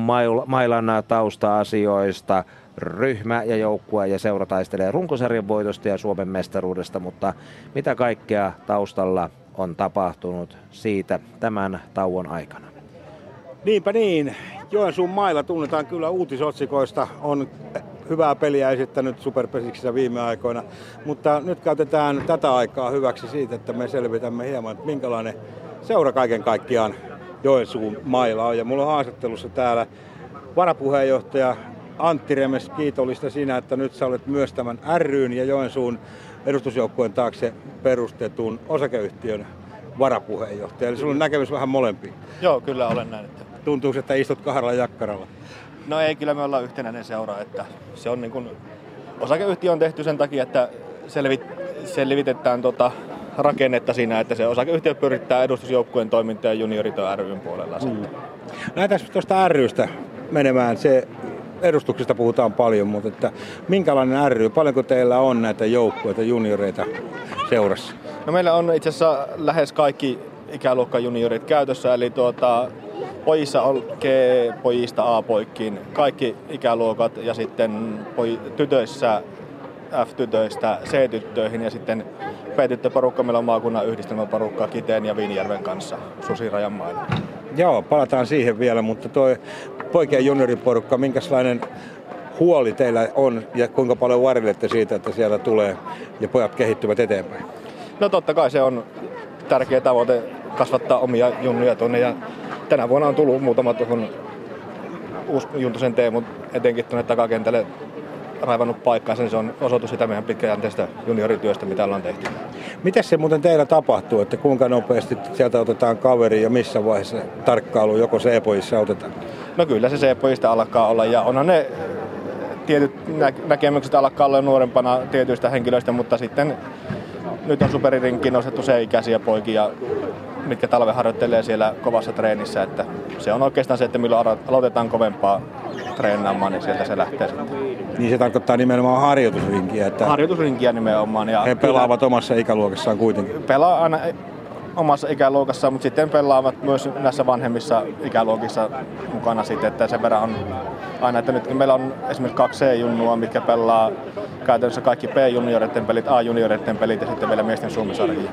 mailan tausta-asioista. Ryhmä ja joukkue ja seura taistelee runkosarjan voitosta ja Suomen mestaruudesta, mutta mitä kaikkea taustalla on tapahtunut siitä tämän tauon aikana. Niinpä niin. Joensuun mailla tunnetaan kyllä uutisotsikoista. On hyvää peliä esittänyt Superpesiksissä viime aikoina. Mutta nyt käytetään tätä aikaa hyväksi siitä, että me selvitämme hieman, että minkälainen seura kaiken kaikkiaan Joensuun mailla on. Ja mulla on haastattelussa täällä varapuheenjohtaja Antti Remes, kiitollista sinä, että nyt sä olet myös tämän ryn ja Joensuun edustusjoukkueen taakse perustetun osakeyhtiön varapuheenjohtaja. Eli sulla on näkemys vähän molempiin. Joo, kyllä olen näin. Että... Tuntuu, että istut kahdella jakkaralla. No ei, kyllä me ollaan yhtenäinen seura. Että se on niin kuin, osakeyhtiö on tehty sen takia, että selvit, selvitetään tota rakennetta siinä, että se osakeyhtiö pyrittää edustusjoukkueen toimintaa juniorito ryn puolella. Mm. Lähdetään tuosta rystä menemään. Se edustuksesta puhutaan paljon, mutta että minkälainen ry, paljonko teillä on näitä joukkueita, junioreita seurassa? No meillä on itse asiassa lähes kaikki ikäluokka juniorit käytössä, eli tuota, pojissa on G-pojista A-poikkiin kaikki ikäluokat ja sitten poj- tytöissä F-tytöistä C-tyttöihin ja sitten P-tyttöporukka meillä on maakunnan yhdistelmäporukka Kiteen ja Viinijärven kanssa Susirajan mailla. Joo, palataan siihen vielä, mutta tuo poikien junioriporukka, minkälainen huoli teillä on ja kuinka paljon varjelette siitä, että siellä tulee ja pojat kehittyvät eteenpäin? No totta kai se on tärkeä tavoite kasvattaa omia junnuja tuonne ja tänä vuonna on tullut muutama tuohon Juntusen Teemu etenkin tuonne takakentälle raivannut paikkaa, se on osoitus sitä meidän pitkäjänteistä juniorityöstä, mitä ollaan tehty. Miten se muuten teillä tapahtuu, että kuinka nopeasti sieltä otetaan kaveri ja missä vaiheessa tarkkailu joko C-pojissa otetaan? No kyllä se C-pojista alkaa olla ja onhan ne tietyt näkemykset alkaa olla nuorempana tietyistä henkilöistä, mutta sitten nyt on superirinkin nostettu C-ikäisiä poikia, mitkä talve harjoittelee siellä kovassa treenissä, että se on oikeastaan se, että milloin aloitetaan kovempaa treenaamaan, niin sieltä se lähtee sitten. Niin se tarkoittaa nimenomaan harjoitusrinkiä. Että harjoitusrinkiä nimenomaan. Ja he pelaavat kyllä, omassa ikäluokassaan kuitenkin. Pelaa aina omassa ikäluokassa, mutta sitten pelaavat myös näissä vanhemmissa ikäluokissa mukana sitten, että sen verran on aina, että nyt meillä on esimerkiksi kaksi C-junnua, mitkä pelaa käytännössä kaikki B-junioreiden pelit, A-junioreiden pelit ja sitten vielä miesten suomisarjia.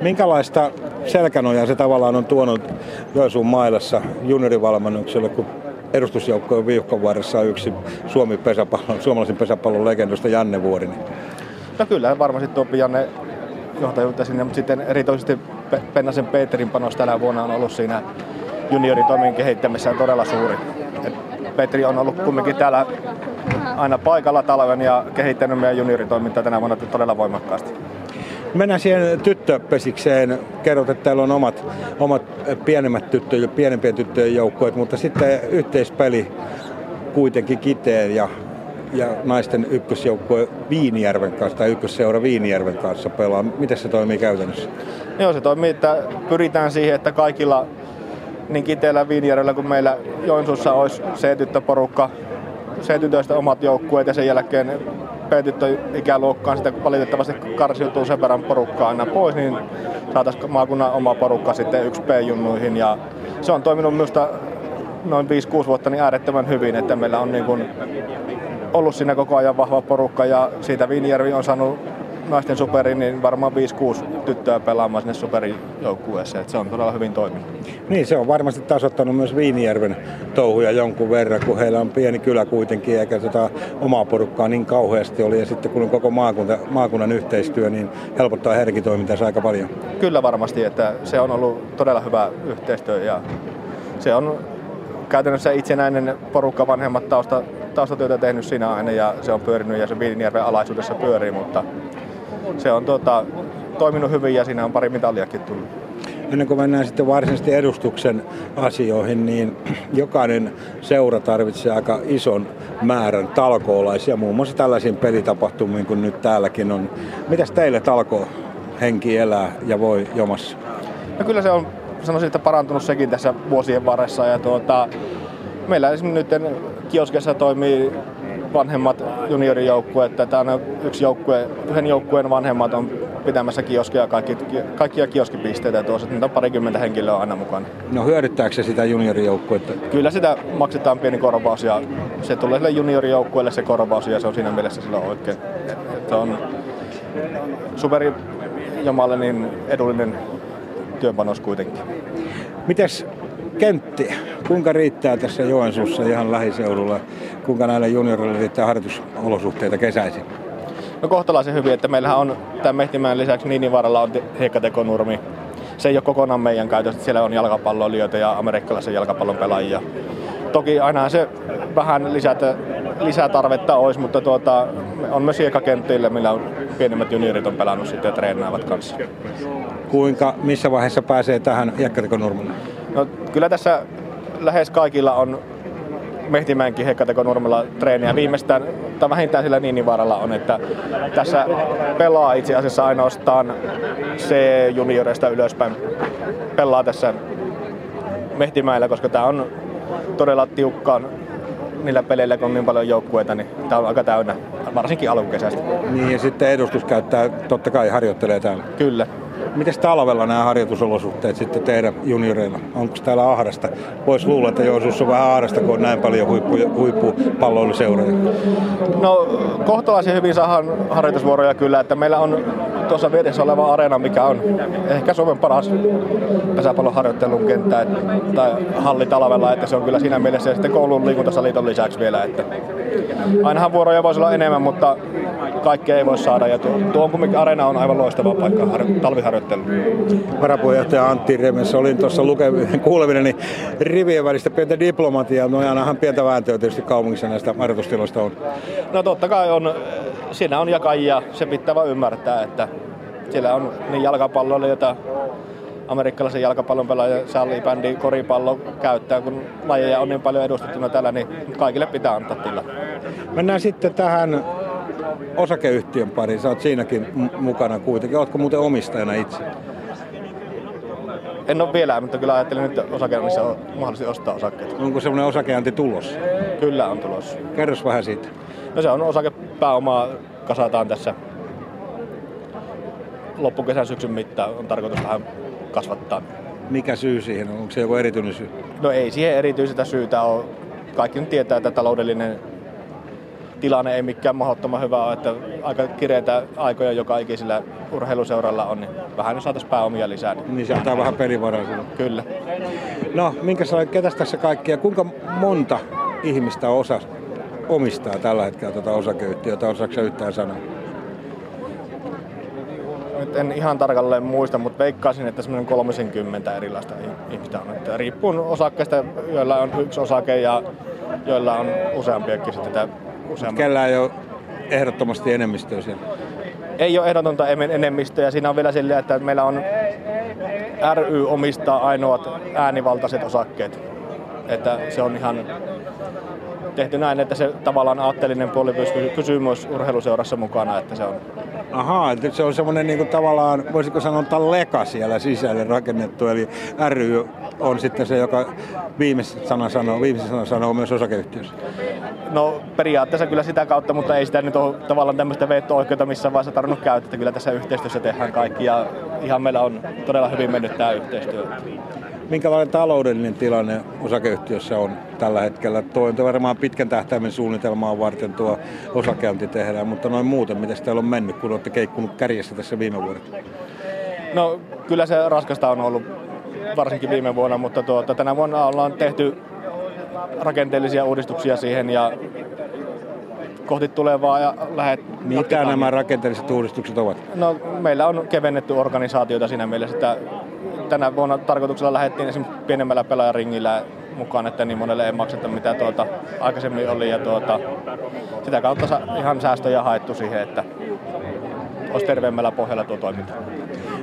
Minkälaista selkänojaa se tavallaan on tuonut Joensuun mailassa juniorivalmennukselle, kun edustusjoukkojen viikon varressa yksi Suomi pesäpallon, suomalaisen pesäpallon legendosta Janne Vuorinen? No kyllä, varmasti tuo Janne johtajuutta sinne, mutta sitten erityisesti Pennasen Peterin panos tänä vuonna on ollut siinä junioritoiminnan kehittämisessä todella suuri. Et Petri on ollut kumminkin täällä aina paikalla talven ja kehittänyt meidän junioritoimintaa tänä vuonna todella voimakkaasti. Mennään siihen tyttöpesikseen. Kerrot, että teillä on omat, omat pienemmät tyttöjä, pienempien tyttöjen joukkueet, mutta sitten yhteispeli kuitenkin kiteen ja, ja naisten ykkösjoukkue Viinijärven kanssa tai ykkösseura Viinijärven kanssa pelaa. Miten se toimii käytännössä? Joo, se toimii, että pyritään siihen, että kaikilla niin Kiteellä, Viinijärvellä kuin meillä Joensuussa olisi C-tyttöporukka, C-tytöistä omat joukkueet ja sen jälkeen B-tyttöikäluokkaan sitten valitettavasti karsiutuu sen verran porukkaa aina pois, niin saataisiin maakunnan oma porukka sitten yksi B-junnuihin ja se on toiminut minusta noin 5-6 vuotta niin äärettömän hyvin, että meillä on niin kuin ollut siinä koko ajan vahva porukka ja siitä Viinijärvi on saanut naisten superin, niin varmaan 5-6 tyttöä pelaamaan sinne superijoukkueeseen. Että se on todella hyvin toiminut. Niin, se on varmasti tasoittanut myös Viinijärven touhuja jonkun verran, kun heillä on pieni kylä kuitenkin, eikä tota omaa porukkaa niin kauheasti oli. Ja sitten kun on koko maakunta, maakunnan yhteistyö, niin helpottaa heidänkin toimintansa aika paljon. Kyllä varmasti, että se on ollut todella hyvä yhteistyö ja se on käytännössä itsenäinen porukka vanhemmat tausta, taustatyötä tehnyt siinä aina ja se on pyörinyt ja se Viinijärven alaisuudessa pyörii, mutta se on tuota, toiminut hyvin ja siinä on pari mitaliakin tullut. Ennen kuin mennään sitten varsinaisesti edustuksen asioihin, niin jokainen seura tarvitsee aika ison määrän talkoolaisia, muun muassa tällaisiin pelitapahtumiin kuin nyt täälläkin on. Mitäs teille talkoo henki elää ja voi jomassa? No kyllä se on, sanoisin, että parantunut sekin tässä vuosien varressa. Ja tuota, meillä esimerkiksi nyt kioskessa toimii vanhemmat juniorijoukkueet. Tämä on yksi joukkue, yhden joukkueen vanhemmat on pitämässä kioskia, kaikki, kaikkia kioskipisteitä tuossa. Niitä on parikymmentä henkilöä aina mukana. No hyödyttääkö se sitä juniorijoukkuetta? Kyllä sitä maksetaan pieni korvaus ja se tulee sille juniorijoukkueelle se korvaus ja se on siinä mielessä silloin oikein. Se on superi Jomalle niin edullinen työpanos kuitenkin. Mites kentti? Kuinka riittää tässä Joensuussa ihan lähiseudulla? Kuinka näille junioreille riittää harjoitusolosuhteita kesäisin? No kohtalaisen hyvin, että meillähän on tämän Mehtimäen lisäksi Niinivaaralla on hiekkatekonurmi. Se ei ole kokonaan meidän käytössä, siellä on jalkapalloilijoita ja amerikkalaisen jalkapallon pelaajia. Toki aina se vähän lisätä, lisätarvetta olisi, mutta tuota, on myös hiekkakentillä, millä on pienemmät juniorit on pelannut sitten ja treenaavat kanssa. Kuinka, missä vaiheessa pääsee tähän hiekkatekonurmille? No, kyllä tässä lähes kaikilla on Mehtimäenkin Hekkatekonurmella treeniä. Viimeistään, tai vähintään sillä Niinivaaralla on, että tässä pelaa itse asiassa ainoastaan C-junioreista ylöspäin pelaa tässä Mehtimäellä, koska tämä on todella tiukkaan niillä peleillä, kun on niin paljon joukkueita, niin tämä on aika täynnä, varsinkin alkukesästä. Niin ja sitten edustus käyttää, totta kai harjoittelee täällä. Kyllä. Miten talvella nämä harjoitusolosuhteet sitten tehdä junioreilla? Onko täällä ahdasta? Voisi luulla, että Joensuussa on vähän ahdasta, kun on näin paljon huippu, huippupalloiluseuroja. No kohtalaisen hyvin saadaan harjoitusvuoroja kyllä, että meillä on tuossa vieressä oleva areena, mikä on ehkä Suomen paras pesäpallon harjoittelun kenttä tai halli talvella, että se on kyllä siinä mielessä ja sitten koulun liikuntasaliiton lisäksi vielä, että ainahan vuoroja voisi olla enemmän, mutta kaikkea ei voi saada ja tuo, tuo kumminkin areena on aivan loistava paikka talviharjoittelu. Varapuheenjohtaja Antti Remes, olin tuossa kuulevinen, niin rivien välistä pientä diplomatiaa, no ainahan pientä vääntöä tietysti kaupungissa näistä harjoitustiloista on. No totta kai on, siinä on jakajia, se pitää vaan ymmärtää, että siellä on niin jalkapalloilijoita, amerikkalaisen jalkapallon pelaaja bändi koripallo käyttää, kun lajeja on niin paljon edustettuna täällä, niin kaikille pitää antaa tila. Mennään sitten tähän osakeyhtiön pariin. Sä oot siinäkin mukana kuitenkin. Oletko muuten omistajana itse? En ole vielä, mutta kyllä ajattelin nyt osakeannissa on mahdollisesti ostaa osakkeita. Onko semmoinen osakeanti tulos? Kyllä on tulos. Kerros vähän siitä. No se on osakepääomaa kasataan tässä loppukesän syksyn mittaan. On tarkoitus vähän kasvattaa. Mikä syy siihen on? Onko se joku erityinen syy? No ei siihen erityisestä syytä ole. Kaikki nyt tietää, että taloudellinen tilanne ei mikään mahdottoman hyvä ole, että aika kireitä aikoja joka ikisellä urheiluseuralla on, niin vähän saataisiin pääomia lisää. Niin, niin sieltä vähän pelivaraa Kyllä. No, minkä sä ketäs tässä kaikkia, kuinka monta ihmistä osa omistaa tällä hetkellä tuota osakeyhtiötä, osaako yhtään sanoa? Nyt en ihan tarkalleen muista, mutta veikkaisin, että semmoinen 30 erilaista ihmistä on. Että riippuu osakkeista, joilla on yksi osake ja joilla on useampiakin sitten useamman. Kellä ei ole ehdottomasti enemmistöä siellä? ei ole ehdotonta enemmistöä. Siinä on vielä silleen, että meillä on ry omistaa ainoat äänivaltaiset osakkeet. Että se on ihan tehty näin, että se tavallaan aatteellinen puoli pysyy, pysyy myös urheiluseurassa mukana, että se on Ahaa, että se on semmoinen niin tavallaan, voisiko sanoa, leka siellä sisälle rakennettu, eli ry on sitten se, joka viimeisen sana sanoo, viimeisen sana sanoo myös osakeyhtiössä. No periaatteessa kyllä sitä kautta, mutta ei sitä nyt ole tavallaan tämmöistä veto-oikeutta missään vaiheessa tarvinnut käyttää. Kyllä tässä yhteistyössä tehdään kaikki ja ihan meillä on todella hyvin mennyt tämä yhteistyö. Minkälainen taloudellinen tilanne osakeyhtiössä on tällä hetkellä? Tuo on varmaan pitkän tähtäimen suunnitelmaa varten tuo osakäynti tehdään, mutta noin muuten, miten teillä on mennyt, kun olette keikkunut kärjessä tässä viime vuodet? No kyllä se raskasta on ollut varsinkin viime vuonna, mutta tuota, tänä vuonna ollaan tehty rakenteellisia uudistuksia siihen ja kohti tulevaa ja lähet... Mitä nämä rakenteelliset uudistukset ovat? No, meillä on kevennetty organisaatiota siinä mielessä, että tänä vuonna tarkoituksella lähdettiin esimerkiksi pienemmällä pelaajaringillä mukaan, että niin monelle ei makseta mitä tuota aikaisemmin oli. Ja tuota, sitä kautta ihan säästöjä haettu siihen, että olisi terveemmällä pohjalla tuo toiminta.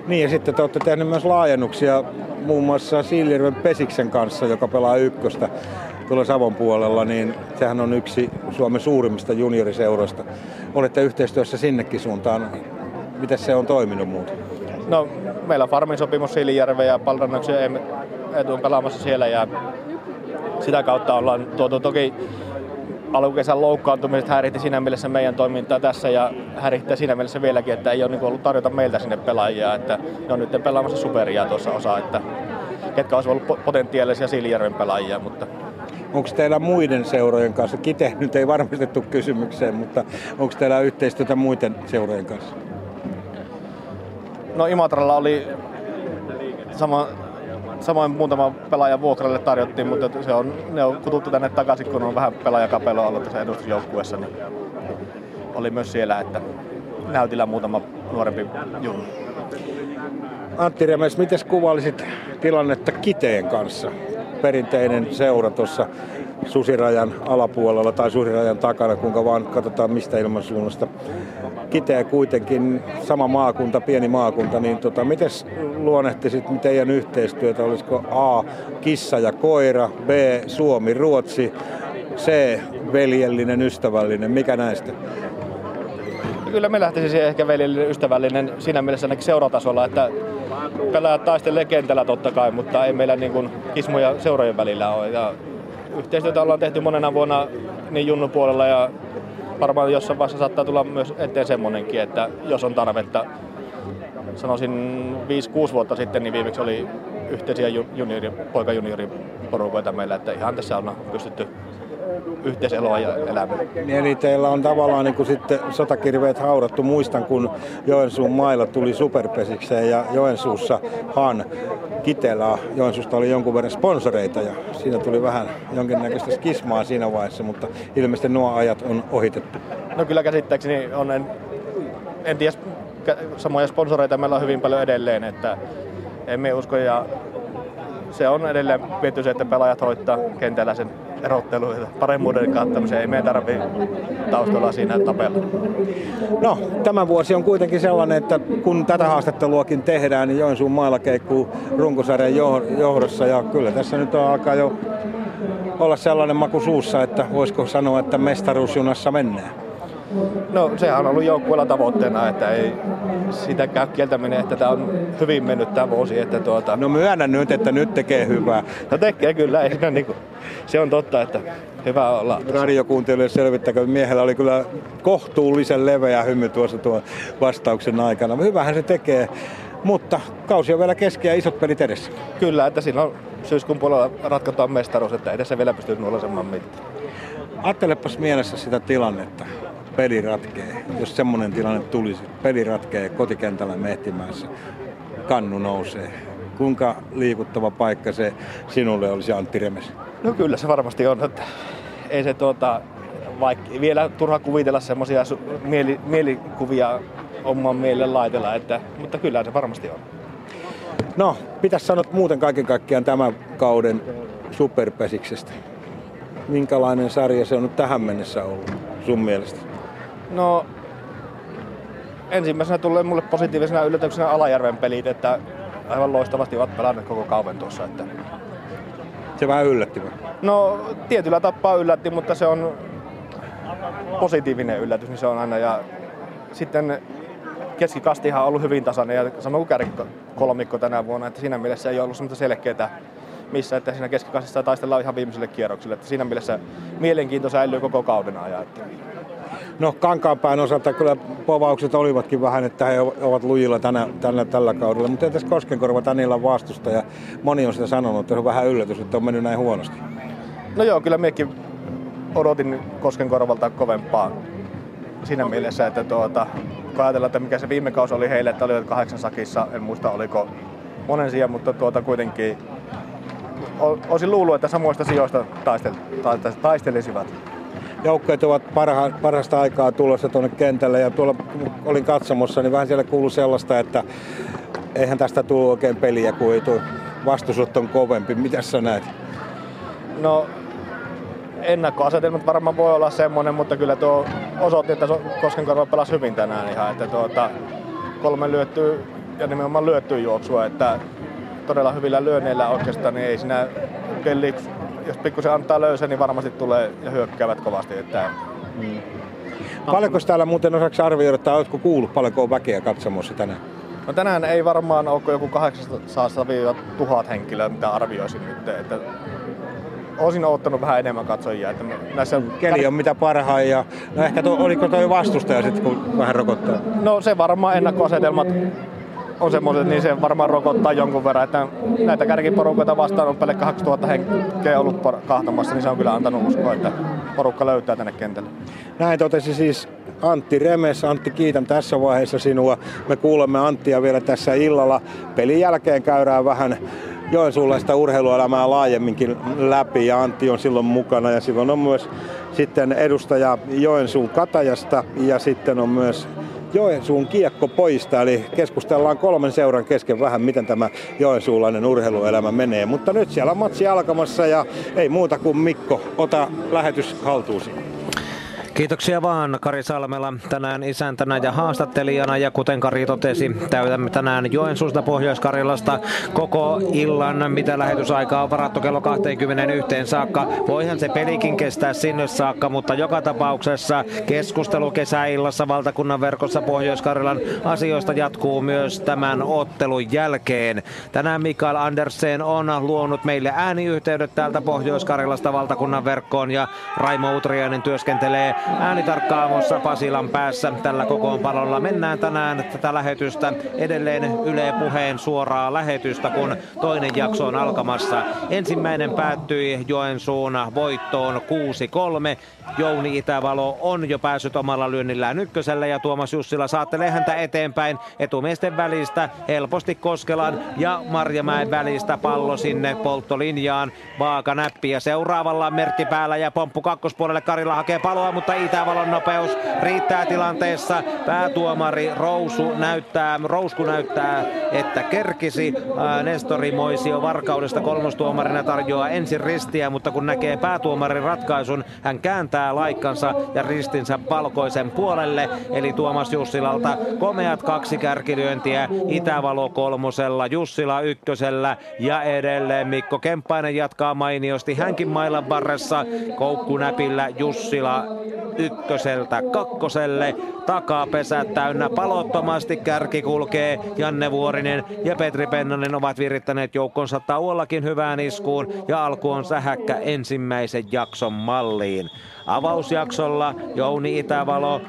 Niin ja sitten te olette tehneet myös laajennuksia muun muassa Siilijärven Pesiksen kanssa, joka pelaa ykköstä tuolla Savon puolella, niin sehän on yksi Suomen suurimmista junioriseuroista. Olette yhteistyössä sinnekin suuntaan. Miten se on toiminut muuten? No, meillä on farmin sopimus Siilijärven ja Palrannaksen etu on pelaamassa siellä ja sitä kautta ollaan tuotu toki alkukesän loukkaantumiset häiritti siinä mielessä meidän toimintaa tässä ja häirittää siinä mielessä vieläkin, että ei ole niin ollut tarjota meiltä sinne pelaajia, että ne on nyt pelaamassa superia tuossa osa, että ketkä olisivat ollut potentiaalisia Siilijärven pelaajia, mutta Onko teillä muiden seurojen kanssa, Kite nyt ei varmistettu kysymykseen, mutta onko teillä yhteistyötä muiden seurojen kanssa? No Imatralla oli sama, samoin muutama pelaaja vuokralle tarjottiin, mutta se on, ne on kututtu tänne takaisin, kun on vähän pelaajakapelo ollut tässä edustusjoukkueessa, niin oli myös siellä, että näytillä muutama nuorempi junnu. Antti Remes, miten kuvailisit tilannetta Kiteen kanssa? Perinteinen seura tuossa susirajan alapuolella tai susirajan takana, kuinka vaan katsotaan mistä ilmansuunnasta. Kiteä kuitenkin sama maakunta, pieni maakunta, niin tota, miten luonnehtisit teidän yhteistyötä? Olisiko A, kissa ja koira, B, Suomi, Ruotsi, C, veljellinen, ystävällinen, mikä näistä? Kyllä me lähtisi ehkä veljellinen, ystävällinen siinä mielessä ainakin seuratasolla, että pelaajat taistelee kentällä totta kai, mutta ei meillä niin kuin kismoja seurojen välillä ole. Ja yhteistyötä ollaan tehty monena vuonna niin junnu puolella ja varmaan jossain vaiheessa saattaa tulla myös eteen semmonenkin, että jos on tarvetta, sanoisin 5-6 vuotta sitten, niin viimeksi oli yhteisiä juniori, poikajunioriporukoita meillä, että ihan tässä on pystytty yhteiseloa ja elämää. Eli teillä on tavallaan niin kuin sitten sotakirveet haudattu. Muistan, kun Joensuun mailla tuli superpesikseen ja Joensuussa Han Kitelä. Joensuusta oli jonkun verran sponsoreita ja siinä tuli vähän jonkinnäköistä skismaa siinä vaiheessa, mutta ilmeisesti nuo ajat on ohitettu. No kyllä käsittääkseni on, en, en tiedä, samoja sponsoreita meillä on hyvin paljon edelleen, että emme usko ja se on edelleen viety se, että pelaajat hoitaa kentällä sen erotteluita paremmuuden kattamiseen. Ei meidän tarvi taustalla siinä tapella. No, tämä vuosi on kuitenkin sellainen, että kun tätä haastatteluakin tehdään, niin Joensuun mailla keikkuu runkosarjan johdossa ja kyllä tässä nyt on alkaa jo olla sellainen maku suussa, että voisiko sanoa, että mestaruusjunassa mennään. No sehän on ollut joukkueella tavoitteena, että ei sitä käy kieltäminen, että tämä on hyvin mennyt tämä vuosi. Että tuota... No myönnän nyt, että nyt tekee hyvää. No tekee kyllä, ei siinä niinku, se on totta, että hyvä olla. Radiokuuntelijoille selvittäkö, miehellä oli kyllä kohtuullisen leveä hymy tuossa tuon vastauksen aikana. Hyvähän se tekee, mutta kausi on vielä kesken ja isot pelit edessä. Kyllä, että siinä on syyskuun puolella ratkotaan mestaruus, että ei tässä vielä pysty nuolesemaan mitään. Ajattelepas mielessä sitä tilannetta peli ratkee. Jos semmoinen tilanne tulisi, peli ratkee kotikentällä Mehtimäessä, kannu nousee. Kuinka liikuttava paikka se sinulle olisi Antti Remes? No kyllä se varmasti on. Että ei se tuota, vaikka vielä turha kuvitella semmoisia mieli, mielikuvia oman mielelle laitella, että, mutta kyllä se varmasti on. No, pitäisi sanoa muuten kaiken kaikkiaan tämän kauden superpesiksestä. Minkälainen sarja se on nyt tähän mennessä ollut sun mielestä? No, ensimmäisenä tulee mulle positiivisena yllätyksenä Alajärven pelit, että aivan loistavasti ovat pelanneet koko kauven tuossa. Että... Se vähän yllätti? No tietyllä tapaa yllätti, mutta se on positiivinen yllätys, niin se on aina. Ja sitten keskikastihan on ollut hyvin tasainen ja sama kuin kolmikko tänä vuonna, että siinä mielessä ei ollut semmoista selkeää missä, että siinä keskikastissa taistellaan ihan viimeiselle kierrokselle. Että siinä mielessä mielenkiinto säilyy koko kauden ajan. Että No Kankaanpään osalta kyllä povaukset olivatkin vähän, että he ovat lujilla tänä, tänä, tällä kaudella, mutta entäs Koskenkorva Tanilla vastusta ja moni on sitä sanonut, että se on vähän yllätys, että on mennyt näin huonosti. No joo, kyllä mekin odotin Koskenkorvalta kovempaa siinä mielessä, että tuota, kun ajatellaan, että mikä se viime kausi oli heille, että olivat kahdeksan sakissa, en muista oliko monen sijaan, mutta tuota kuitenkin olisin luullut, että samoista sijoista taistel, taistelisivat joukkueet ovat parha, parhaasta aikaa tulossa tuonne kentälle ja tuolla olin katsomossa, niin vähän siellä kuuluu sellaista, että eihän tästä tule oikein peliä, kun ei tuo vastusot on kovempi. Mitä sä näet? No ennakkoasetelmat varmaan voi olla semmoinen, mutta kyllä tuo osoitti, että Koskenkorva pelasi hyvin tänään ihan, että tuota, kolme lyöttyä ja nimenomaan lyöttyä juoksua, että todella hyvillä lyönneillä oikeastaan, niin ei siinä kelli jos pikkusen antaa löysä, niin varmasti tulee ja hyökkäävät kovasti. Että, mm. Paljonko täällä muuten osaksi arvioida, että oletko kuullut paljonko on väkeä katsomossa tänään? No tänään ei varmaan ole joku 800-1000 henkilöä, mitä arvioisin nyt. Että olisin ottanut vähän enemmän katsojia. Että näissä Keli on mitä parhain ja no ehkä to, oliko toi vastustaja sitten, kun vähän rokottaa? No se varmaan ennakkoasetelmat on semmoiset, niin se varmaan rokottaa jonkun verran. Että näitä kärkiporukoita vastaan on pelkkä 2000 henkeä ollut kahtamassa, niin se on kyllä antanut uskoa, että porukka löytää tänne kentälle. Näin totesi siis Antti Remes. Antti, kiitän tässä vaiheessa sinua. Me kuulemme Anttia vielä tässä illalla. Pelin jälkeen käydään vähän joensuulaista urheiluelämää laajemminkin läpi ja Antti on silloin mukana ja silloin on myös sitten edustaja Joensuun Katajasta ja sitten on myös Joensuun kiekko poista, eli keskustellaan kolmen seuran kesken vähän, miten tämä joensuulainen urheiluelämä menee. Mutta nyt siellä on matsi alkamassa ja ei muuta kuin Mikko, ota lähetys haltuusi. Kiitoksia vaan Kari Salmela tänään isäntänä ja haastattelijana ja kuten Kari totesi, täytämme tänään Joensuusta Pohjois-Karjalasta koko illan, mitä lähetysaikaa on varattu kello 21 saakka. Voihan se pelikin kestää sinne saakka, mutta joka tapauksessa keskustelu kesäillassa valtakunnan verkossa Pohjois-Karjalan asioista jatkuu myös tämän ottelun jälkeen. Tänään Mikael Andersen on luonut meille ääniyhteydet täältä Pohjois-Karjalasta valtakunnan verkkoon ja Raimo Utriainen työskentelee äänitarkkaamossa Pasilan päässä tällä kokoonpanolla. Mennään tänään tätä lähetystä edelleen Yle Puheen suoraa lähetystä, kun toinen jakso on alkamassa. Ensimmäinen päättyi Joensuun voittoon 6-3. Jouni Itävalo on jo päässyt omalla lyönnillään ykköselle ja Tuomas Jussila saattelee häntä eteenpäin etumiesten välistä helposti Koskelan ja Marjamäen välistä pallo sinne polttolinjaan. Vaaka näppi ja seuraavalla merkki päällä ja pomppu kakkospuolelle Karilla hakee paloa, mutta Itävalon nopeus riittää tilanteessa. Päätuomari Rousu näyttää, Rousku näyttää, että kerkisi. Nestori Moisio Varkaudesta kolmostuomarina tarjoaa ensin ristiä, mutta kun näkee päätuomarin ratkaisun, hän kääntää laikkansa ja ristinsä valkoisen puolelle. Eli Tuomas Jussilalta komeat kaksi kärkilyöntiä Itävalo kolmosella, Jussila ykkösellä ja edelleen Mikko Kemppainen jatkaa mainiosti hänkin mailan varressa. Koukkunäpillä Jussila ykköseltä kakkoselle. Takapesät täynnä palottomasti kärki kulkee. Janne Vuorinen ja Petri Pennanen ovat virittäneet joukkonsa tauollakin hyvään iskuun ja alku on sähäkkä ensimmäisen jakson malliin. Avausjaksolla Jouni Itävalo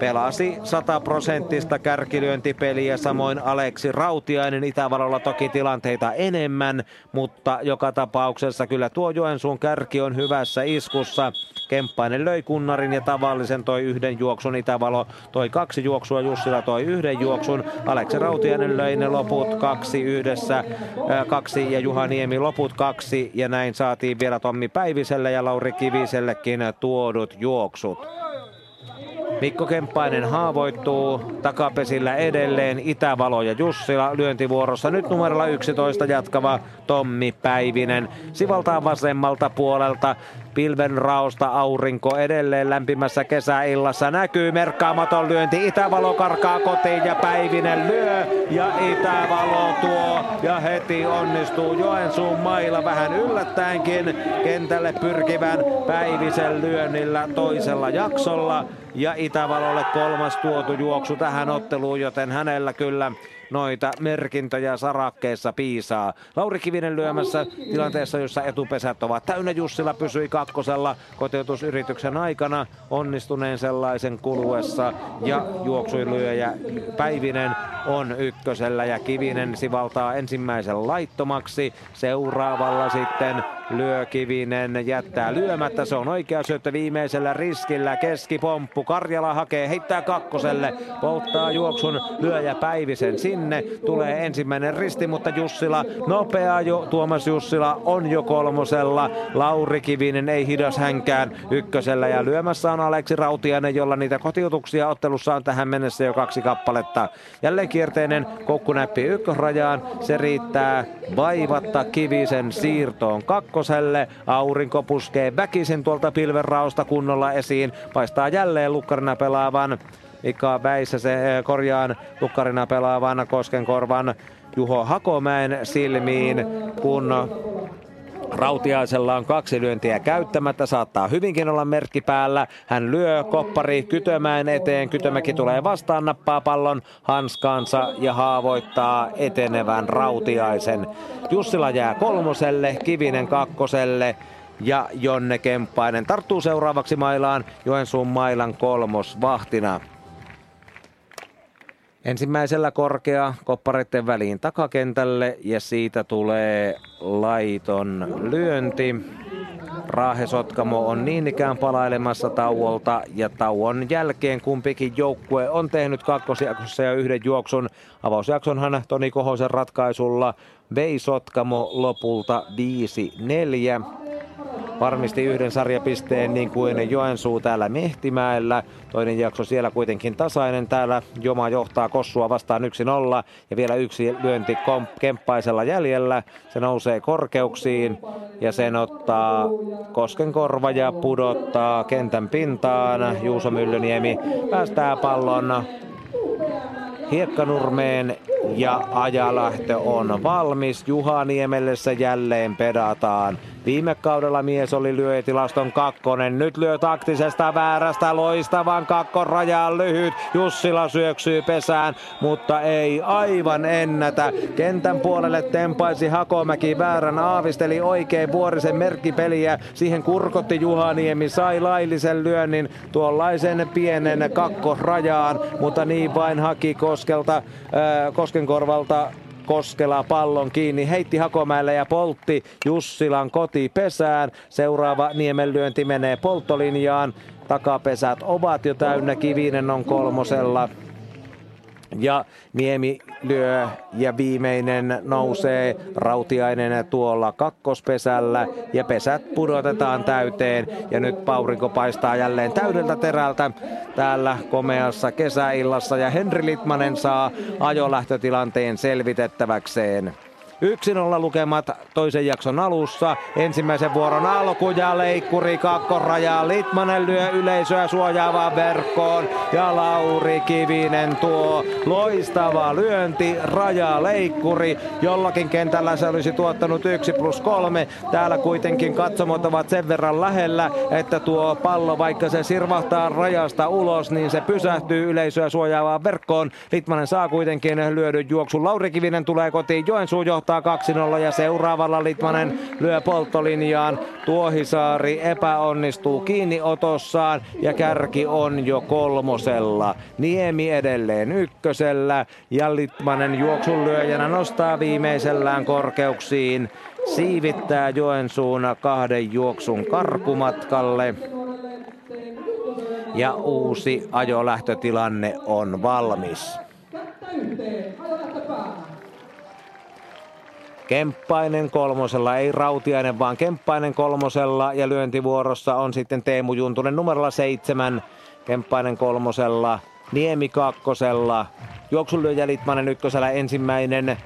pelasi sataprosenttista kärkilyöntipeliä, samoin Aleksi Rautiainen Itävalolla toki tilanteita enemmän, mutta joka tapauksessa kyllä tuo Joensuun kärki on hyvässä iskussa. Kemppainen löi kunnarin ja tavallisen toi yhden juoksun. Itävalo toi kaksi juoksua, Jussila toi yhden juoksun. Aleksi Rautiainen löi ne loput kaksi yhdessä, kaksi ja Juha Niemi loput kaksi. Ja näin saatiin vielä Tommi Päiviselle ja Lauri Kivisellekin tuodut juoksut. Mikko Kemppainen haavoittuu takapesillä edelleen Itävalo ja Jussila lyöntivuorossa. Nyt numerolla 11 jatkava Tommi Päivinen. Sivaltaan vasemmalta puolelta pilven raosta aurinko edelleen lämpimässä kesäillassa. Näkyy merkkaamaton lyönti. Itävalo karkaa kotiin ja Päivinen lyö. Ja Itävalo tuo ja heti onnistuu Joensuun mailla vähän yllättäenkin kentälle pyrkivän Päivisen lyönnillä toisella jaksolla. Ja Itävalolle kolmas tuotu juoksu tähän otteluun, joten hänellä kyllä noita merkintöjä sarakkeessa piisaa. Lauri Kivinen lyömässä tilanteessa, jossa etupesät ovat täynnä. Jussila pysyi kakkosella kotiutusyrityksen aikana onnistuneen sellaisen kuluessa ja juoksuilyöjä Päivinen on ykkösellä ja Kivinen sivaltaa ensimmäisen laittomaksi. Seuraavalla sitten lyö Kivinen, jättää lyömättä. Se on oikea syöttö viimeisellä riskillä. Keskipomppu. Karjala hakee, heittää kakkoselle. Polttaa juoksun lyöjä Päivisen sinne. Tulee ensimmäinen risti, mutta Jussila nopea jo. Tuomas Jussila on jo kolmosella. Lauri Kivinen ei hidas hänkään ykkösellä ja lyömässä on Aleksi Rautiainen, jolla niitä kotiutuksia ottelussa on tähän mennessä jo kaksi kappaletta. Jälleen kierteinen koukkunäppi ykkösrajaan. Se riittää vaivatta Kivisen siirtoon kakkoselle. Aurinko puskee väkisin tuolta pilvenraosta kunnolla esiin. Paistaa jälleen lukkarina pelaavan Mika se korjaan lukkarina pelaavan Koskenkorvan Juho Hakomäen silmiin, kun Rautiaisella on kaksi lyöntiä käyttämättä, saattaa hyvinkin olla merkki päällä. Hän lyö koppari Kytömäen eteen, Kytömäki tulee vastaan, nappaa pallon hanskaansa ja haavoittaa etenevän Rautiaisen. Jussila jää kolmoselle, Kivinen kakkoselle ja Jonne Kemppainen tarttuu seuraavaksi mailaan Joensuun mailan kolmosvahtina. Ensimmäisellä korkea koppareiden väliin takakentälle ja siitä tulee laiton lyönti. Raahe Sotkamo on niin ikään palailemassa tauolta ja tauon jälkeen kumpikin joukkue on tehnyt kakkosjaksossa ja yhden juoksun. Avausjaksonhan Toni Kohosen ratkaisulla vei Sotkamo lopulta 5-4 varmisti yhden sarjapisteen niin kuin Joensuu täällä Mehtimäellä. Toinen jakso siellä kuitenkin tasainen. Täällä Joma johtaa Kossua vastaan 1-0 ja vielä yksi lyönti kemppaisella jäljellä. Se nousee korkeuksiin ja sen ottaa Koskenkorva ja pudottaa kentän pintaan. Juuso Myllyniemi päästää pallon Hiekkanurmeen ja ajalähtö on valmis. Juhaniemelle se jälleen pedataan. Viime kaudella mies oli lyötilaston kakkonen. Nyt lyö taktisesta väärästä loistavan kakkon rajaan lyhyt. Jussila syöksyy pesään, mutta ei aivan ennätä. Kentän puolelle tempaisi Hakomäki väärän aavisteli oikein Vuorisen merkkipeliä. Siihen kurkotti Juhaniemi, sai laillisen lyönnin tuollaisen pienen kakkosrajaan, mutta niin vain haki Koskelta, äh, Koskenkorvalta Koskela pallon kiinni, heitti Hakomäelle ja poltti Jussilan kotipesään. Seuraava niemenlyönti menee polttolinjaan. Takapesät ovat jo täynnä, Kivinen on kolmosella ja Niemi lyö ja viimeinen nousee. Rautiainen tuolla kakkospesällä. Ja pesät pudotetaan täyteen. Ja nyt Paurinko paistaa jälleen täydeltä terältä. Täällä komeassa kesäillassa. Ja Henri Litmanen saa ajolähtötilanteen selvitettäväkseen. 1-0 lukemat toisen jakson alussa. Ensimmäisen vuoron alku ja leikkuri kakkoraja. Litmanen lyö yleisöä suojaavaan verkkoon ja Lauri Kivinen tuo loistava lyönti, raja, leikkuri. Jollakin kentällä se olisi tuottanut 1 plus 3. Täällä kuitenkin katsomot ovat sen verran lähellä, että tuo pallo, vaikka se sirvahtaa rajasta ulos, niin se pysähtyy yleisöä suojaavaan verkkoon. Litmanen saa kuitenkin lyödyn juoksun. Lauri Kivinen tulee kotiin. Joensuu johtaa 2-0 ja seuraavalla Litmanen lyö polttolinjaan. Tuohisaari epäonnistuu kiinniotossaan ja kärki on jo kolmosella. Niemi edelleen ykkösellä ja Litmanen juoksun lyöjänä nostaa viimeisellään korkeuksiin. Siivittää Joensuun kahden juoksun karkumatkalle. Ja uusi ajolähtötilanne on valmis. Kemppainen kolmosella, ei Rautiainen, vaan Kemppainen kolmosella ja lyöntivuorossa on sitten Teemu Juntunen numerolla seitsemän Kemppainen kolmosella, Niemi kakkosella, juoksulyöjä Litmanen ykkösellä ensimmäinen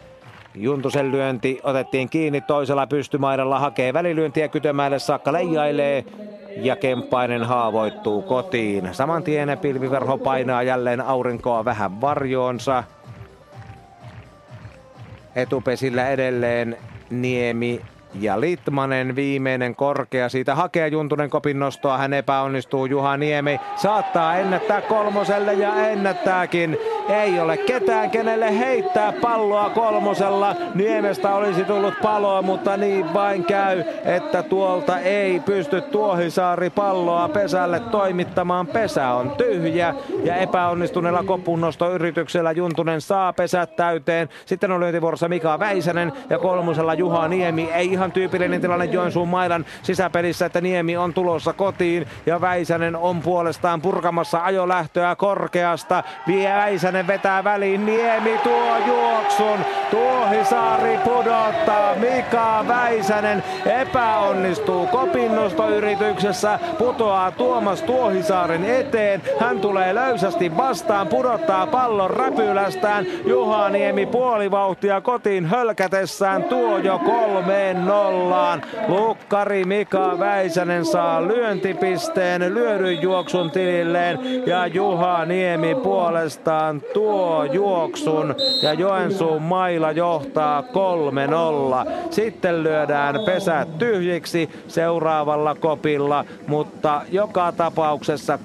Juntusen lyönti otettiin kiinni toisella pystymaidalla, hakee välilyöntiä Kytömäelle saakka leijailee ja Kemppainen haavoittuu kotiin. Saman tien pilviverho painaa jälleen aurinkoa vähän varjoonsa. Etupesillä edelleen Niemi ja Litmanen viimeinen korkea. Siitä hakee Juntunen kopin nostoa. Hän epäonnistuu. Juha Niemi saattaa ennättää kolmoselle ja ennättääkin. Ei ole ketään, kenelle heittää palloa kolmosella. Niemestä olisi tullut paloa, mutta niin vain käy, että tuolta ei pysty Tuohisaari palloa pesälle toimittamaan. Pesä on tyhjä ja epäonnistuneella kopunnostoyrityksellä Juntunen saa pesät täyteen. Sitten on lyöntivuorossa Mika Väisänen ja kolmosella Juha Niemi. Ei ihan tyypillinen tilanne Joensuun mailan sisäpelissä, että Niemi on tulossa kotiin ja Väisänen on puolestaan purkamassa ajolähtöä korkeasta. Vie Väisänen vetää väliin, Niemi tuo juoksun, Tuohisaari pudottaa, Mika Väisänen epäonnistuu kopinnostoyrityksessä, putoaa Tuomas Tuohisaaren eteen, hän tulee löysästi vastaan, pudottaa pallon räpylästään, Juha Niemi puolivauhtia kotiin hölkätessään. Tuo jo kolmeen nollaan. Lukkari Mika Väisänen saa lyöntipisteen lyödyn juoksun tililleen. Ja Juha Niemi puolestaan tuo juoksun ja Joensuun maila johtaa 3-0. Sitten lyödään pesät tyhjiksi seuraavalla kopilla, mutta joka tapauksessa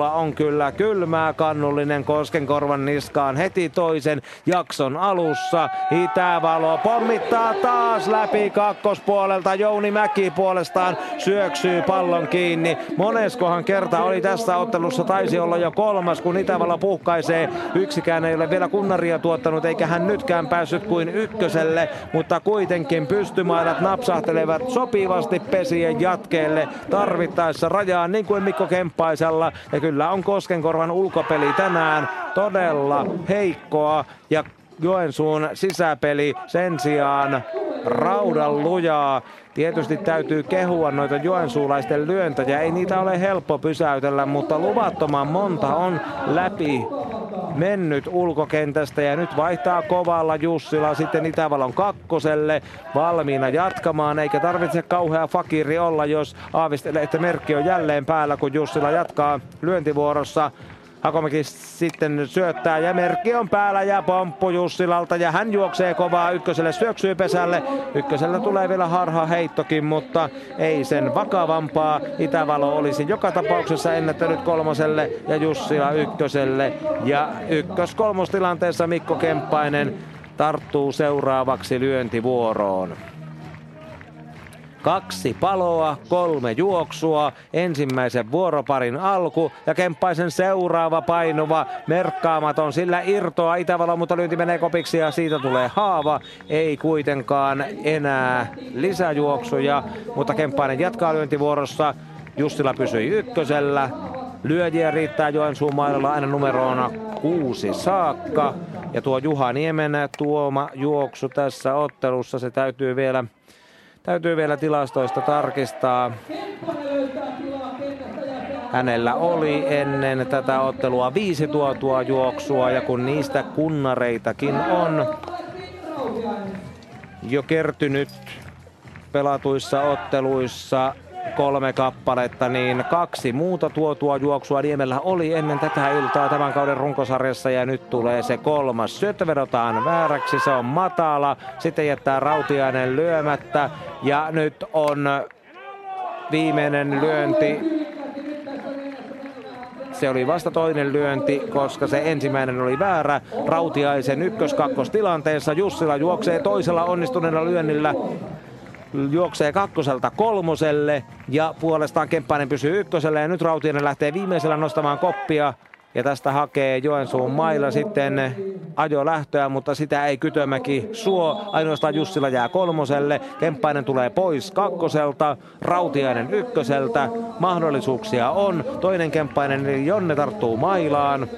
3-0 on kyllä kylmää kannullinen Koskenkorvan niskaan heti toisen jakson alussa. Itävalo pommittaa taas läpi kakkospuolelta. Jouni Mäki puolestaan syöksyy pallon kiinni. Moneskohan kerta oli tässä ottelussa, taisi olla jo kolmas, kun Itävalo puhkaisee. Yksikään ei ole vielä kunnaria tuottanut, eikä hän nytkään päässyt kuin ykköselle, mutta kuitenkin pystymailat napsahtelevat sopivasti pesien jatkeelle tarvittaessa rajaan, niin kuin Mikko Kemppaisella. Ja kyllä on Koskenkorvan ulkopeli tänään todella heikkoa ja Joensuun sisäpeli sen sijaan raudan lujaa. Tietysti täytyy kehua noita joensuulaisten lyöntäjä. Ei niitä ole helppo pysäytellä, mutta luvattoman monta on läpi mennyt ulkokentästä ja nyt vaihtaa kovalla Jussila sitten Itävalon kakkoselle valmiina jatkamaan eikä tarvitse kauhea fakiri olla, jos aavistelee, että merkki on jälleen päällä, kun Jussila jatkaa lyöntivuorossa. Hakomäki sitten syöttää ja merkki on päällä ja pomppu Jussilalta ja hän juoksee kovaa ykköselle syöksyy pesälle. Ykkösellä tulee vielä harha heittokin, mutta ei sen vakavampaa. Itävalo olisi joka tapauksessa ennättänyt kolmoselle ja Jussila ykköselle. Ja ykkös kolmostilanteessa Mikko Kemppainen tarttuu seuraavaksi lyöntivuoroon. Kaksi paloa, kolme juoksua, ensimmäisen vuoroparin alku ja Kemppaisen seuraava painuva merkkaamaton, sillä irtoa Itävalo, mutta lyönti menee kopiksi ja siitä tulee haava. Ei kuitenkaan enää lisäjuoksuja, mutta Kemppainen jatkaa lyöntivuorossa. Justila pysyi ykkösellä. Lyöjiä riittää Joensuun mailalla aina numeroona kuusi saakka. Ja tuo Juha Niemen tuoma juoksu tässä ottelussa, se täytyy vielä Täytyy vielä tilastoista tarkistaa. Hänellä oli ennen tätä ottelua viisi tuotua juoksua ja kun niistä kunnareitakin on jo kertynyt pelatuissa otteluissa kolme kappaletta, niin kaksi muuta tuotua juoksua Niemellä oli ennen tätä iltaa tämän kauden runkosarjassa ja nyt tulee se kolmas. Syöttö vedotaan vääräksi, se on matala, sitten jättää Rautiainen lyömättä ja nyt on viimeinen lyönti se oli vasta toinen lyönti, koska se ensimmäinen oli väärä. Rautiaisen ykkös-kakkostilanteessa Jussila juoksee toisella onnistuneella lyönnillä juoksee kakkoselta kolmoselle ja puolestaan Kemppainen pysyy ykköselle ja nyt Rautiainen lähtee viimeisellä nostamaan koppia ja tästä hakee Joensuun mailla sitten ajo lähtöä, mutta sitä ei Kytömäki suo. Ainoastaan Jussila jää kolmoselle. Kemppainen tulee pois kakkoselta, Rautiainen ykköseltä. Mahdollisuuksia on. Toinen Kemppainen eli Jonne tarttuu mailaan.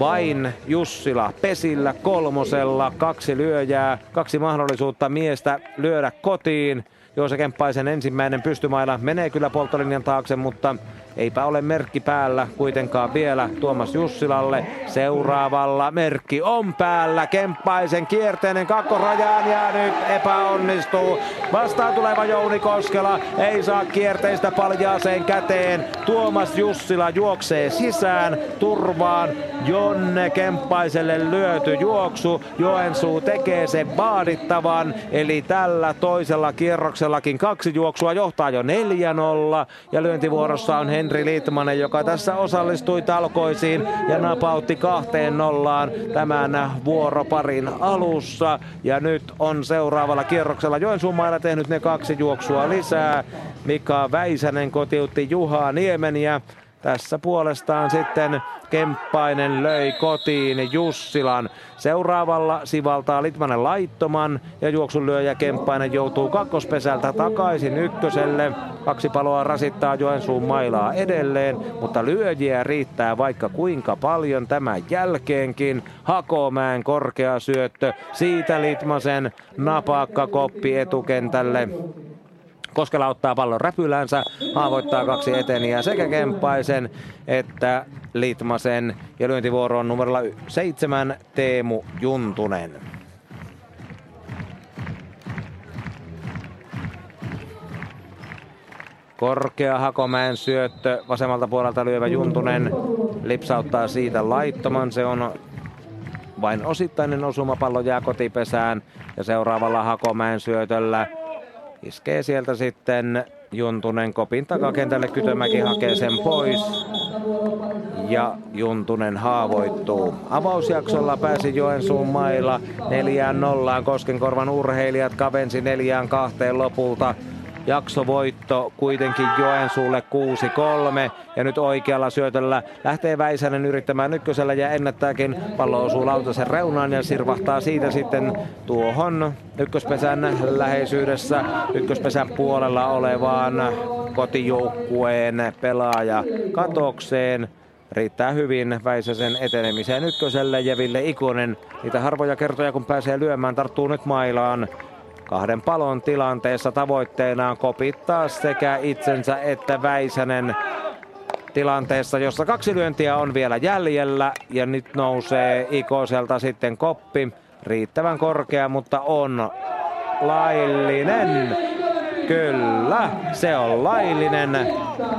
Vain Jussila pesillä kolmosella, kaksi lyöjää, kaksi mahdollisuutta miestä lyödä kotiin. Joose Kemppaisen ensimmäinen pystymailla menee kyllä polttolinjan taakse, mutta Eipä ole merkki päällä kuitenkaan vielä Tuomas Jussilalle. Seuraavalla merkki on päällä. Kemppaisen kierteinen kakkosrajaan ja nyt epäonnistuu. Vastaan tuleva Jouni Koskela ei saa kierteistä paljaaseen käteen. Tuomas Jussila juoksee sisään turvaan. Jonne Kemppaiselle lyöty juoksu. Joensuu tekee sen vaadittavan. Eli tällä toisella kierroksellakin kaksi juoksua johtaa jo 4-0. Ja lyöntivuorossa on Henri Litmanen, joka tässä osallistui talkoisiin ja napautti kahteen nollaan tämän vuoroparin alussa. Ja nyt on seuraavalla kierroksella Joensuun mailla tehnyt ne kaksi juoksua lisää. Mika Väisänen kotiutti Juha Niemen ja tässä puolestaan sitten Kemppainen löi kotiin Jussilan. Seuraavalla sivaltaa Litmanen laittoman ja juoksunlyöjä Kemppainen joutuu kakkospesältä takaisin ykköselle. Kaksi paloa rasittaa Joensuun mailaa edelleen, mutta lyöjiä riittää vaikka kuinka paljon tämän jälkeenkin. Hakomäen korkea syöttö, siitä Litmasen napakka koppi etukentälle. Koskela ottaa pallon räpylänsä, haavoittaa kaksi eteniä sekä Kemppaisen että Litmasen. Ja lyöntivuoro on numerolla seitsemän Teemu Juntunen. Korkea Hakomäen syöttö, vasemmalta puolelta lyövä Juntunen lipsauttaa siitä laittoman. Se on vain osittainen osuma, pallo jää kotipesään ja seuraavalla Hakomäen syötöllä Iskee sieltä sitten Juntunen kopin takakentälle. Kytömäki hakee sen pois. Ja Juntunen haavoittuu. Avausjaksolla pääsi Joensuun mailla neljään nollaan. Koskenkorvan urheilijat kavensi neljään kahteen lopulta. Jaksovoitto kuitenkin Joensuulle 6-3 ja nyt oikealla syötöllä lähtee Väisänen yrittämään ykkösellä ja ennättääkin. Pallo osuu Lautasen reunaan ja sirvahtaa siitä sitten tuohon ykköspesän läheisyydessä ykköspesän puolella olevaan kotijoukkueen pelaaja katokseen. Riittää hyvin Väisäsen etenemiseen ykköselle ja Ville Ikonen niitä harvoja kertoja kun pääsee lyömään tarttuu nyt mailaan kahden palon tilanteessa tavoitteena on kopittaa sekä itsensä että Väisänen tilanteessa, jossa kaksi lyöntiä on vielä jäljellä ja nyt nousee Ikoselta sitten koppi. Riittävän korkea, mutta on laillinen. Kyllä, se on laillinen.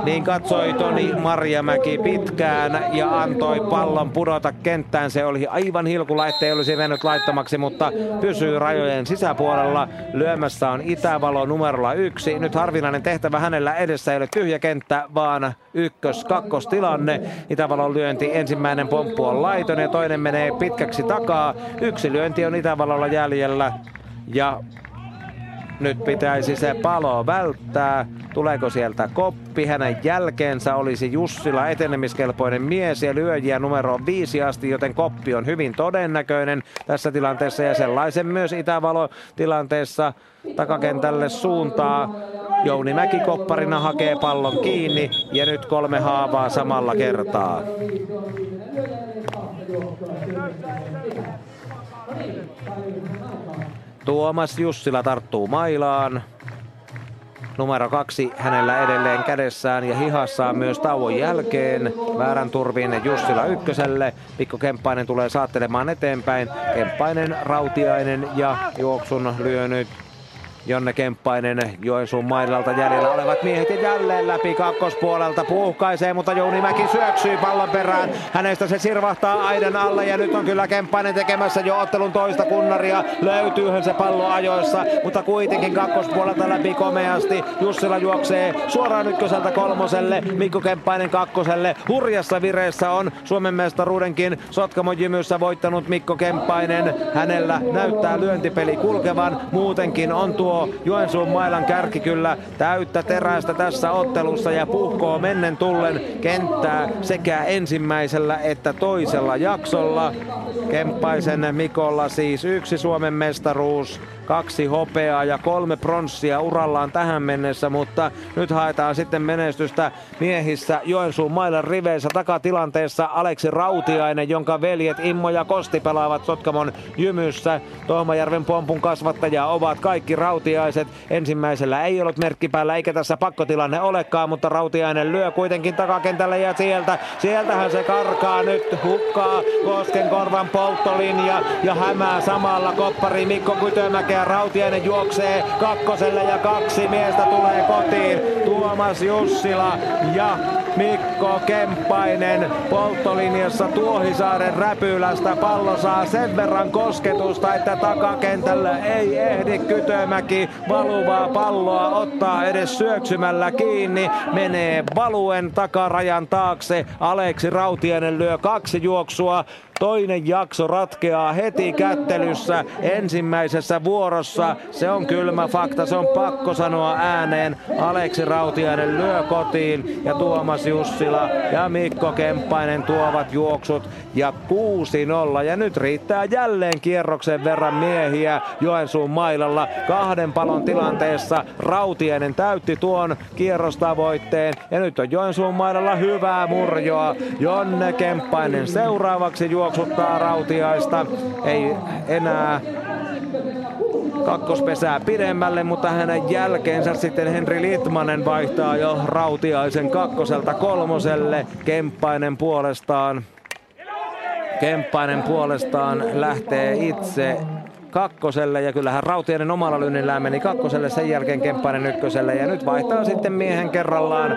Niin katsoi Toni Marjamäki pitkään ja antoi pallon pudota kenttään. Se oli aivan hilkulla, ettei olisi mennyt laittamaksi, mutta pysyy rajojen sisäpuolella. Lyömässä on Itävalo numerolla yksi. Nyt harvinainen tehtävä hänellä edessä ei ole tyhjä kenttä, vaan ykkös-kakkostilanne. Itävalon lyönti, ensimmäinen pomppu on laiton ja toinen menee pitkäksi takaa. Yksi lyönti on Itävalolla jäljellä ja nyt pitäisi se palo välttää. Tuleeko sieltä koppi? Hänen jälkeensä olisi Jussila etenemiskelpoinen mies ja lyöjiä numero viisi asti, joten koppi on hyvin todennäköinen tässä tilanteessa ja sellaisen myös Itävalo tilanteessa takakentälle suuntaa. Jouni Mäki kopparina hakee pallon kiinni ja nyt kolme haavaa samalla kertaa. Tuomas Jussila tarttuu mailaan. Numero kaksi hänellä edelleen kädessään ja hihassaan myös tauon jälkeen. Väärän turviin Jussila ykköselle. Pikko Kemppainen tulee saattelemaan eteenpäin. Kemppainen, Rautiainen ja juoksun lyönyt Jonne Kemppainen Joensuun mailalta jäljellä olevat miehet ja jälleen läpi kakkospuolelta puhkaisee, mutta Jouni Mäki syöksyy pallon perään. Hänestä se sirvahtaa aidan alle ja nyt on kyllä Kemppainen tekemässä jo ottelun toista kunnaria. Löytyyhän se pallo ajoissa, mutta kuitenkin kakkospuolelta läpi komeasti. Jussila juoksee suoraan ykköseltä kolmoselle, Mikko Kemppainen kakkoselle. Hurjassa vireessä on Suomen mestaruudenkin Sotkamo Jymyssä voittanut Mikko Kemppainen. Hänellä näyttää lyöntipeli kulkevan, muutenkin on tuo tuo Joensuun mailan kärki kyllä täyttä terästä tässä ottelussa ja puhkoo mennen tullen kenttää sekä ensimmäisellä että toisella jaksolla. Kemppaisen Mikolla siis yksi Suomen mestaruus, kaksi hopeaa ja kolme pronssia urallaan tähän mennessä, mutta nyt haetaan sitten menestystä miehissä Joensuun mailan riveissä takatilanteessa Aleksi Rautiainen, jonka veljet Immo ja Kosti pelaavat Sotkamon jymyssä. Tohmajärven pompun kasvattaja ovat kaikki Rautiaiset. Ensimmäisellä ei ollut merkki päällä eikä tässä pakkotilanne olekaan, mutta Rautiainen lyö kuitenkin takakentälle ja sieltä, sieltähän se karkaa nyt hukkaa Koskenkorvan polttolinja ja hämää samalla koppari Mikko Kytömäkeä. Rautiainen juoksee kakkoselle ja kaksi miestä tulee kotiin. Tuomas Jussila ja Mikko Kemppainen polttolinjassa Tuohisaaren räpylästä. Pallo saa sen verran kosketusta, että takakentällä ei ehdi Kytömäki valuvaa palloa ottaa edes syöksymällä kiinni. Menee valuen takarajan taakse. Aleksi Rautiainen lyö kaksi juoksua Toinen jakso ratkeaa heti kättelyssä ensimmäisessä vuorossa. Se on kylmä fakta, se on pakko sanoa ääneen. Aleksi Rautiainen lyö kotiin ja Tuomas Jussila ja Mikko Kemppainen tuovat juoksut ja 6-0. Ja nyt riittää jälleen kierroksen verran miehiä Joensuun mailalla. Kahden palon tilanteessa Rautiainen täytti tuon kierrostavoitteen ja nyt on Joensuun mailalla hyvää murjoa. Jonne Kemppainen seuraavaksi juoksuu juoksuttaa Rautiaista. Ei enää kakkospesää pidemmälle, mutta hänen jälkeensä sitten Henri Litmanen vaihtaa jo Rautiaisen kakkoselta kolmoselle. Kemppainen puolestaan Kemppainen puolestaan lähtee itse kakkoselle ja kyllähän Rautiainen omalla lynnillään meni kakkoselle, sen jälkeen Kemppainen ykköselle ja nyt vaihtaa sitten miehen kerrallaan.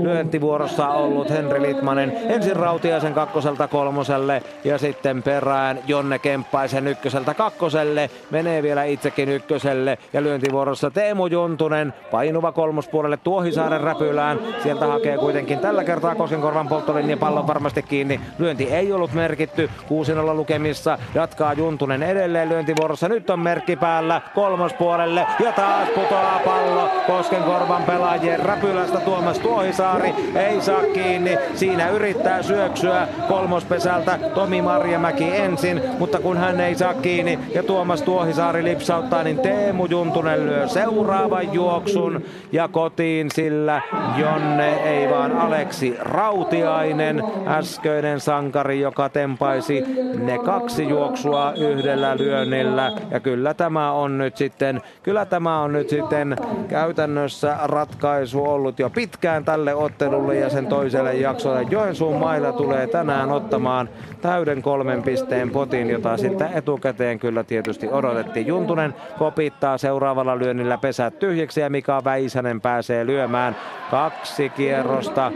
Lyöntivuorossa ollut Henri Litmanen ensin Rautiaisen kakkoselta kolmoselle ja sitten perään Jonne Kemppaisen ykköseltä kakkoselle, menee vielä itsekin ykköselle ja lyöntivuorossa Teemu Juntunen painuva kolmospuolelle Tuohisaaren räpylään, sieltä hakee kuitenkin tällä kertaa Koskenkorvan polttolinja pallon varmasti kiinni, lyönti ei ollut merkitty, 6 lukemissa. Jatkaa Juntunen edelleen lyöntivuorossa vuorossa. Nyt on merkki päällä kolmospuolelle ja taas putoaa pallo Koskenkorvan pelaajien räpylästä Tuomas Tuohisaari ei saa kiinni. Siinä yrittää syöksyä kolmospesältä Tomi Marjamäki ensin, mutta kun hän ei saa kiinni ja Tuomas Tuohisaari lipsauttaa, niin Teemu Juntunen lyö seuraavan juoksun ja kotiin sillä Jonne ei vaan Aleksi Rautiainen, äskeinen sankari, joka tempaisi ne kaksi juoksua yhdellä lyönnillä kyllä. Ja kyllä tämä on nyt sitten, kyllä tämä on nyt sitten käytännössä ratkaisu ollut jo pitkään tälle ottelulle ja sen toiselle jaksolle. Joensuun mailla tulee tänään ottamaan täyden kolmen pisteen potin, jota siltä etukäteen kyllä tietysti odotettiin. Juntunen kopittaa seuraavalla lyönnillä pesät tyhjäksi ja Mika Väisänen pääsee lyömään kaksi kierrosta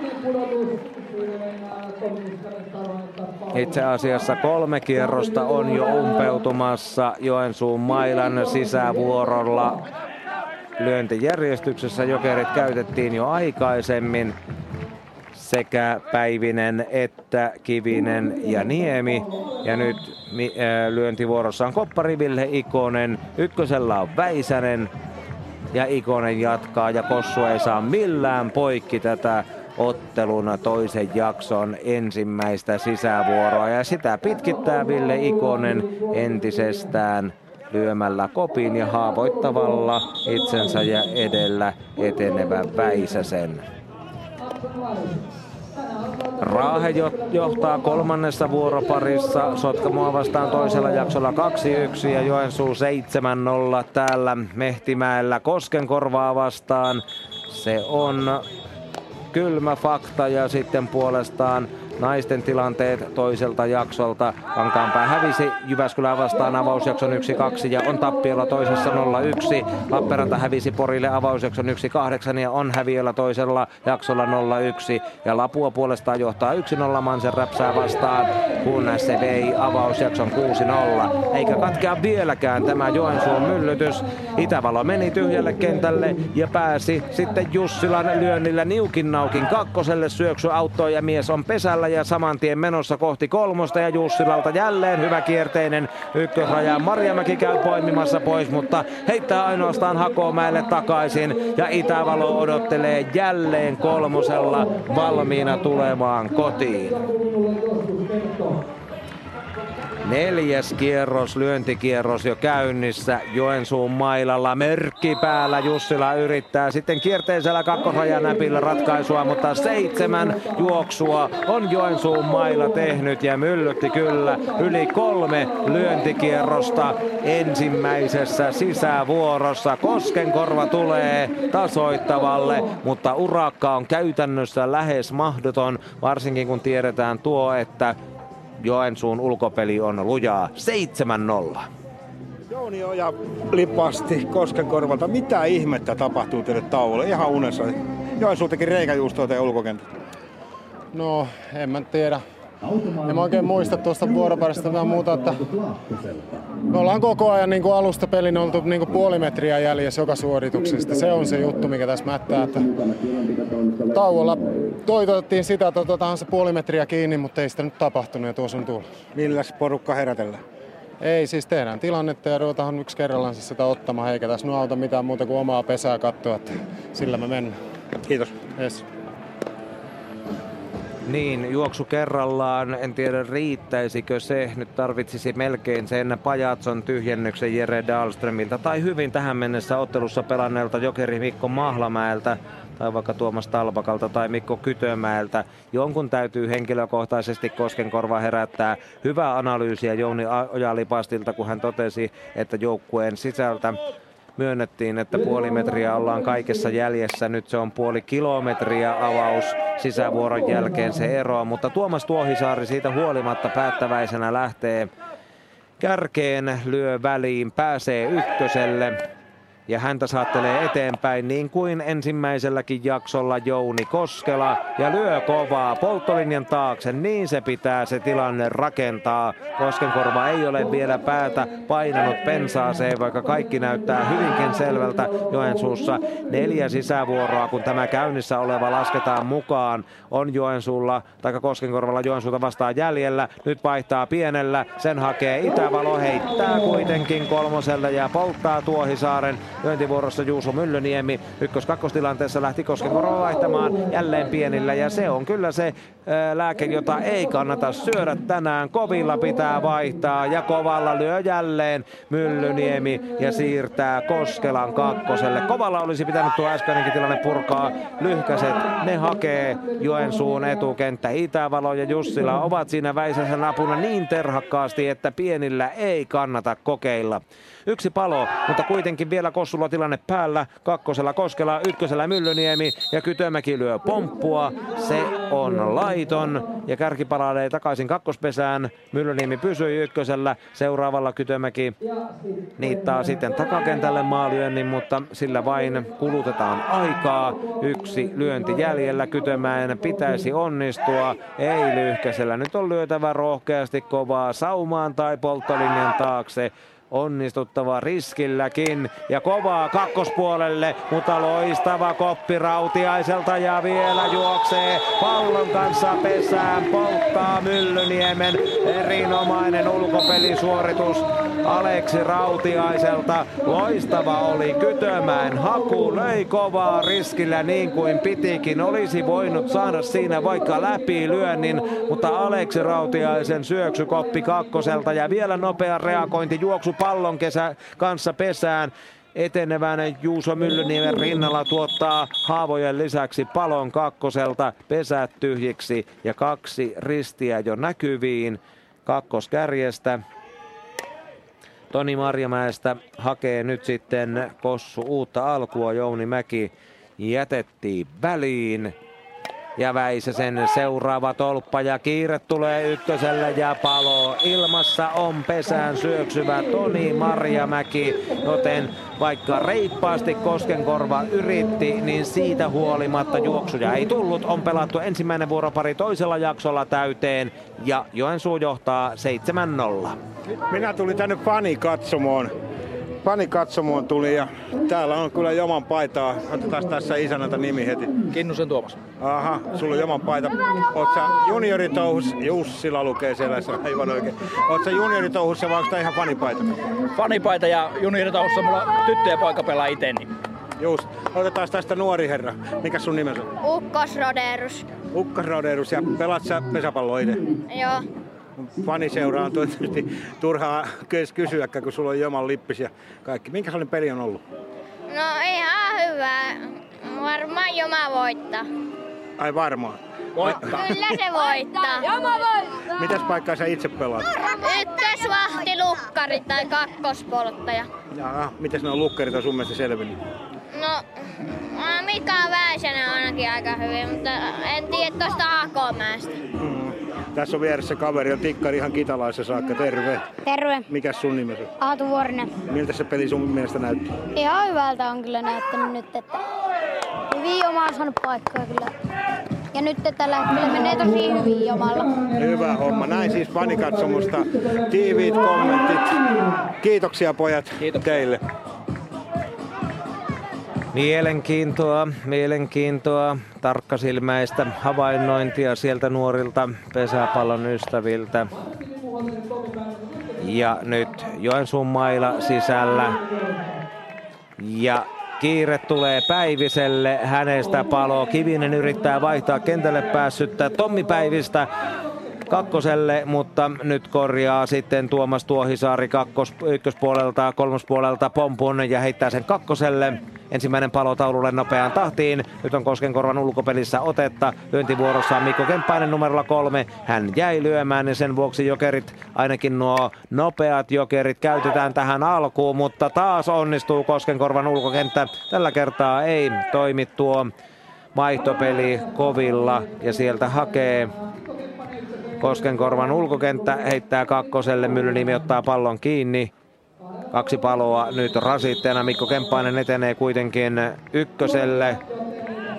itse asiassa kolme kierrosta on jo umpeutumassa Joensuun mailan sisävuorolla. Lyöntijärjestyksessä jokerit käytettiin jo aikaisemmin sekä Päivinen että Kivinen ja Niemi. Ja nyt lyöntivuorossa on Koppari Ville Ikonen, ykkösellä on Väisänen ja Ikonen jatkaa ja Kossu ei saa millään poikki tätä otteluna toisen jakson ensimmäistä sisävuoroa ja sitä pitkittää Ville Ikonen entisestään lyömällä kopin ja haavoittavalla itsensä ja edellä etenevän Väisäsen. Raahe johtaa kolmannessa vuoroparissa Sotkamoa vastaan toisella jaksolla 2-1 ja Joensuu 7-0 täällä Mehtimäellä Koskenkorvaa vastaan. Se on kylmä fakta ja sitten puolestaan naisten tilanteet toiselta jaksolta. Kankaanpää hävisi Jyväskylää vastaan avausjakson 1-2 ja on tappiolla toisessa 0-1. Lappeenranta hävisi Porille avausjakson 1-8 ja on häviöllä toisella jaksolla 0-1. Ja Lapua puolestaan johtaa 1-0 Mansen räpsää vastaan, kun se vei avausjakson 6-0. Eikä katkea vieläkään tämä Joensuun myllytys. Itävalo meni tyhjälle kentälle ja pääsi sitten Jussilan lyönnillä niukin naukin kakkoselle syöksy auttoi ja mies on pesällä ja saman tien menossa kohti kolmosta ja Jussilalta jälleen hyvä kierteinen ykkösraja. Marjamäki käy poimimassa pois, mutta heittää ainoastaan Hakomäelle takaisin ja Itävalo odottelee jälleen kolmosella valmiina tulemaan kotiin. Neljäs kierros, lyöntikierros jo käynnissä Joensuun mailalla. Merkki päällä Jussila yrittää sitten kierteisellä kakkosrajan näpillä ratkaisua, mutta seitsemän juoksua on Joensuun mailla tehnyt ja myllytti kyllä yli kolme lyöntikierrosta ensimmäisessä sisävuorossa. Koskenkorva tulee tasoittavalle, mutta urakka on käytännössä lähes mahdoton, varsinkin kun tiedetään tuo, että Joensuun ulkopeli on lujaa 7-0. Jouni Oja lipasti Koskenkorvalta. Mitä ihmettä tapahtuu teille tauolle? Ihan unessa. Joensuu teki reikäjuustoa teidän ulkokentällä. No, en mä tiedä. En mä oikein muista tuosta vuoroparista vielä muuta, että me ollaan koko ajan niin kuin alusta pelin oltu niin kuin puoli metriä jäljessä joka suorituksesta. Se on se juttu, mikä tässä mättää. Että tauolla toitotettiin sitä, että otetaan se puoli metriä kiinni, mutta ei sitä nyt tapahtunut ja tuossa on tullut. Milläs porukka herätellään? Ei, siis tehdään tilannetta ja ruvetaan yksi kerrallaan sitä ottamaan, eikä tässä nyt auta mitään muuta kuin omaa pesää katsoa, että sillä me mennään. Kiitos. Yes. Niin, juoksu kerrallaan. En tiedä riittäisikö se. Nyt tarvitsisi melkein sen Pajatson tyhjennyksen Jere Dahlströmiltä tai hyvin tähän mennessä ottelussa pelanneelta jokeri Mikko Mahlamäeltä tai vaikka Tuomas Talpakalta tai Mikko Kytömäeltä. Jonkun täytyy henkilökohtaisesti Koskenkorva herättää hyvää analyysiä Jouni Ojalipastilta, kun hän totesi, että joukkueen sisältä myönnettiin, että puoli metriä ollaan kaikessa jäljessä. Nyt se on puoli kilometriä avaus sisävuoron jälkeen se ero, mutta Tuomas Tuohisaari siitä huolimatta päättäväisenä lähtee kärkeen, lyö väliin, pääsee ykköselle ja häntä saattelee eteenpäin niin kuin ensimmäiselläkin jaksolla Jouni Koskela ja lyö kovaa polttolinjan taakse, niin se pitää se tilanne rakentaa. Koskenkorva ei ole vielä päätä painanut pensaaseen, vaikka kaikki näyttää hyvinkin selvältä Joensuussa. Neljä sisävuoroa, kun tämä käynnissä oleva lasketaan mukaan, on Joensuulla, tai Koskenkorvalla Joensuuta vastaan jäljellä. Nyt vaihtaa pienellä, sen hakee Itävalo, heittää kuitenkin kolmoselle ja polttaa Tuohisaaren Lyöntivuorossa Juuso Myllyniemi ykkös-kakkostilanteessa lähti Koskenkorva vaihtamaan jälleen pienillä ja se on kyllä se lääke, jota ei kannata syödä tänään. Kovilla pitää vaihtaa ja kovalla lyö jälleen Myllyniemi ja siirtää Koskelan kakkoselle. Kovalla olisi pitänyt tuo äskeinenkin tilanne purkaa. Lyhkäset, ne hakee Joensuun etukenttä. Itävalo ja Jussila ovat siinä väisessä napuna niin terhakkaasti, että pienillä ei kannata kokeilla. Yksi palo, mutta kuitenkin vielä Kossulla tilanne päällä. Kakkosella Koskela, ykkösellä Myllyniemi ja Kytömäki lyö pomppua. Se on laiton ja kärki palailee takaisin kakkospesään. Myllyniemi pysyi ykkösellä. Seuraavalla Kytömäki niittaa sitten takakentälle maalyönnin, mutta sillä vain kulutetaan aikaa. Yksi lyönti jäljellä. Kytömäen pitäisi onnistua. Ei lyhkäisellä. Nyt on lyötävä rohkeasti kovaa saumaan tai polttolinjan taakse onnistuttava riskilläkin ja kovaa kakkospuolelle, mutta loistava koppi Rautiaiselta ja vielä juoksee. Pallon kanssa pesään, polttaa Myllyniemen erinomainen ulkopelisuoritus Aleksi Rautiaiselta. Loistava oli Kytömäen haku, löi kovaa riskillä niin kuin pitikin. Olisi voinut saada siinä vaikka läpilyönnin, mutta Aleksi Rautiaisen syöksykoppi kakkoselta ja vielä nopea reagointi juoksu pallon kesä kanssa pesään. Etenevän Juuso Myllyniemen rinnalla tuottaa haavojen lisäksi palon kakkoselta pesät tyhjiksi ja kaksi ristiä jo näkyviin kakkoskärjestä. Toni Marjamäestä hakee nyt sitten Kossu uutta alkua. Jouni Mäki jätettiin väliin. Ja Väisäsen seuraava tolppa ja kiire tulee ykköselle ja palo. Ilmassa on pesään syöksyvä Toni Marjamäki, joten vaikka reippaasti Koskenkorva yritti, niin siitä huolimatta juoksuja ei tullut. On pelattu ensimmäinen vuoropari toisella jaksolla täyteen ja Joensuu johtaa 7-0. Minä tulin tänne fanikatsomoon. Fanikatsomoon tuli ja täällä on kyllä Joman paitaa. Otetaan tässä isännältä nimi heti. Kinnusen Tuomas. Aha, sulla on Joman paita. Oot sä junioritouhus, Jussila lukee siellä, se on aivan oikein. Oot sä junioritouhussa vai onko tää ihan fanipaita? Fanipaita ja junioritouhussa mulla tyttö ja poika pelaa itse. Niin. Just. Otetaan tästä nuori herra. Mikä sun nimesi on? Ukkas Roderus. Ukkas Roderus ja pelaat sä pesäpalloa itse? Joo. Faniseura on tietysti turhaa kysyä, kun sulla on Joman lippis ja kaikki. Minkä sellainen peli on ollut? No ihan hyvä. Varmaan Joma voittaa. Ai varmaan. Voittaa. Kyllä se voittaa. Joma voittaa. Mitäs paikkaa sä itse pelaat? Ykkösvahti, lukkari tai kakkospolttaja. Jaa, mitäs ne on lukkarit on sun mielestä selvinnyt? No, Mika Väisänen on ainakin aika hyvin, mutta en tiedä tuosta Hakomäestä. Mm. Tässä on vieressä kaveri, on tikkari ihan kitalaissa saakka. Terve. Terve. Mikäs sun nimesi on? Aatu Vuorinen. Miltä se peli sun mielestä näytti? Ihan hyvältä on kyllä näyttänyt nyt, että hyvin Joma on saanut paikkaa kyllä. Ja nyt tällä hetkellä menee tosi hyvin Jomalla. Hyvä homma. Näin siis fanikatsomusta. Tiiviit kommentit. Kiitoksia pojat Kiitos. teille. Mielenkiintoa, mielenkiintoa, tarkkasilmäistä havainnointia sieltä nuorilta pesäpallon ystäviltä. Ja nyt Joensuun maila sisällä. Ja kiire tulee Päiviselle, hänestä palo. Kivinen yrittää vaihtaa kentälle päässyttä Tommi Päivistä kakkoselle, mutta nyt korjaa sitten Tuomas Tuohisaari kakkos, ykköspuolelta, kolmospuolelta pompun ja heittää sen kakkoselle. Ensimmäinen palo taululle nopeaan tahtiin. Nyt on Koskenkorvan ulkopelissä otetta. Lyöntivuorossa on Mikko Kemppainen numerolla kolme. Hän jäi lyömään ja sen vuoksi jokerit, ainakin nuo nopeat jokerit käytetään tähän alkuun. Mutta taas onnistuu Koskenkorvan ulkokenttä. Tällä kertaa ei toimi tuo vaihtopeli kovilla ja sieltä hakee Koskenkorvan ulkokenttä heittää kakkoselle, Myllynimi ottaa pallon kiinni. Kaksi paloa nyt rasitteena. Mikko Kemppainen etenee kuitenkin ykköselle.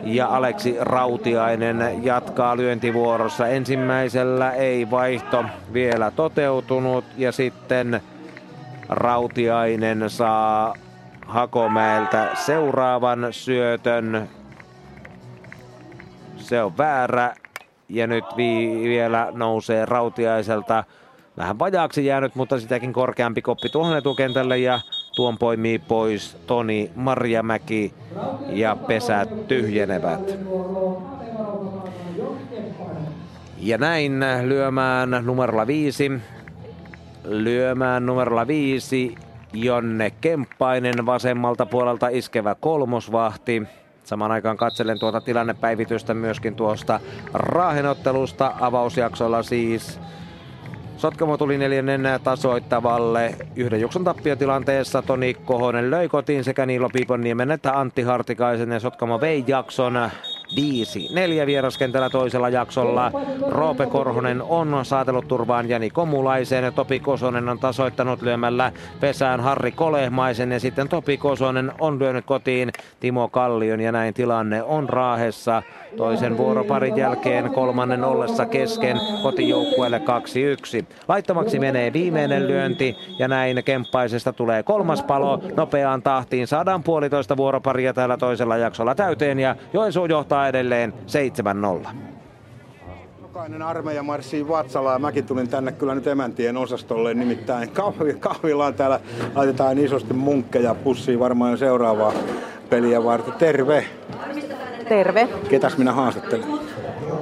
Ja Aleksi Rautiainen jatkaa lyöntivuorossa. Ensimmäisellä ei vaihto vielä toteutunut. Ja sitten Rautiainen saa Hakomäeltä seuraavan syötön. Se on väärä. Ja nyt vi- vielä nousee Rautiaiselta vähän vajaaksi jäänyt, mutta sitäkin korkeampi koppi tuohon etukentälle ja tuon poimii pois Toni Marjamäki ja pesät tyhjenevät. Ja näin lyömään numerolla viisi. Lyömään numerolla viisi Jonne Kemppainen vasemmalta puolelta iskevä kolmosvahti. Samaan aikaan katselen tuota tilannepäivitystä myöskin tuosta Raahenottelusta avausjaksolla siis. Sotkamo tuli neljännen tasoittavalle. Yhden juksun tappiotilanteessa Toni Kohonen löi kotiin sekä Niilo Piiponniemen että Antti Hartikaisen ja Sotkamo vei jakson viisi. Neljä vieraskentällä toisella jaksolla. Roope Korhonen on saatellut turvaan Jani Komulaisen. Topi Kosonen on tasoittanut lyömällä pesään Harri Kolehmaisen. Ja sitten Topi Kosonen on lyönyt kotiin Timo Kallion. Ja näin tilanne on Raahessa toisen vuoroparin jälkeen kolmannen ollessa kesken kotijoukkueelle 2-1. Laittomaksi menee viimeinen lyönti ja näin Kemppaisesta tulee kolmas palo. Nopeaan tahtiin saadaan puolitoista vuoroparia täällä toisella jaksolla täyteen ja Joensuu johtaa edelleen 7-0. Jokainen armeija marssii vatsalaa ja mäkin tulin tänne kyllä nyt emäntien osastolle, nimittäin kahvi, kahvilaan täällä laitetaan isosti munkkeja pussiin varmaan jo seuraavaa peliä varten. Terve! Terve. Ketäs minä haastattelen?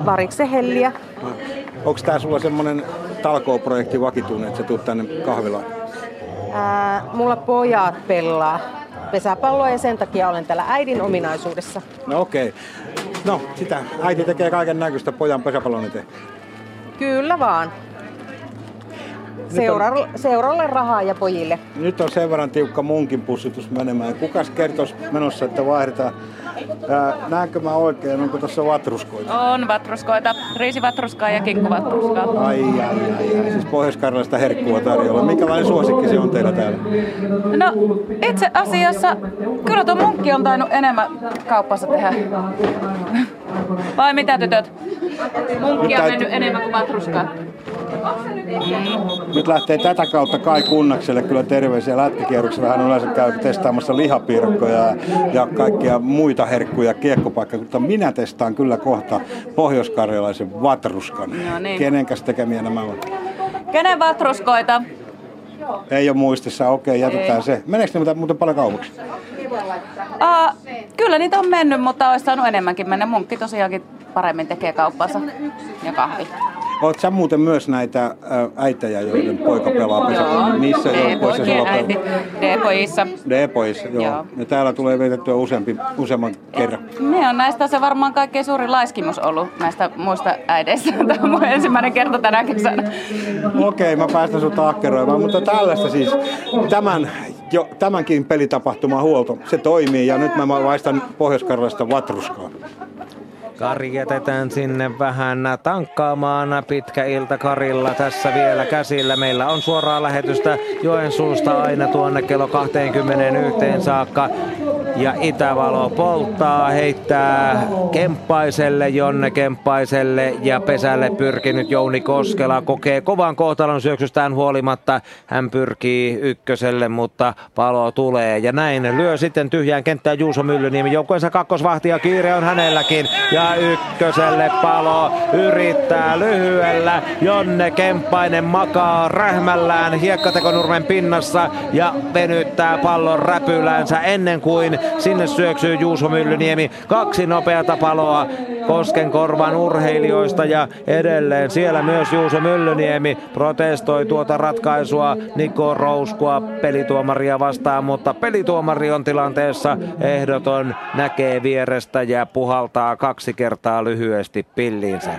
Varikse Helliä. Onko tää sulla semmonen talkooprojekti vakituinen, että sä tuut tänne kahvilaan? Ää, mulla pojat pelaa pesäpalloa ja sen takia olen täällä äidin ominaisuudessa. No okei. Okay. No sitä, äiti tekee kaiken näköistä pojan pesäpallon eteen. Kyllä vaan. Seuralle, on, seuralle rahaa ja pojille. Nyt on sen verran tiukka munkin pussitus menemään. Kukas kertoisi menossa, että vaihdetaan Ää, näenkö mä oikein, onko tässä vatruskoita? On vatruskoita, riisivatruskaa ja kinkkuvatruskaa. Ai, ai, ai, ai. siis pohjois herkkua tarjolla. Minkälainen suosikki se on teillä täällä? No itse asiassa kyllä tuo munkki on tainnut enemmän kauppassa tehdä. Vai mitä tytöt? Munkki on mennyt enemmän kuin vatruskaa. Nyt lähtee tätä kautta Kai Kunnakselle kyllä terveisiä. Lätkäkierroksella hän yleensä käy testaamassa lihapiirakkoja ja kaikkia muita herkkuja kiekkopaikkoja, mutta minä testaan kyllä kohta pohjoiskarjalaisen vatruskan. No niin. Kenenkäs tekemiä nämä on? Kenen vatruskoita? Ei ole muistissa, okei, jätetään Ei. se. Meneekö ne muuten paljon kaupaksi? Uh, kyllä niitä on mennyt, mutta olisi saanut enemmänkin mennä. Munkki tosiaankin paremmin tekee kauppansa ja kahvi. Oot sä muuten myös näitä äitejä, joiden poika pelaa pesäpalloa? Missä joukkueissa sulla äiti. D-pojissa. D-poissa, joo. Joo. Ja täällä tulee vietettyä useampi, useamman kerran. Me on näistä se varmaan kaikkein suurin laiskimus ollut näistä muista äideistä. Tämä on mun ensimmäinen kerta tänä kesänä. Okei, mä päästän sut akkeroimaan, mutta tällaista siis tämän, jo, tämänkin pelitapahtuman huolto, se toimii ja nyt mä vaistan Pohjois-Karjalasta vatruskaa. Kari jätetään sinne vähän tankkaamaan. Pitkä ilta Karilla tässä vielä käsillä. Meillä on suoraa lähetystä Joensuusta aina tuonne kello 21 saakka. Ja Itävalo polttaa, heittää Kemppaiselle, Jonne Kemppaiselle ja pesälle pyrkinyt Jouni Koskela kokee kovan kohtalon syöksystään huolimatta. Hän pyrkii ykköselle, mutta palo tulee. Ja näin lyö sitten tyhjään kenttään Juuso Myllyniemi. Joukkueensa kakkosvahti ja kiire on hänelläkin. Ja ykköselle palo yrittää lyhyellä. Jonne Kemppainen makaa rähmällään hiekkatekonurmen pinnassa ja venyttää pallon räpylänsä ennen kuin sinne syöksyy Juuso Myllyniemi. Kaksi nopeata paloa Koskenkorvan urheilijoista ja edelleen siellä myös Juuso Myllyniemi protestoi tuota ratkaisua Niko Rouskua pelituomaria vastaan, mutta pelituomari on tilanteessa ehdoton, näkee vierestä ja puhaltaa kaksi kertaa lyhyesti pilliinsä.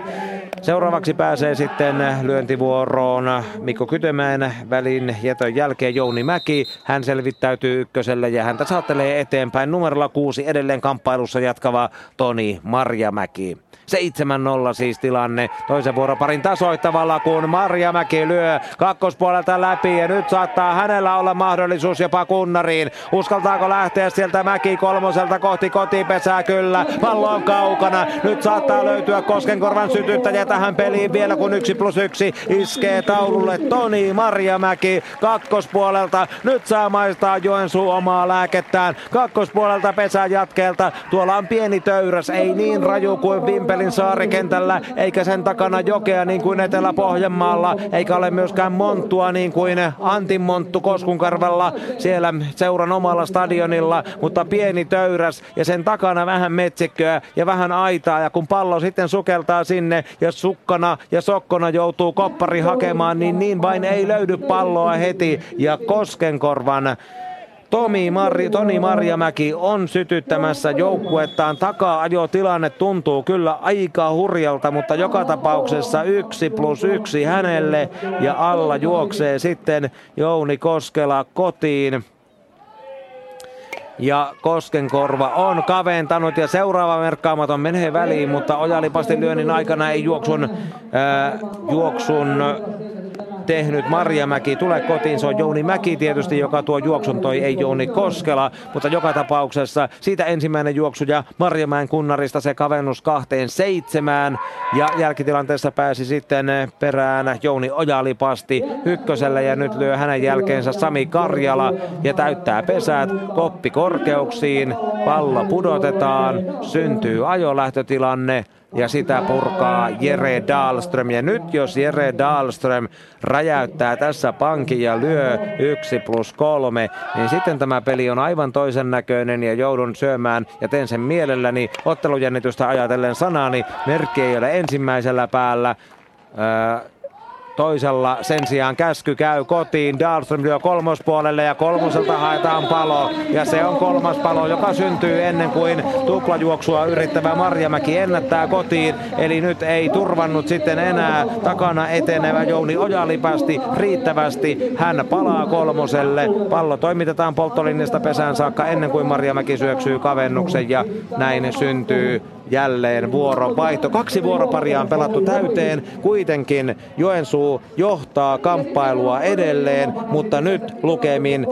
Seuraavaksi pääsee sitten lyöntivuoroon Mikko Kytömäen välin jätön jälkeen Jouni Mäki. Hän selvittäytyy ykköselle ja häntä saattelee eteenpäin numerolla kuusi edelleen kamppailussa jatkava Toni Marjamäki. que 7-0 siis tilanne toisen vuoroparin tasoittavalla, kun Marjamäki lyö kakkospuolelta läpi ja nyt saattaa hänellä olla mahdollisuus jopa kunnariin. Uskaltaako lähteä sieltä Mäki kolmoselta kohti kotipesää? Kyllä, pallo on kaukana. Nyt saattaa löytyä Koskenkorvan sytyttäjä tähän peliin vielä kun yksi plus yksi iskee taululle Toni Marjamäki kakkospuolelta. Nyt saa maistaa Joensuu omaa lääkettään kakkospuolelta pesän jatkeelta. Tuolla on pieni töyräs, ei niin raju kuin Vimpelin saarikentällä, eikä sen takana jokea niin kuin Etelä-Pohjanmaalla, eikä ole myöskään monttua niin kuin Antin Monttu Koskunkarvella siellä seuran omalla stadionilla, mutta pieni töyräs ja sen takana vähän metsikköä ja vähän aitaa ja kun pallo sitten sukeltaa sinne ja sukkana ja sokkona joutuu koppari hakemaan, niin niin vain ei löydy palloa heti ja Koskenkorvan Tomi Marri, Toni Marjamäki on sytyttämässä joukkuettaan. Takaa-ajotilanne tuntuu kyllä aika hurjalta, mutta joka tapauksessa yksi plus yksi hänelle ja alla juoksee sitten Jouni Koskela kotiin. Ja Koskenkorva on kaventanut ja seuraava merkkaamaton menee väliin, mutta Ojalipastin lyönnin aikana ei juoksun, ää, juoksun tehnyt Marjamäki tule kotiin. Se on Jouni Mäki tietysti, joka tuo juoksun toi, ei Jouni Koskela. Mutta joka tapauksessa siitä ensimmäinen juoksu ja Marjamäen kunnarista se kavennus kahteen seitsemään. Ja jälkitilanteessa pääsi sitten perään Jouni Ojalipasti ykköselle ja nyt lyö hänen jälkeensä Sami Karjala ja täyttää pesät koppi korkeuksiin. Pallo pudotetaan, syntyy ajolähtötilanne ja sitä purkaa Jere Dahlström. Ja nyt jos Jere Dahlström räjäyttää tässä pankin ja lyö yksi plus kolme, niin sitten tämä peli on aivan toisen näköinen ja joudun syömään ja teen sen mielelläni ottelujännitystä ajatellen sanani. Merkki ei ole ensimmäisellä päällä. Öö, Toisella sen sijaan käsky käy kotiin. Dahlström lyö kolmospuolelle ja kolmoselta haetaan palo. Ja se on kolmas palo, joka syntyy ennen kuin tuplajuoksua yrittävä Marjamäki ennättää kotiin. Eli nyt ei turvannut sitten enää takana etenevä Jouni Ojalipasti riittävästi. Hän palaa kolmoselle. Pallo toimitetaan polttolinjasta pesään saakka ennen kuin Marjamäki syöksyy kavennuksen ja näin syntyy jälleen vuorovaihto. Kaksi vuoroparia on pelattu täyteen. Kuitenkin Joensuu johtaa kamppailua edelleen, mutta nyt lukemin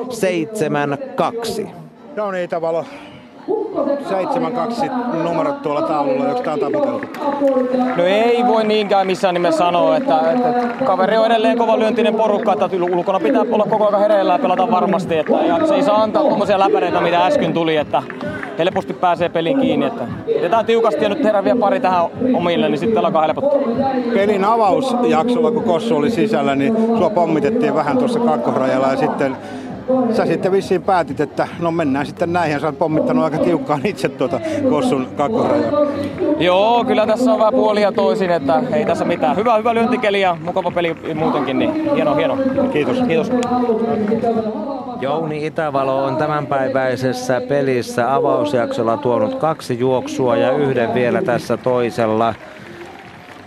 7-2. No niin, Itävalo. 7-2 numerot tuolla taululla, onko tämä taputeltu? No ei voi niinkään missään nimessä sanoa, että, että kaveri on edelleen kova lyöntinen porukka, että ulkona pitää olla koko ajan hereillä ja pelata varmasti, että ja se ei saa antaa tuommoisia läpäreitä, mitä äsken tuli, että helposti pääsee peliin kiinni, että pidetään tiukasti ja nyt herää vielä pari tähän omille, niin sitten alkaa helpottaa. Pelin avausjaksolla, kun Kossu oli sisällä, niin sua pommitettiin vähän tuossa kakkosrajalla ja sitten sä sitten vissiin päätit, että no mennään sitten näihin. Sä oot pommittanut aika tiukkaan itse tuota Kossun kakkosrajoa. Joo, kyllä tässä on vähän puolia ja toisin, että ei tässä mitään. Hyvä, hyvä lyöntikeli ja mukava peli muutenkin, niin hieno, hieno. Kiitos. Kiitos. Jouni Itävalo on tämänpäiväisessä pelissä avausjaksolla tuonut kaksi juoksua ja yhden vielä tässä toisella.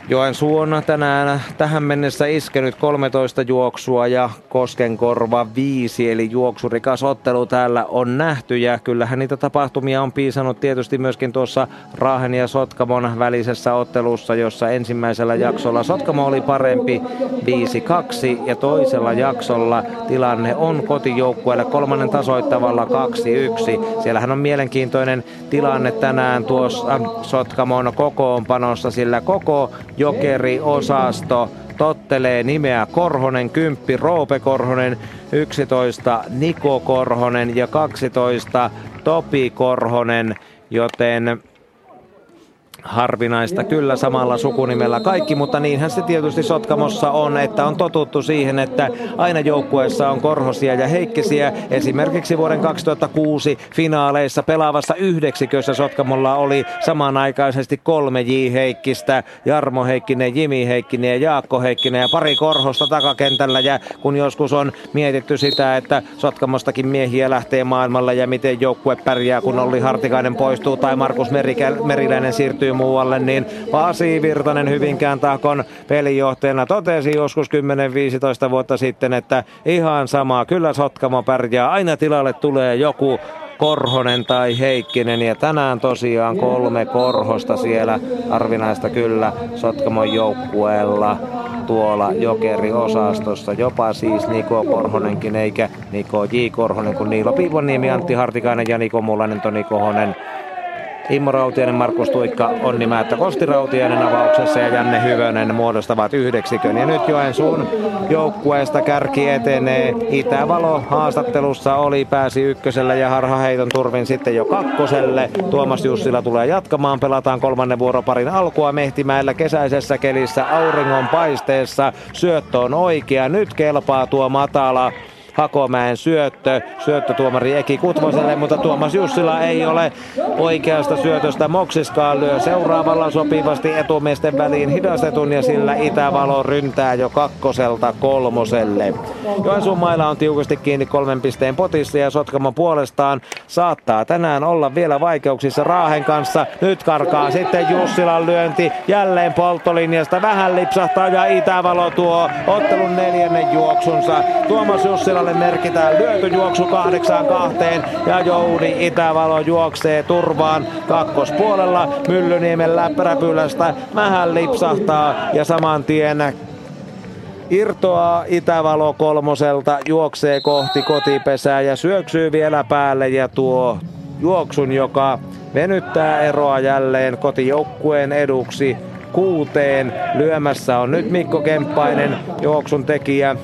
Joensuu on tänään tähän mennessä iskenyt 13 juoksua ja Koskenkorva 5, eli juoksurikas ottelu täällä on nähty ja kyllähän niitä tapahtumia on piisannut tietysti myöskin tuossa Raahen ja Sotkamon välisessä ottelussa, jossa ensimmäisellä jaksolla Sotkamo oli parempi 5-2 ja toisella jaksolla tilanne on kotijoukkueelle kolmannen tasoittavalla 2-1. Siellähän on mielenkiintoinen tilanne tänään tuossa Sotkamon kokoonpanossa, sillä koko Jokeri-osasto tottelee nimeä Korhonen, 10 Roope Korhonen, 11 Niko Korhonen ja 12 Topi Korhonen, joten Harvinaista kyllä samalla sukunimellä kaikki, mutta niinhän se tietysti Sotkamossa on, että on totuttu siihen, että aina joukkueessa on korhosia ja heikkisiä. Esimerkiksi vuoden 2006 finaaleissa pelaavassa yhdeksikössä Sotkamolla oli samanaikaisesti kolme J. Heikkistä, Jarmo Heikkinen, Jimi Heikkinen ja Jaakko Heikkinen ja pari korhosta takakentällä. Ja kun joskus on mietitty sitä, että Sotkamostakin miehiä lähtee maailmalle ja miten joukkue pärjää, kun Olli Hartikainen poistuu tai Markus Meriläinen siirtyy siirtyy muualle, niin Pasi Virtanen Hyvinkään Tahkon pelijohtajana totesi joskus 10-15 vuotta sitten, että ihan sama, kyllä Sotkamo pärjää, aina tilalle tulee joku Korhonen tai Heikkinen ja tänään tosiaan kolme Korhosta siellä arvinaista kyllä Sotkamon joukkueella tuolla Jokeri-osastossa. Jopa siis Niko Korhonenkin eikä Niko J. Korhonen, kun Niilo Piivoniemi, Antti Hartikainen ja Niko Mulanen, Toni Kohonen Immo Rautiainen, Markus Tuikka, Onni Määttä, Kosti Rautiainen avauksessa ja Janne Hyvönen muodostavat yhdeksikön. Ja nyt Joensuun joukkueesta kärki etenee. Itävalo haastattelussa oli, pääsi ykkösellä ja harhaheiton turvin sitten jo kakkoselle. Tuomas Jussila tulee jatkamaan, pelataan kolmannen vuoroparin alkua Mehtimäellä kesäisessä kelissä auringon paisteessa. Syöttö on oikea, nyt kelpaa tuo matala Hakomäen syöttö. Syöttötuomari Eki Kutvoselle, mutta Tuomas Jussila ei ole oikeasta syötöstä. Moksiskaan lyö seuraavalla sopivasti etumiesten väliin hidastetun ja sillä Itävalo ryntää jo kakkoselta kolmoselle. Joensuun mailla on tiukasti kiinni kolmen pisteen potissa ja Sotkamo puolestaan saattaa tänään olla vielä vaikeuksissa Raahen kanssa. Nyt karkaa sitten Jussilan lyönti jälleen polttolinjasta. Vähän lipsahtaa ja Itävalo tuo ottelun neljännen juoksunsa. Tuomas Jussilalle Itävalle merkitään lyötyjuoksu kahdeksaan kahteen ja Jouni Itävalo juoksee turvaan kakkospuolella Myllyniemen läppäräpylästä. Mähän lipsahtaa ja saman tien irtoaa Itävalo kolmoselta, juoksee kohti kotipesää ja syöksyy vielä päälle ja tuo juoksun, joka venyttää eroa jälleen kotijoukkueen eduksi kuuteen. Lyömässä on nyt Mikko Kemppainen, juoksun tekijä.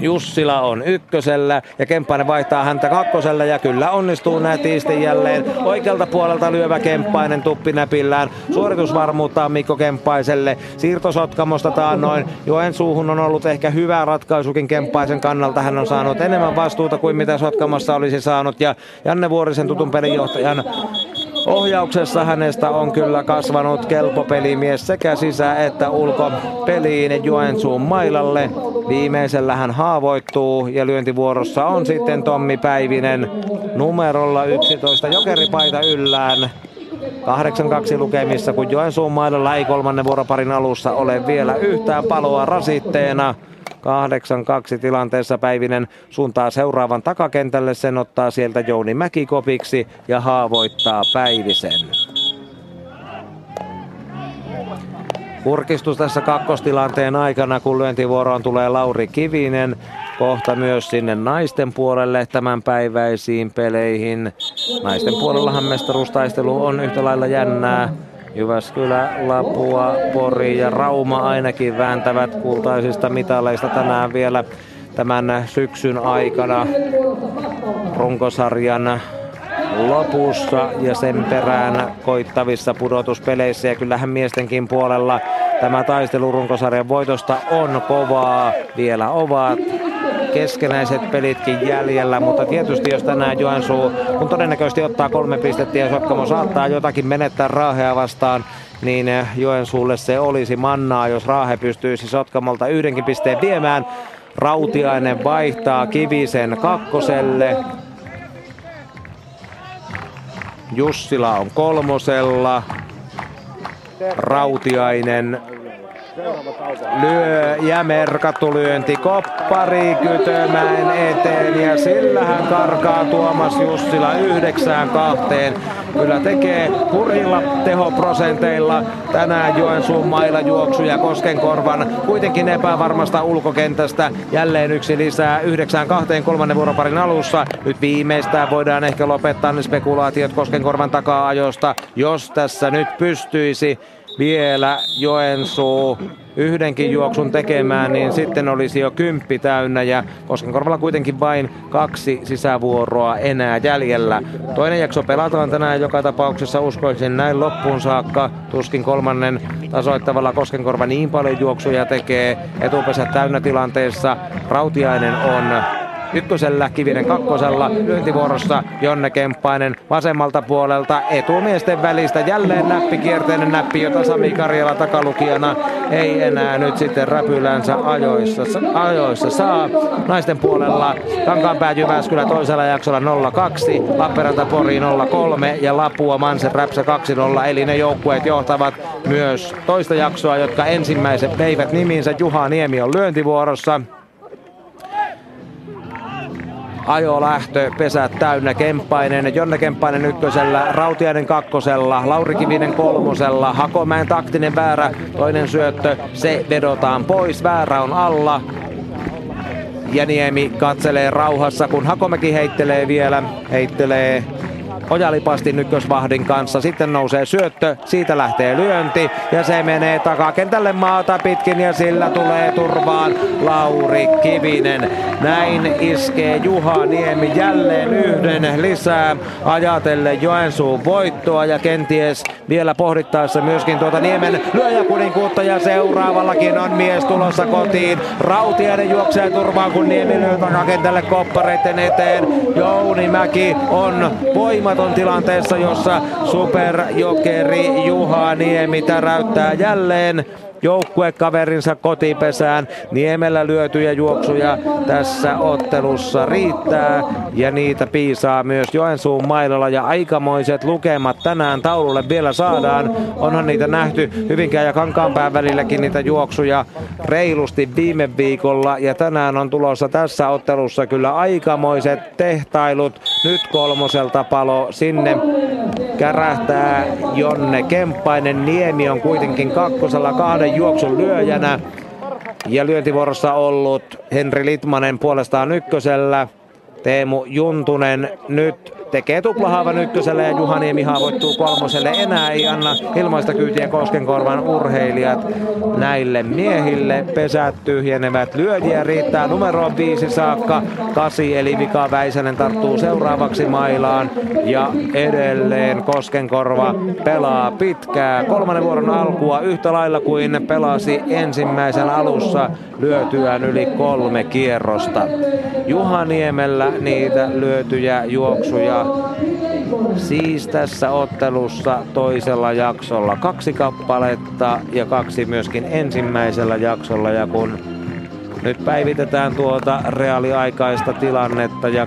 Jussila on ykkösellä ja Kemppainen vaihtaa häntä kakkosella ja kyllä onnistuu nätisti jälleen. Oikealta puolelta lyövä Kemppainen tuppinäpillään. Suoritusvarmuutta on Mikko Kemppaiselle. Siirto Sotkamosta taannoin. Joensuuhun on ollut ehkä hyvä ratkaisukin Kemppaisen kannalta. Hän on saanut enemmän vastuuta kuin mitä Sotkamossa olisi saanut ja Janne Vuorisen tutun pelinjohtajan ohjauksessa hänestä on kyllä kasvanut kelpo pelimies sekä sisä- että ulkopeliin Joensuun mailalle. Viimeisellä hän haavoittuu ja lyöntivuorossa on sitten Tommi Päivinen numerolla 11 jokeripaita yllään. 8-2 lukemissa, kun Joensuun mailalla ei kolmannen vuoroparin alussa ole vielä yhtään paloa rasitteena. 8-2 tilanteessa Päivinen suuntaa seuraavan takakentälle, sen ottaa sieltä Jouni Mäkikopiksi ja haavoittaa Päivisen. Kurkistus tässä kakkostilanteen aikana, kun lyöntivuoroon tulee Lauri Kivinen. Kohta myös sinne naisten puolelle tämänpäiväisiin peleihin. Naisten puolellahan mestaruustaistelu on yhtä lailla jännää. Jyväskylä, Lapua, Pori ja Rauma ainakin vääntävät kultaisista mitaleista tänään vielä tämän syksyn aikana runkosarjan lopussa ja sen perään koittavissa pudotuspeleissä. Ja kyllähän miestenkin puolella tämä taistelu runkosarjan voitosta on kovaa. Vielä ovat keskenäiset pelitkin jäljellä, mutta tietysti jos tänään Joensuu, kun todennäköisesti ottaa kolme pistettä ja Sotkamo saattaa jotakin menettää Raahea vastaan, niin Joensuulle se olisi mannaa, jos Raahe pystyisi Sotkamolta yhdenkin pisteen viemään. Rautiainen vaihtaa Kivisen kakkoselle. Jussila on kolmosella. Rautiainen lyö ja merkattu lyönti koppari Kytömäen eteen ja sillä hän karkaa Tuomas Jussila yhdeksään kahteen. Kyllä tekee hurjilla tehoprosenteilla tänään Joensuun mailla juoksuja Koskenkorvan kuitenkin epävarmasta ulkokentästä. Jälleen yksi lisää yhdeksään kahteen kolmannen vuoroparin alussa. Nyt viimeistään voidaan ehkä lopettaa ne spekulaatiot Koskenkorvan takaa-ajosta, jos tässä nyt pystyisi vielä Joensuu yhdenkin juoksun tekemään, niin sitten olisi jo kymppi täynnä ja Koskenkorvalla kuitenkin vain kaksi sisävuoroa enää jäljellä. Toinen jakso pelataan tänään joka tapauksessa uskoisin näin loppuun saakka. Tuskin kolmannen tasoittavalla Koskenkorva niin paljon juoksuja tekee etupesä täynnä tilanteessa. Rautiainen on ykkösellä, Kivinen kakkosella, lyöntivuorossa Jonne Kemppainen vasemmalta puolelta etumiesten välistä. Jälleen näppi, kierteinen näppi, jota Sami Karjala takalukijana ei enää nyt sitten räpylänsä ajoissa, ajoissa saa. Naisten puolella Kankaanpää Jyväskylä toisella jaksolla 02, Lappeenranta Pori 03 ja Lapua Mansen Räpsä 2-0. Eli ne joukkueet johtavat myös toista jaksoa, jotka ensimmäiset veivät niminsä. Juha Niemi on lyöntivuorossa ajolähtö, pesät täynnä Kemppainen, Jonne Kemppainen ykkösellä, Rautiainen kakkosella, Lauri Kivinen kolmosella, Hakomäen taktinen väärä, toinen syöttö, se vedotaan pois, väärä on alla. Ja Niemi katselee rauhassa, kun Hakomäki heittelee vielä, heittelee Ojalipastin ykkösvahdin kanssa. Sitten nousee syöttö, siitä lähtee lyönti ja se menee takakentälle maata pitkin ja sillä tulee turvaan Lauri Kivinen. Näin iskee Juha Niemi jälleen yhden lisää ajatellen Joensuun voittoa ja kenties vielä pohdittaessa myöskin tuota Niemen lyöjäkuninkuutta ja seuraavallakin on mies tulossa kotiin. Rautiainen juoksee turvaan kun Niemi lyö takakentälle koppareiden eteen. Jouni Mäki on voimaton tilanteessa, jossa superjokeri Juha Niemi täräyttää jälleen joukkuekaverinsa kotipesään. Niemellä lyötyjä juoksuja tässä ottelussa riittää ja niitä piisaa myös Joensuun mailalla ja aikamoiset lukemat tänään taululle vielä saadaan. Onhan niitä nähty Hyvinkään ja Kankaanpään välilläkin niitä juoksuja reilusti viime viikolla ja tänään on tulossa tässä ottelussa kyllä aikamoiset tehtailut. Nyt kolmoselta palo sinne kärähtää Jonne Kemppainen. Niemi on kuitenkin kakkosella kahden uuden juoksun lyöjänä. Ja lyöntivuorossa ollut Henri Litmanen puolestaan ykkösellä. Teemu Juntunen nyt tekee tuplahaavan ykköselle ja Juhaniemi haavoittuu kolmoselle. Enää ei anna ilmaista kyytiä Koskenkorvan urheilijat näille miehille. Pesät tyhjenevät. Lyöjiä riittää numeroon viisi saakka. Kasi eli Mika Väisänen tarttuu seuraavaksi mailaan. Ja edelleen Koskenkorva pelaa pitkää kolmannen vuoron alkua yhtä lailla kuin pelasi ensimmäisen alussa lyötyään yli kolme kierrosta. Juhaniemellä niitä lyötyjä juoksuja siis tässä ottelussa toisella jaksolla kaksi kappaletta ja kaksi myöskin ensimmäisellä jaksolla. Ja kun nyt päivitetään tuota reaaliaikaista tilannetta ja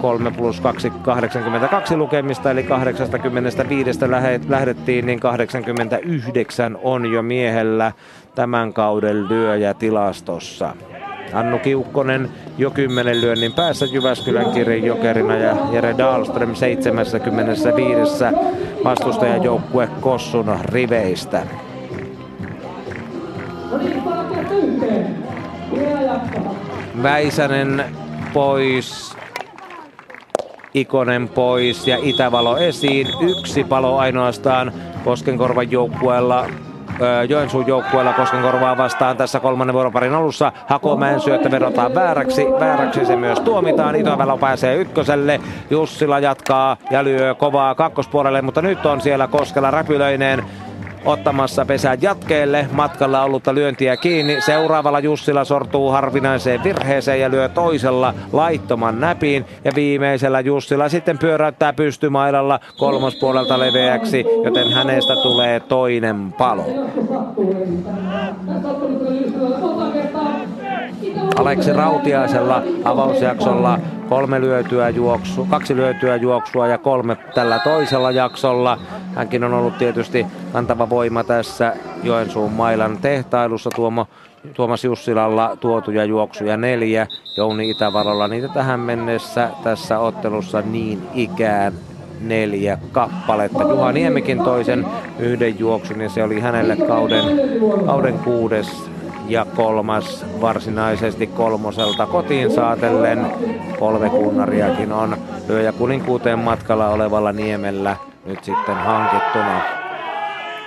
3 plus 2, 82 lukemista, eli 85 lähdettiin, niin 89 on jo miehellä tämän kauden lyöjä tilastossa. Annu Kiukkonen jo kymmenen lyönnin päässä Jyväskylän Kirin jokerina ja Jere Dahlström 75 vastustajajoukkue Kossun riveistä. Väisänen pois, Ikonen pois ja Itävalo esiin. Yksi palo ainoastaan Koskenkorvan joukkueella Joensuun joukkueella Koskenkorvaa vastaan tässä kolmannen vuoroparin alussa. Hakomäen syöttö vedotaan vääräksi. Vääräksi se myös tuomitaan. Itovälo pääsee ykköselle. Jussila jatkaa ja lyö kovaa kakkospuolelle, mutta nyt on siellä Koskela räpylöineen ottamassa pesän jatkeelle. Matkalla ollutta lyöntiä kiinni. Seuraavalla Jussila sortuu harvinaiseen virheeseen ja lyö toisella laittoman näpiin. Ja viimeisellä Jussila sitten pyöräyttää pystymailalla kolmospuolelta leveäksi, joten hänestä tulee toinen palo. Aleksi Rautiaisella avausjaksolla kolme lyötyä juoksu, kaksi lyötyä juoksua ja kolme tällä toisella jaksolla. Hänkin on ollut tietysti antava voima tässä Joensuun mailan tehtailussa. Tuomo, Tuomas Jussilalla tuotuja juoksuja neljä, Jouni Itävalolla niitä tähän mennessä tässä ottelussa niin ikään neljä kappaletta. Juha Niemikin toisen yhden juoksun ja se oli hänelle kauden, kauden kuudes ja kolmas varsinaisesti kolmoselta kotiin saatellen. Kolme kunnariakin on lyöjä kuninkuuteen matkalla olevalla Niemellä nyt sitten hankittuna.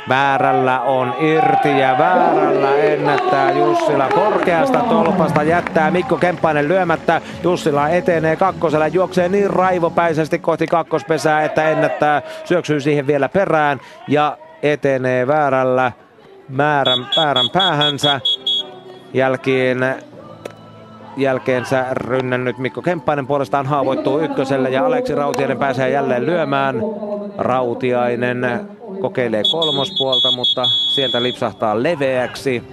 Väärällä on irti ja väärällä ennättää Jussila korkeasta tolpasta. Jättää Mikko Kemppainen lyömättä. Jussila etenee kakkosella. Juoksee niin raivopäisesti kohti kakkospesää, että ennättää. Syöksyy siihen vielä perään ja etenee väärällä määrän, määrän päähänsä. Jälkeen jälkeensä rynnännyt Mikko Kemppainen puolestaan haavoittuu ykköselle ja Aleksi Rautiainen pääsee jälleen lyömään. Rautiainen kokeilee kolmospuolta, mutta sieltä lipsahtaa leveäksi.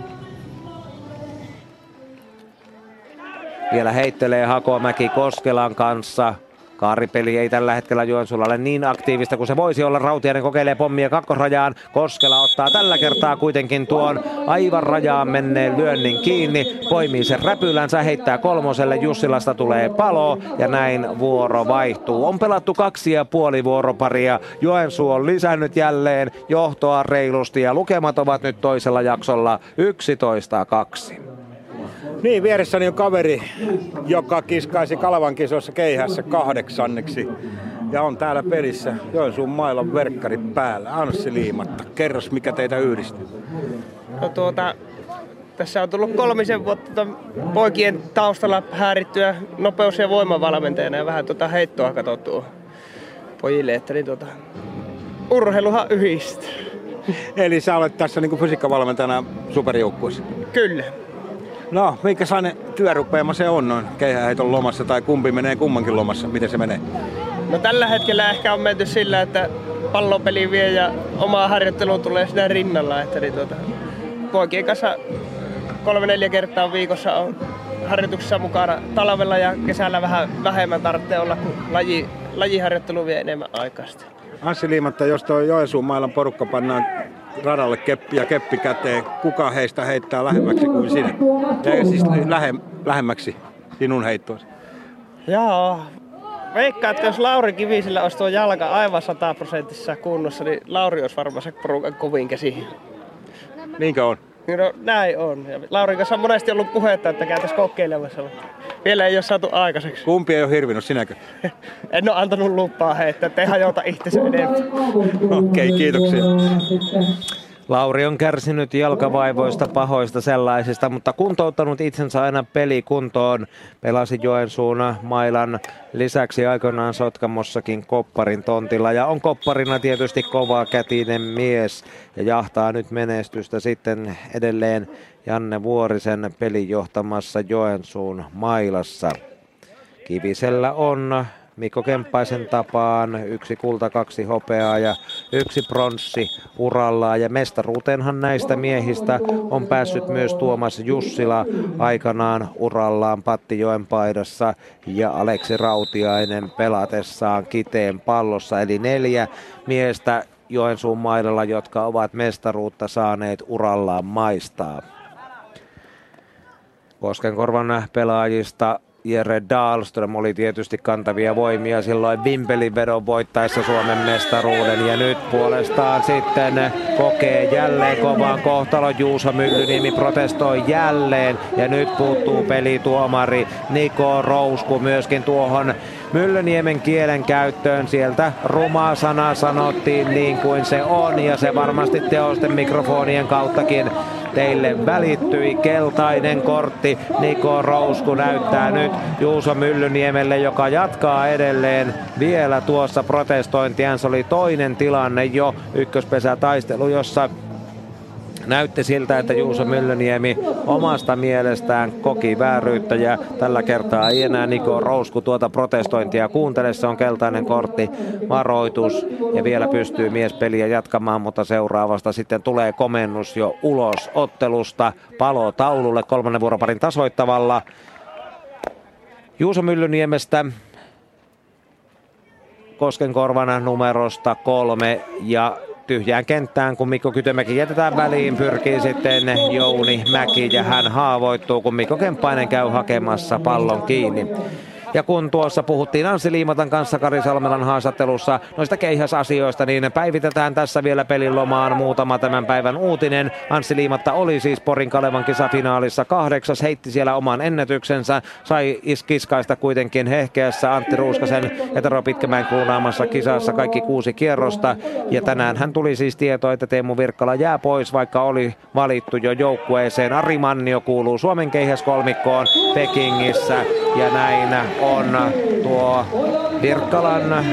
Vielä heittelee Hakomäki Koskelan kanssa. Kaaripeli ei tällä hetkellä Joensuulla ole niin aktiivista kuin se voisi olla. Rautiainen kokeilee pommia kakkosrajaan. Koskela ottaa tällä kertaa kuitenkin tuon aivan rajaan menneen lyönnin kiinni. Poimii sen räpylänsä, heittää kolmoselle. Jussilasta tulee palo ja näin vuoro vaihtuu. On pelattu kaksi ja puoli vuoroparia. Joensuu on lisännyt jälleen johtoa reilusti ja lukemat ovat nyt toisella jaksolla 11-2. Niin, vieressäni on kaveri, joka kiskaisi Kalevan kisoissa keihässä kahdeksanneksi. Ja on täällä pelissä Joensuun mailan verkkari päällä. Anssi Liimatta, kerros mikä teitä yhdistää? No tuota, tässä on tullut kolmisen vuotta tuota poikien taustalla häärittyä nopeus- ja voimavalmentajana ja vähän tuota heittoa katsottu pojille, että niin tuota, urheiluhan yhdistää. Eli sä olet tässä niin fysiikkavalmentajana superjoukkueessa? Kyllä. No, minkälainen työrupeama se on noin keihäheiton lomassa tai kumpi menee kummankin lomassa? Miten se menee? No tällä hetkellä ehkä on menty sillä, että pallopeli vie ja oma harjoittelu tulee siinä rinnalla. Että niin tuota, poikien kanssa kolme-neljä kertaa viikossa on harjoituksessa mukana talvella ja kesällä vähän vähemmän tarvitsee olla, kun laji, lajiharjoittelu vie enemmän aikaa. Anssi Liimatta, jos tuo Joensuun mailan porukka pannaan radalle keppi ja keppi käteen, kuka heistä heittää lähemmäksi kuin sinä? Ja siis lähe, lähemmäksi sinun heittoasi. Joo, veikkaan, että jos Lauri Kivisellä olisi tuo jalka aivan sataprosenttisessa kunnossa, niin Lauri olisi varmaan se porukan kovin käsi. Niinkö on? No näin on. Ja Laurin kanssa on monesti ollut puhetta, että käytäisiin kokeilemassa, vielä ei ole saatu aikaiseksi. Kumpi ei ole hirvinyt, sinäkö? en ole antanut lupaa heittää, ettei hajota itsensä enemmän. Okei, okay, kiitoksia. Lauri on kärsinyt jalkavaivoista, pahoista sellaisista, mutta kuntouttanut itsensä aina pelikuntoon. Pelasi Joensuun mailan lisäksi aikoinaan Sotkamossakin Kopparin tontilla ja on Kopparina tietysti kova kätinen mies ja jahtaa nyt menestystä sitten edelleen Janne Vuorisen pelijohtamassa Joensuun mailassa. Kivisellä on Mikko Kemppaisen tapaan yksi kulta, kaksi hopeaa ja yksi pronssi urallaan. Ja mestaruuteenhan näistä miehistä on päässyt myös Tuomas Jussila aikanaan urallaan Pattijoen paidassa ja Aleksi Rautiainen pelatessaan Kiteen pallossa. Eli neljä miestä Joensuun maidalla, jotka ovat mestaruutta saaneet urallaan maistaa. Koskenkorvan pelaajista Jere Dahlström oli tietysti kantavia voimia silloin Vimpelin vedon voittaessa Suomen mestaruuden. Ja nyt puolestaan sitten kokee jälleen kovaan kohtalon. Juuso Myllyniemi protestoi jälleen. Ja nyt puuttuu pelituomari Niko Rousku myöskin tuohon Myllyniemen kielen käyttöön. Sieltä ruma sana sanottiin niin kuin se on ja se varmasti teosten mikrofonien kauttakin teille välittyi. Keltainen kortti Niko Rousku näyttää nyt Juuso Myllyniemelle, joka jatkaa edelleen vielä tuossa protestointiaan. Se oli toinen tilanne jo ykköspesätaistelu, jossa Näytti siltä, että Juuso Myllyniemi omasta mielestään koki vääryyttä ja tällä kertaa ei enää Niko Rousku tuota protestointia kuuntele. Se on keltainen kortti, varoitus ja vielä pystyy mies peliä jatkamaan, mutta seuraavasta sitten tulee komennus jo ulos ottelusta. Palo taululle kolmannen vuoroparin tasoittavalla. Juuso Myllyniemestä Koskenkorvana numerosta kolme ja tyhjään kenttään, kun Mikko Kytömäki jätetään väliin, pyrkii sitten Jouni Mäki ja hän haavoittuu, kun Mikko Kemppainen käy hakemassa pallon kiinni. Ja kun tuossa puhuttiin Anssi Liimatan kanssa Kari Salmelan haastattelussa noista keihäsasioista, niin päivitetään tässä vielä pelin lomaan muutama tämän päivän uutinen. Anssi Liimatta oli siis Porin Kalevan kisafinaalissa kahdeksas, heitti siellä oman ennätyksensä, sai iskiskaista kuitenkin hehkeässä Antti Ruuskasen ja Tero Pitkämäen kruunaamassa kisassa kaikki kuusi kierrosta. Ja tänään hän tuli siis tieto, että Teemu Virkkala jää pois, vaikka oli valittu jo joukkueeseen. Ari Mannio kuuluu Suomen keihäskolmikkoon Pekingissä ja näin on tuo Virkkalan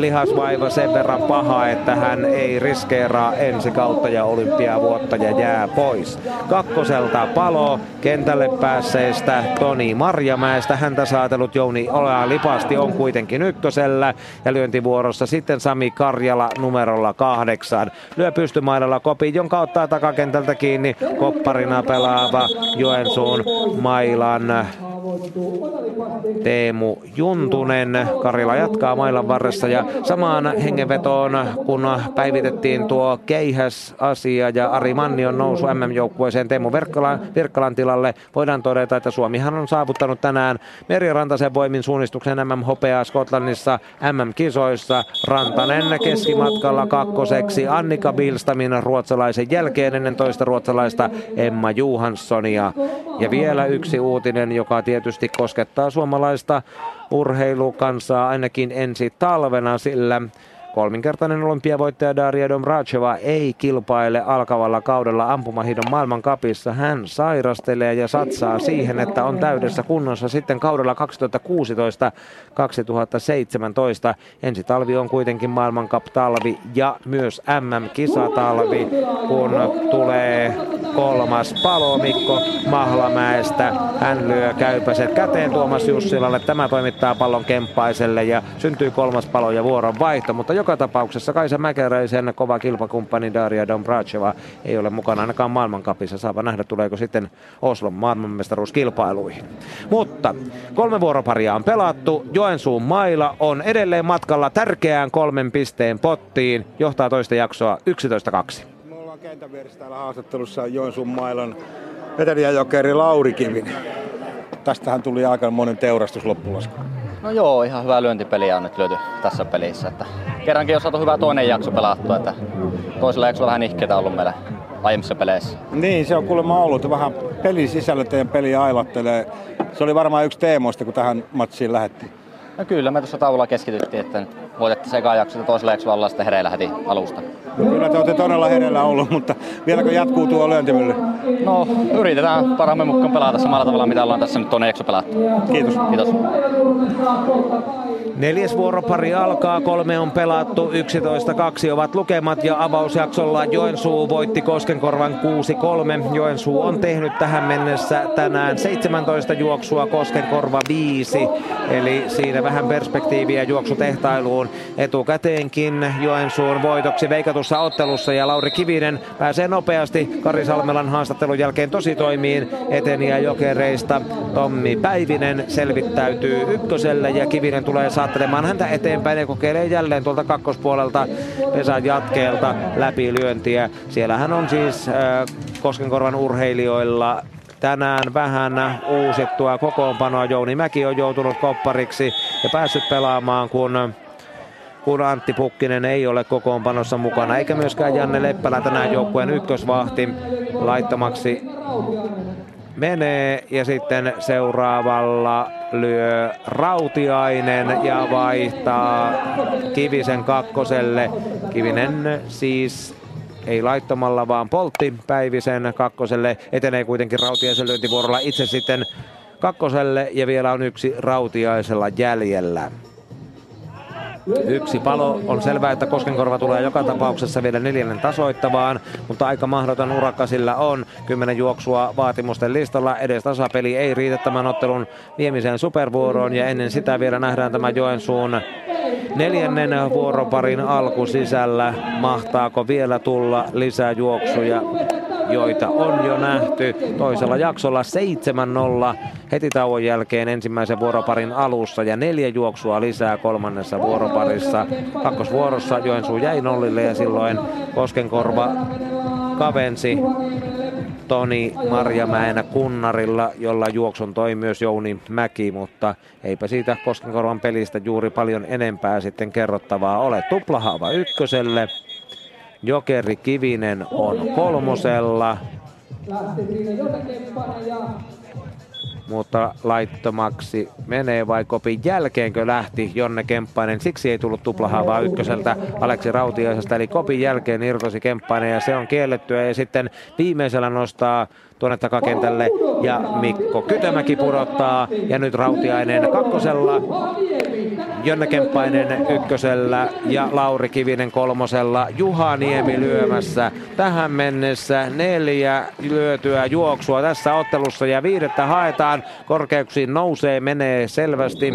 lihasvaiva sen verran paha, että hän ei riskeeraa ensi kautta ja olympiavuotta ja jää pois. Kakkoselta palo kentälle päässeestä Toni Marjamäestä. Häntä saatelut Jouni Olea Lipasti on kuitenkin ykkösellä ja lyöntivuorossa sitten Sami Karjala numerolla kahdeksan. Lyö pystymailalla kopi, jonka ottaa takakentältä kiinni kopparina pelaava Joensuun mailan Teemu Juntunen. Karila jatkaa mailan varressa ja samaan hengenvetoon, kun päivitettiin tuo keihäs-asia ja Ari Mannion nousu MM-joukkueeseen Teemu Virkkalan, Virkkalan tilalle, voidaan todeta, että Suomihan on saavuttanut tänään Meri Rantasen voimin suunnistuksen MM-hopeaa Skotlannissa MM-kisoissa. Rantanen keskimatkalla kakkoseksi Annika Bilstamin ruotsalaisen jälkeen ennen toista ruotsalaista Emma Johanssonia. Ja vielä yksi uutinen, joka tietysti koskettaa suomalaista urheilukansaa ainakin ensi talvena, sillä Kolminkertainen olympiavoittaja Daria Domracheva ei kilpaile alkavalla kaudella ampumahidon maailmankapissa. Hän sairastelee ja satsaa siihen, että on täydessä kunnossa sitten kaudella 2016-2017. Ensi talvi on kuitenkin maailmankap-talvi ja myös MM-kisatalvi, kun tulee kolmas palo Mikko Mahlamäestä. Hän lyö käypäset käteen Tuomas Jussilalle. Tämä toimittaa pallon Kemppaiselle ja syntyy kolmas palo ja vuoron vaihto, mutta joka tapauksessa Kaisa Mäkeräisen kova kilpakumppani Daria Dombracheva ei ole mukana ainakaan maailmankapissa. Saapa nähdä, tuleeko sitten Oslon maailmanmestaruuskilpailuihin. Mutta kolme vuoroparia on pelattu. Joensuun maila on edelleen matkalla tärkeään kolmen pisteen pottiin. Johtaa toista jaksoa 11-2. Me ollaan kentän vieressä täällä haastattelussa Joensuun mailan vetelijäjokeri Lauri Kivinen. Tästähän tuli aika monen teurastus loppulasku. No joo, ihan hyvää lyöntipeliä on nyt lyöty tässä pelissä. Että kerrankin on saatu hyvä toinen jakso pelattua, että toisella jaksolla vähän ihkeitä ollut meillä aiemmissa peleissä. Niin, se on kuulemma ollut. Vähän pelin sisällä teidän peli ailattelee. Se oli varmaan yksi teemoista, kun tähän matsiin lähettiin. No kyllä, me tuossa taululla keskityttiin, että nyt voitettiin sekaan jakso ja toisella jaksolla ollaan sitten hereillä heti alusta. No, kyllä te olette todella hereillä ollut, mutta vieläkö jatkuu tuo lyöntimylly? No, yritetään parhaamme mukaan pelata samalla tavalla, mitä ollaan tässä nyt tuonne jakso pelattu. Kiitos. Kiitos. Neljäs vuoropari alkaa, kolme on pelattu, 11-2 ovat lukemat ja avausjaksolla Joensuu voitti Koskenkorvan 6-3. Joensuu on tehnyt tähän mennessä tänään 17 juoksua, Koskenkorva 5, eli siinä vähän perspektiiviä juoksutehtailuun etukäteenkin Joensuun voitoksi veikatussa ottelussa ja Lauri Kivinen pääsee nopeasti Kari Salmelan haastattelun jälkeen tosi toimiin eteniä jokereista. Tommi Päivinen selvittäytyy ykköselle ja Kivinen tulee saattelemaan häntä eteenpäin ja kokeilee jälleen tuolta kakkospuolelta Pesan jatkeelta läpilyöntiä. Siellähän on siis äh, Koskenkorvan urheilijoilla tänään vähän uusittua kokoonpanoa. Jouni Mäki on joutunut koppariksi ja päässyt pelaamaan, kun kun Antti Pukkinen ei ole kokoonpanossa mukana, eikä myöskään Janne Leppälä tänään joukkueen ykkösvahti laittomaksi menee ja sitten seuraavalla lyö Rautiainen ja vaihtaa Kivisen kakkoselle. Kivinen siis ei laittomalla vaan poltti Päivisen kakkoselle. Etenee kuitenkin Rautiaisen lyöntivuorolla itse sitten kakkoselle ja vielä on yksi Rautiaisella jäljellä. Yksi palo on selvää, että Koskenkorva tulee joka tapauksessa vielä neljännen tasoittavaan, mutta aika mahdoton urakka sillä on. Kymmenen juoksua vaatimusten listalla. Edes tasapeli ei riitä tämän ottelun viemiseen supervuoroon ja ennen sitä vielä nähdään tämä Joensuun neljännen vuoroparin alku sisällä. Mahtaako vielä tulla lisää juoksuja? Joita on jo nähty toisella jaksolla 7-0 heti tauon jälkeen ensimmäisen vuoroparin alussa ja neljä juoksua lisää kolmannessa vuoroparissa. Kakkosvuorossa Joensuu jäi nollille ja silloin Koskenkorva kavensi Toni Marjamäenä kunnarilla, jolla juoksun toi myös Jouni Mäki, mutta eipä siitä Koskenkorvan pelistä juuri paljon enempää sitten kerrottavaa ole. Tuplahaava ykköselle, Jokeri Kivinen on kolmosella. Mutta laittomaksi menee vai kopin jälkeenkö lähti Jonne Kemppainen. Siksi ei tullut tuplahaavaa ykköseltä Aleksi Rautiaisesta. Eli kopin jälkeen irtosi Kemppainen ja se on kiellettyä. Ja sitten viimeisellä nostaa tuonne takakentälle. Ja Mikko Kytömäki pudottaa. Ja nyt Rautiainen kakkosella, Jonne Kemppainen ykkösellä ja Lauri Kivinen kolmosella, Juha Niemi lyömässä. Tähän mennessä neljä lyötyä juoksua tässä ottelussa ja viidettä haetaan, korkeuksiin nousee, menee selvästi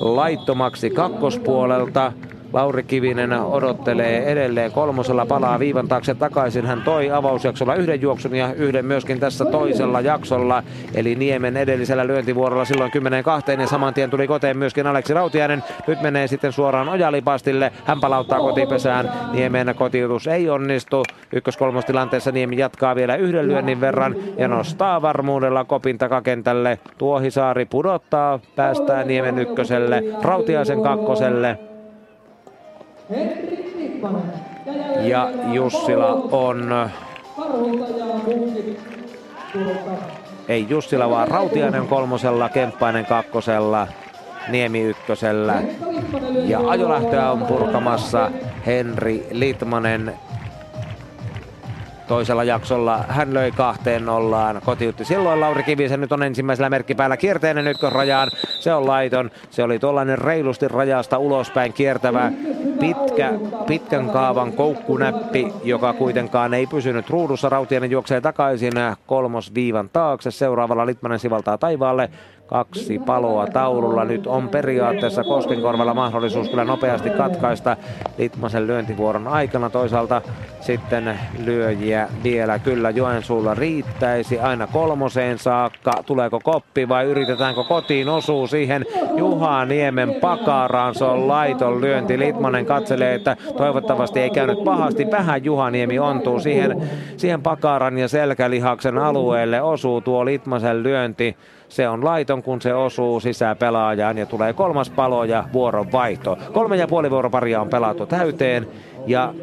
laittomaksi kakkospuolelta. Lauri Kivinen odottelee edelleen kolmosella, palaa viivan taakse takaisin. Hän toi avausjaksolla yhden juoksun ja yhden myöskin tässä toisella jaksolla. Eli Niemen edellisellä lyöntivuorolla silloin 10 kahteen ja saman tien tuli koteen myöskin Aleksi Rautiainen. Nyt menee sitten suoraan Ojalipastille. Hän palauttaa kotipesään. Niemen kotiutus ei onnistu. Ykkös-kolmostilanteessa Niemi jatkaa vielä yhden lyönnin verran ja nostaa varmuudella kopin takakentälle. Tuohisaari pudottaa, päästää Niemen ykköselle, Rautiaisen kakkoselle. Ja Jussila on... Ei Jussila, vaan Rautiainen kolmosella, Kemppainen kakkosella, Niemi ykkösellä. Ja ajolähtöä on purkamassa Henri Litmanen toisella jaksolla. Hän löi kahteen nollaan, kotiutti silloin Lauri Kivisen. Nyt on ensimmäisellä merkkipäällä kierteinen ykkösrajaan. Se on laiton. Se oli tuollainen reilusti rajasta ulospäin kiertävä pitkä, pitkän kaavan koukkunäppi, joka kuitenkaan ei pysynyt ruudussa. Rautiainen juoksee takaisin kolmosviivan taakse. Seuraavalla Litmanen sivaltaa taivaalle kaksi paloa taululla. Nyt on periaatteessa Koskenkorvalla mahdollisuus kyllä nopeasti katkaista Litmasen lyöntivuoron aikana. Toisaalta sitten lyöjiä vielä kyllä Joensuulla riittäisi aina kolmoseen saakka. Tuleeko koppi vai yritetäänkö kotiin osuu siihen Juha Niemen pakaraan. Se on laiton lyönti. Litmanen katselee, että toivottavasti ei käynyt pahasti. Vähän Juha Niemi ontuu siihen, siihen pakaran ja selkälihaksen alueelle. Osuu tuo Litmasen lyönti. Se on laiton, kun se osuu sisään pelaajaan ja tulee kolmas palo ja vuoron vaihto. Kolme ja puoli vuoroparia on pelattu täyteen ja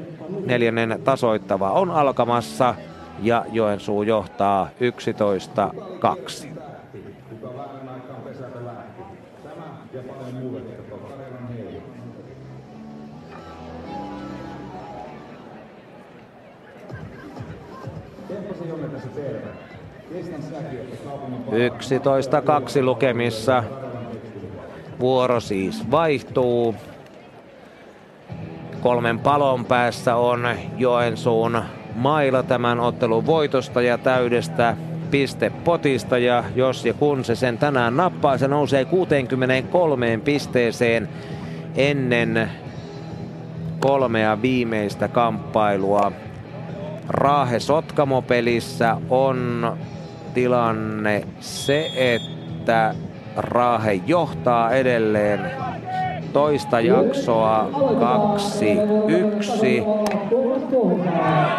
neljännen tasoittava on alkamassa ja Joensuu johtaa 11-2. Tempasi Jonne tässä. 11-2 lukemissa. Vuoro siis vaihtuu. Kolmen palon päässä on Joensuun maila tämän ottelun voitosta ja täydestä pistepotista ja jos ja kun se sen tänään nappaa, se nousee 63 pisteeseen ennen kolmea viimeistä kamppailua. Raahe Sotkamo pelissä on tilanne se, että Raahe johtaa edelleen toista jaksoa 2-1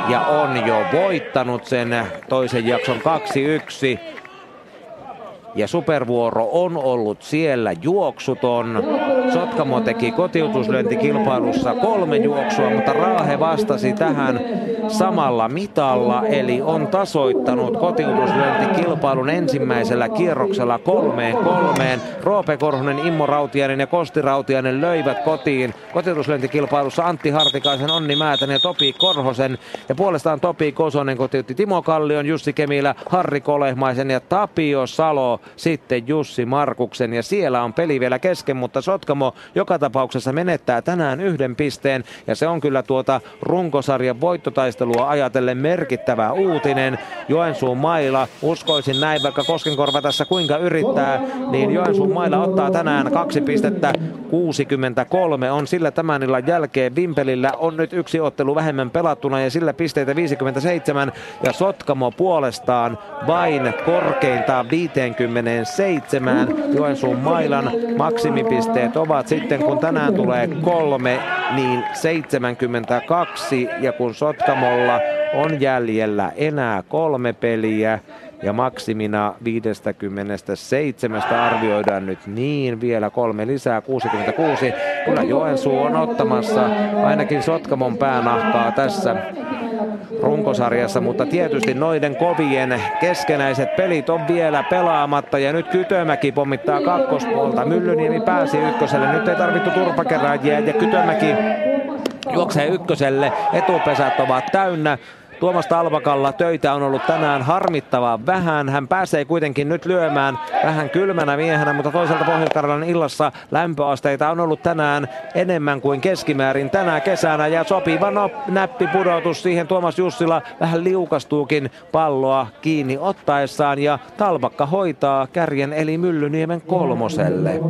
ja on jo voittanut sen toisen jakson 2-1 ja supervuoro on ollut siellä juoksuton. Sotkamo teki kotiutuslyöntikilpailussa kolme juoksua, mutta Raahe vastasi tähän samalla mitalla, eli on tasoittanut kotiutuslyöntikilpailun ensimmäisellä kierroksella kolmeen kolmeen. Roope Korhonen, Immo Rautiainen ja Kosti Rautiainen löivät kotiin kotiutuslyöntikilpailussa Antti Hartikaisen, Onni Määtän ja Topi Korhosen. Ja puolestaan Topi Kosonen kotiutti Timo Kallion, Jussi Kemilä, Harri Kolehmaisen ja Tapio Salo sitten Jussi Markuksen. Ja siellä on peli vielä kesken, mutta Sotkamo joka tapauksessa menettää tänään yhden pisteen. Ja se on kyllä tuota runkosarjan voittotaistelua ajatellen merkittävä uutinen. Joensuun maila, uskoisin näin, vaikka Koskenkorva tässä kuinka yrittää, niin Joensuun maila ottaa tänään kaksi pistettä 63 on sillä tämän illan jälkeen. Vimpelillä on nyt yksi ottelu vähemmän pelattuna ja sillä pisteitä 57 ja Sotkamo puolestaan vain korkeintaan 57. Joensuun mailan maksimipisteet ovat sitten kun tänään tulee kolme niin 72 ja kun Sotkamolla on jäljellä enää kolme peliä ja maksimina 57 arvioidaan nyt niin, vielä kolme lisää, 66. Kyllä Joensuu on ottamassa ainakin Sotkamon päänahkaa tässä runkosarjassa, mutta tietysti noiden kovien keskenäiset pelit on vielä pelaamatta ja nyt Kytömäki pommittaa kakkospuolta. Myllyniemi pääsi ykköselle, nyt ei tarvittu turpakeräjiä ja Kytömäki juoksee ykköselle, etupesät ovat täynnä. Tuomas Talvakalla töitä on ollut tänään harmittavaa vähän. Hän pääsee kuitenkin nyt lyömään vähän kylmänä miehenä, mutta toisaalta pohjois illassa lämpöasteita on ollut tänään enemmän kuin keskimäärin tänä kesänä. Ja sopiva no, näppipudotus siihen Tuomas Jussila vähän liukastuukin palloa kiinni ottaessaan ja Talvakka hoitaa kärjen eli Myllyniemen kolmoselle.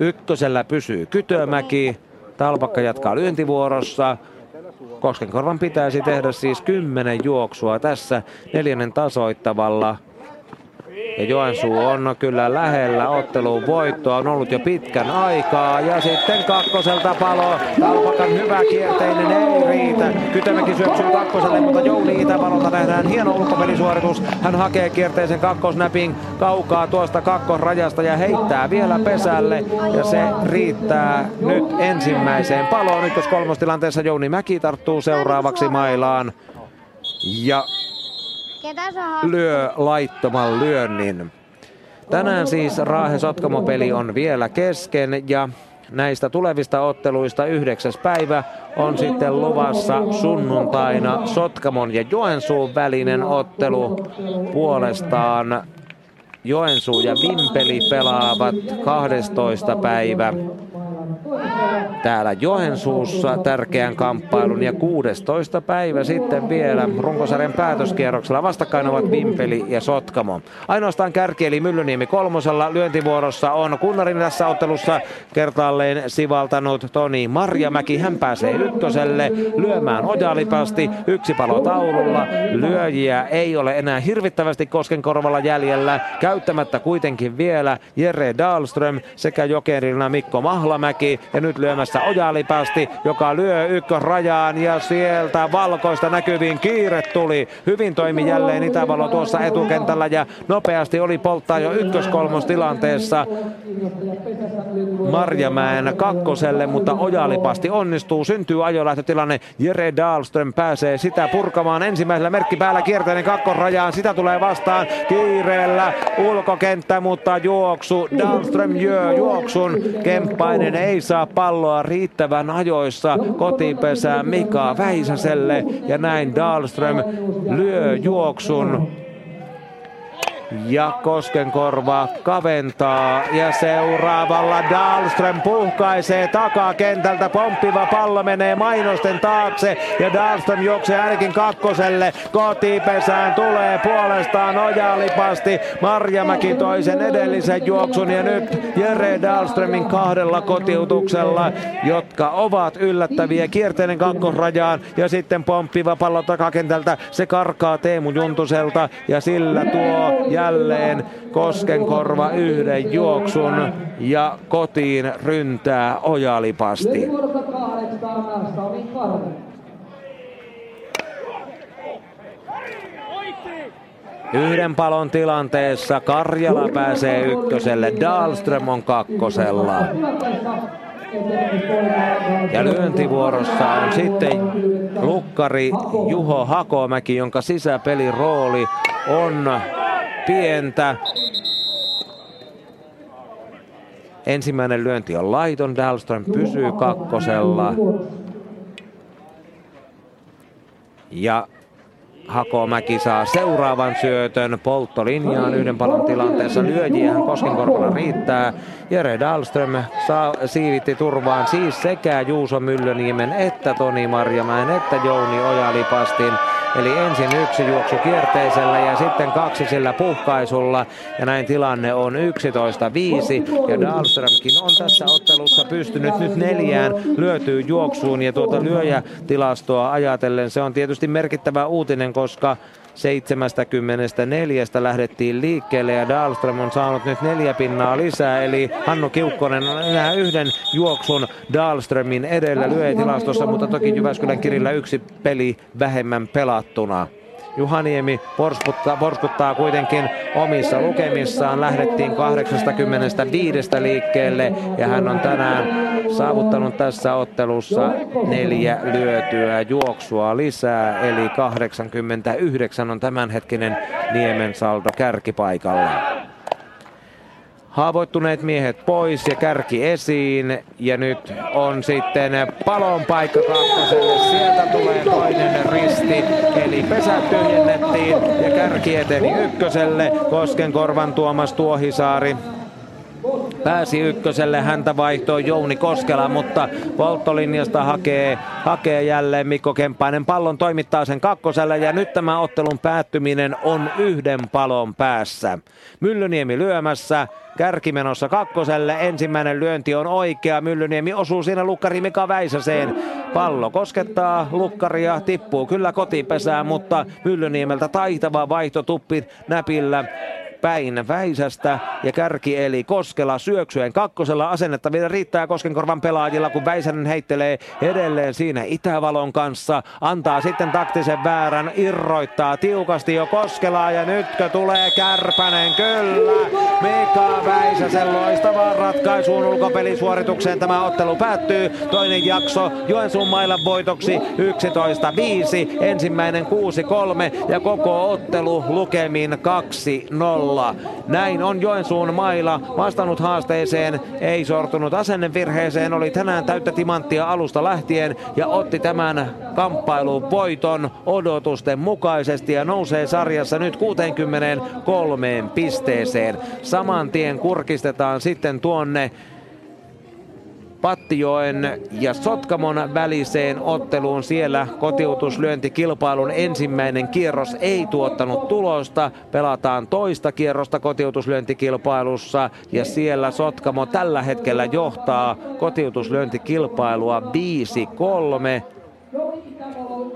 Ykkösellä pysyy Kytömäki. Talpakka jatkaa lyöntivuorossa. Koskenkorvan pitäisi tehdä siis kymmenen juoksua tässä neljännen tasoittavalla. Ja Joensuu on kyllä lähellä ottelun voittoa, on ollut jo pitkän aikaa. Ja sitten kakkoselta palo, Talpakan hyvä kierteinen ei riitä. Kytämäki syöksyy kakkoselle, mutta Jouni Itävalolta nähdään hieno ulkopelisuoritus. Hän hakee kierteisen kakkosnäpin kaukaa tuosta kakkosrajasta ja heittää vielä pesälle. Ja se riittää nyt ensimmäiseen paloon. Ykkös kolmostilanteessa Jouni Mäki tarttuu seuraavaksi mailaan. Ja lyö laittoman lyönnin. Tänään siis Raahe Sotkamo peli on vielä kesken ja näistä tulevista otteluista yhdeksäs päivä on sitten luvassa sunnuntaina Sotkamon ja Joensuun välinen ottelu. Puolestaan Joensuu ja Vimpeli pelaavat 12. päivä täällä Joensuussa tärkeän kamppailun ja 16. päivä sitten vielä runkosarjan päätöskierroksella vastakkain ovat Vimpeli ja Sotkamo. Ainoastaan kärki eli Myllyniemi kolmosella lyöntivuorossa on Kunnarin tässä ottelussa kertaalleen sivaltanut Toni Marjamäki. Hän pääsee ykköselle lyömään ojalipasti yksi palo taululla. Lyöjiä ei ole enää hirvittävästi Koskenkorvalla jäljellä. Käyttämättä kuitenkin vielä Jere Dahlström sekä jokerina Mikko Mahlamäki ja nyt lyömässä Ojalipasti, joka lyö ykkösrajaan ja sieltä valkoista näkyviin kiire tuli. Hyvin toimi jälleen Itävalo tuossa etukentällä ja nopeasti oli polttaa jo ykköskolmostilanteessa Marjamäen kakkoselle, mutta Ojalipasti onnistuu. Syntyy ajolähtötilanne. Jere Dahlström pääsee sitä purkamaan ensimmäisellä merkki päällä kierteinen kakkosrajaan. Sitä tulee vastaan kiireellä ulkokenttä, mutta juoksu. Dahlström jö juoksun. Kemppainen ei saa palloa riittävän ajoissa. Kotipesään Mika Väisäselle ja näin Dahlström lyö juoksun ja Koskenkorva kaventaa ja seuraavalla Dahlström puhkaisee takakentältä. Pomppiva pallo menee mainosten taakse ja Dahlström juoksee ainakin kakkoselle. Kotipesään tulee puolestaan ojalipasti. Marjamäki toisen edellisen juoksun ja nyt Jere Dahlströmin kahdella kotiutuksella, jotka ovat yllättäviä kierteinen kakkosrajaan ja sitten pomppiva pallo takakentältä. Se karkaa Teemu Juntuselta ja sillä tuo jälleen Koskenkorva yhden juoksun ja kotiin ryntää ojalipasti. Yhden palon tilanteessa Karjala pääsee ykköselle, Dahlström on kakkosella. Ja lyöntivuorossa on sitten lukkari Juho Hakomäki, jonka sisäpelin rooli on pientä. Ensimmäinen lyönti on laiton, Dahlström pysyy kakkosella. Ja Hakomäki saa seuraavan syötön polttolinjaan yhden palon tilanteessa. Lyöjiähän Koskenkorvalla riittää. Jere Dahlström saa, siivitti turvaan siis sekä Juuso Myllöniemen että Toni Marjamäen että Jouni Ojalipastin. Eli ensin yksi juoksu kierteisellä ja sitten kaksi sillä puhkaisulla. Ja näin tilanne on 11-5. Ja Dahlströmkin on tässä ottelussa pystynyt nyt neljään lyötyy juoksuun. Ja tuota lyöjätilastoa ajatellen se on tietysti merkittävä uutinen, koska 74 lähdettiin liikkeelle ja Dahlström on saanut nyt neljä pinnaa lisää, eli Hannu Kiukkonen on enää yhden juoksun Dahlströmin edellä lyöjätilastossa, mutta toki Jyväskylän kirillä yksi peli vähemmän pelattuna. Juhaniemi porskuttaa, porskuttaa kuitenkin omissa lukemissaan. Lähdettiin 85 liikkeelle ja hän on tänään saavuttanut tässä ottelussa neljä lyötyä juoksua lisää, eli 89 on tämänhetkinen Niemen saldo kärkipaikalla. Haavoittuneet miehet pois ja kärki esiin. Ja nyt on sitten palon paikka kakkoselle. Sieltä tulee toinen risti. Eli pesät tyhjennettiin ja kärki eteni ykköselle. Koskenkorvan Tuomas Tuohisaari pääsi ykköselle, häntä vaihtoi Jouni Koskela, mutta polttolinjasta hakee, hakee jälleen Mikko Kemppainen. Pallon toimittaa sen kakkoselle ja nyt tämä ottelun päättyminen on yhden palon päässä. Myllyniemi lyömässä, kärki menossa kakkoselle. Ensimmäinen lyönti on oikea. Myllyniemi osuu siinä lukkari Mika Väisäseen. Pallo koskettaa lukkaria, tippuu kyllä kotipesään, mutta Myllyniemeltä taitava vaihto tuppi näpillä päin Väisästä ja kärki eli Koskela syöksyen kakkosella asennetta vielä riittää Koskenkorvan pelaajilla, kun Väisänen heittelee edelleen siinä Itävalon kanssa. Antaa sitten taktisen väärän, irroittaa tiukasti jo Koskelaa ja nytkö tulee Kärpänen, kyllä. Mika Väisäsen loistavaan ratkaisuun ulkopelisuoritukseen tämä ottelu päättyy. Toinen jakso Joensuun mailan voitoksi 11-5, ensimmäinen 6-3 ja koko ottelu lukemin 2-0 nolla. Näin on Joensuun maila vastannut haasteeseen, ei sortunut asennevirheeseen, oli tänään täyttä timanttia alusta lähtien ja otti tämän kamppailun voiton odotusten mukaisesti ja nousee sarjassa nyt 63 pisteeseen. Saman tien kurkistetaan sitten tuonne Pattijoen ja Sotkamon väliseen otteluun. Siellä kotiutuslyöntikilpailun ensimmäinen kierros ei tuottanut tulosta. Pelataan toista kierrosta kotiutuslyöntikilpailussa ja siellä Sotkamo tällä hetkellä johtaa kotiutuslyöntikilpailua 5-3.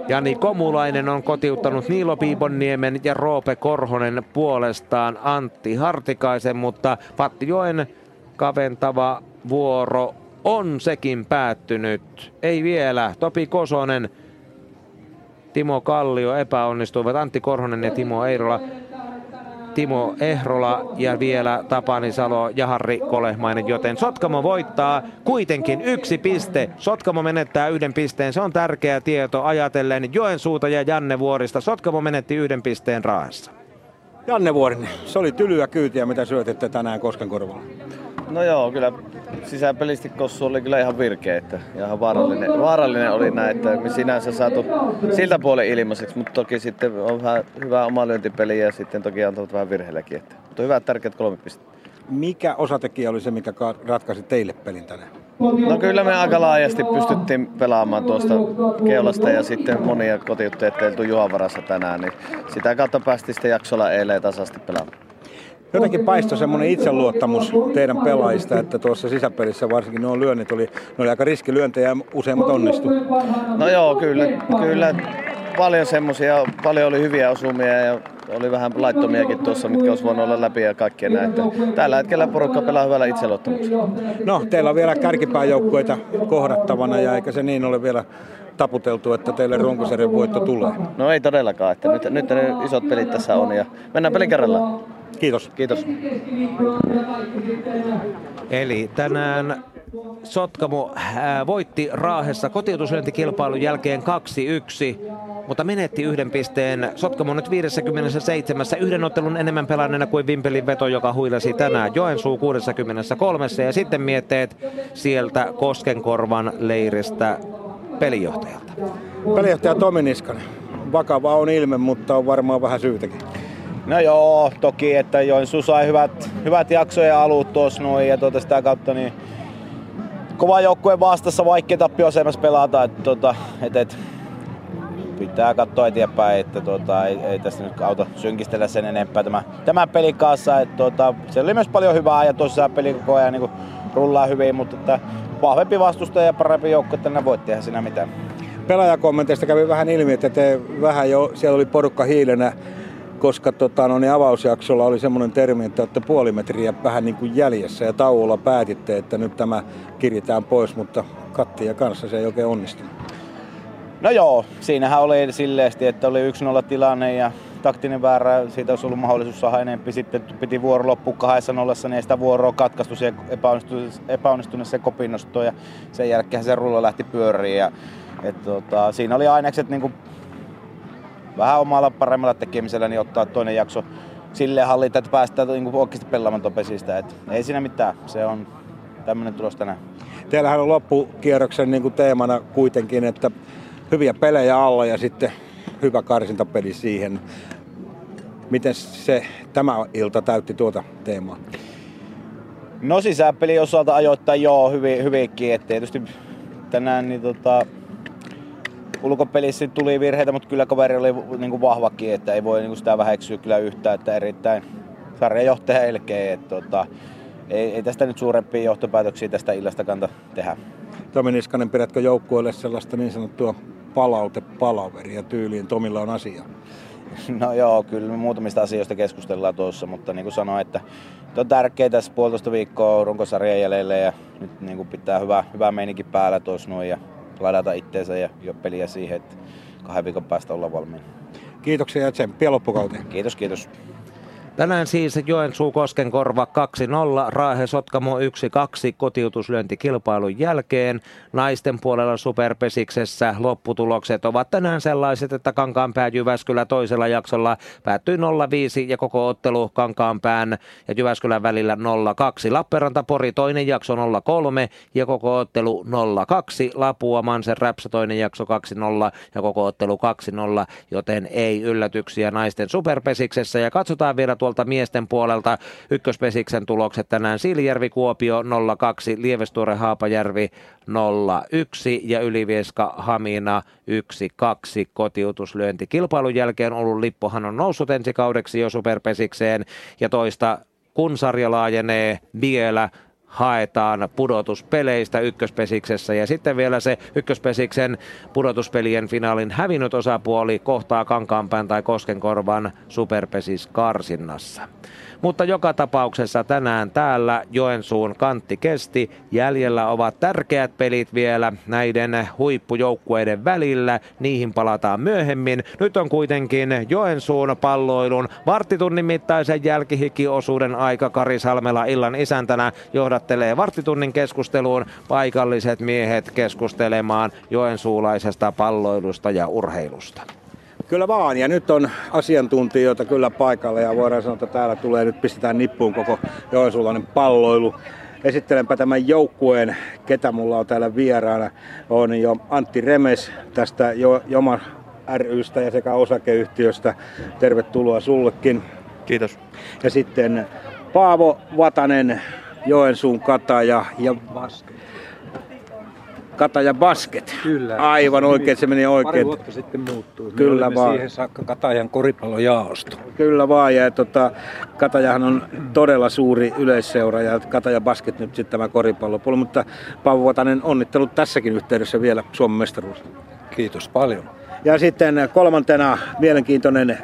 Jani Komulainen on kotiuttanut Niilo Piiponniemen ja Roope Korhonen puolestaan Antti Hartikaisen, mutta Pattijoen kaventava vuoro on sekin päättynyt. Ei vielä. Topi Kosonen, Timo Kallio epäonnistuivat. Antti Korhonen ja Timo Eirola. Timo Ehrola ja vielä Tapani Salo ja Harri Kolehmainen, joten Sotkamo voittaa kuitenkin yksi piste. Sotkamo menettää yhden pisteen, se on tärkeä tieto ajatellen Joensuuta ja Janne Vuorista. Sotkamo menetti yhden pisteen Raahessa. Janne Vuorinen, se oli tylyä kyytiä, mitä syötitte tänään Koskenkorvalla. No joo, kyllä sisäpelisti Kossu oli kyllä ihan virkeä, että ihan vaarallinen, vaarallinen oli näin, että me sinänsä saatu siltä puolen ilmaiseksi, mutta toki sitten on vähän hyvä oma lyöntipeli ja sitten toki antanut vähän virheelläkin, että, mutta hyvät tärkeät kolme pistettä. Mikä osatekijä oli se, mikä ratkaisi teille pelin tänään? No kyllä me aika laajasti pystyttiin pelaamaan tuosta keulasta ja sitten monia kotiuttajia teiltu Juhan varassa tänään, niin sitä kautta päästiin sitten jaksolla eilen tasasti pelaamaan jotenkin paistoi semmoinen itseluottamus teidän pelaajista, että tuossa sisäpelissä varsinkin nuo lyönnit oli, ne oli aika riskilyöntejä ja useimmat onnistu. No joo, kyllä, kyllä paljon semmoisia, paljon oli hyviä osumia ja oli vähän laittomiakin tuossa, mitkä olisi voinut olla läpi ja kaikkea näin. Tällä hetkellä porukka pelaa hyvällä itseluottamuksella. No, teillä on vielä kärkipääjoukkueita kohdattavana ja eikä se niin ole vielä taputeltu, että teille runkosarjan voitto tulee? No ei todellakaan, että nyt, nyt ne isot pelit tässä on ja mennään pelin kerrallaan. Kiitos. Kiitos. Eli tänään Sotkamo ää, voitti Raahessa kotiutuslyöntikilpailun jälkeen 2-1, mutta menetti yhden pisteen. Sotkamo nyt 57. yhden ottelun enemmän pelanneena kuin Vimpelin veto, joka huilasi tänään Joensuu 63. Ja sitten mietteet sieltä Koskenkorvan leiristä pelijohtajalta. Pelijohtaja Tomi Niskanen. Vakava on ilme, mutta on varmaan vähän syytäkin. No joo, toki, että Joensuu sai hyvät, hyvät jaksoja alut tuossa noin ja tuota sitä kautta niin kova joukkue vastassa, vaikka tappioasemassa pelata. Että, tota, et, et, pitää katsoa eteenpäin, että tota, ei, ei tästä nyt auta synkistellä sen enempää tämä, tämä pelin kanssa. Että, tota, siellä oli myös paljon hyvää ja tosiaan peli koko ajan niin rullaa hyvin, mutta että, vahvempi vastustaja ja parempi joukko, että ne voi tehdä siinä mitään. Pelaajakommenteista kävi vähän ilmi, että te vähän jo, siellä oli porukka hiilenä koska tota, no, niin avausjaksolla oli semmoinen termi, että olette puoli metriä vähän niin kuin jäljessä ja tauolla päätitte, että nyt tämä kirjitään pois, mutta kattia kanssa se ei oikein onnistunut. No joo, siinähän oli silleesti, että oli 1-0 tilanne ja taktinen väärä, siitä olisi ollut mahdollisuus saada enempi. Sitten piti vuoro loppu kahdessa nollassa, niin ei sitä vuoroa katkaistu siihen epäonnistuneeseen kopinnostoon ja sen jälkeen se rulla lähti pyöriin. Ja, et, tota, siinä oli ainekset niin kuin vähän omalla paremmalla tekemisellä niin ottaa toinen jakso silleen hallita, että päästään niin oikeasti pelaamaan topesista. Et ei siinä mitään, se on tämmöinen tulos tänään. Teillähän on loppukierroksen niin kuin teemana kuitenkin, että hyviä pelejä alla ja sitten hyvä karsintapeli siihen. Miten se tämä ilta täytti tuota teemaa? No sisäpeli osalta ajoittain joo, hyvin, hyvinkin. Et tietysti tänään niin tota, ulkopelissä tuli virheitä, mutta kyllä kaveri oli niin kuin vahvakin, että ei voi niin kuin sitä väheksyä kyllä yhtään, että erittäin sarjajohtaja elkeä. Että, tota, ei, ei, tästä nyt suurempia johtopäätöksiä tästä illasta kanta tehdä. Tomi Niskanen, pidätkö joukkueelle sellaista niin sanottua palautepalaveria tyyliin? Tomilla on asia. No joo, kyllä me muutamista asioista keskustellaan tuossa, mutta niin kuin sanoin, että on tärkeää tässä puolitoista viikkoa runkosarjan jäljelle ja nyt niin kuin pitää hyvä, hyvä meininki päällä tuossa noin ja ladata itteensä ja jo peliä siihen, että kahden viikon päästä olla valmiina. Kiitoksia ja tsemppiä loppukauteen. Kiitos, kiitos. Tänään siis Joensuu Koskenkorva 2-0, Raahe Sotkamo 1-2 kotiutuslyöntikilpailun jälkeen. Naisten puolella Superpesiksessä lopputulokset ovat tänään sellaiset, että Kankaanpää Jyväskylä toisella jaksolla päättyi 0-5 ja koko ottelu Kankaanpään ja Jyväskylän välillä 0-2. Lappeenranta Pori toinen jakso 0-3 ja koko ottelu 0-2. Lapua Mansen Räpsä toinen jakso 2-0 ja koko ottelu 2-0, joten ei yllätyksiä naisten Superpesiksessä ja katsotaan vielä tuo tuolta miesten puolelta. Ykköspesiksen tulokset tänään Siilijärvi Kuopio 02, Lievestuore Haapajärvi 01 ja Ylivieska Hamina 1-2 kotiutuslyönti. Kilpailun jälkeen ollut lippohan on noussut ensi kaudeksi jo superpesikseen ja toista kun sarja laajenee vielä haetaan pudotuspeleistä ykköspesiksessä. Ja sitten vielä se ykköspesiksen pudotuspelien finaalin hävinnyt osapuoli kohtaa Kankaanpään tai Koskenkorvan superpesis karsinnassa. Mutta joka tapauksessa tänään täällä Joensuun kantti kesti. Jäljellä ovat tärkeät pelit vielä näiden huippujoukkueiden välillä. Niihin palataan myöhemmin. Nyt on kuitenkin Joensuun palloilun varttitunnin mittaisen jälkihikiosuuden aika. Kari Salmela illan isäntänä johdattelee varttitunnin keskusteluun paikalliset miehet keskustelemaan joensuulaisesta palloilusta ja urheilusta. Kyllä vaan, ja nyt on asiantuntijoita kyllä paikalla ja voidaan sanoa, että täällä tulee nyt pistetään nippuun koko joensuulainen palloilu. Esittelenpä tämän joukkueen, ketä mulla on täällä vieraana. On jo Antti Remes tästä jo, Joma rystä ja sekä osakeyhtiöstä. Tervetuloa sullekin. Kiitos. Ja sitten Paavo Vatanen, Joensuun kataja ja Kataja Basket. Kyllä. Aivan oikein, se meni oikein. Pari vuotta sitten muuttui. Kyllä Me vaan. siihen saakka Katajan koripallojaosto. Kyllä vaan, ja tota, Katajahan on todella suuri yleisseura ja Kataja Basket nyt sitten tämä koripallopuoli, mutta Paavo Vatanen onnittelut tässäkin yhteydessä vielä Suomen mestaruus. Kiitos paljon. Ja sitten kolmantena mielenkiintoinen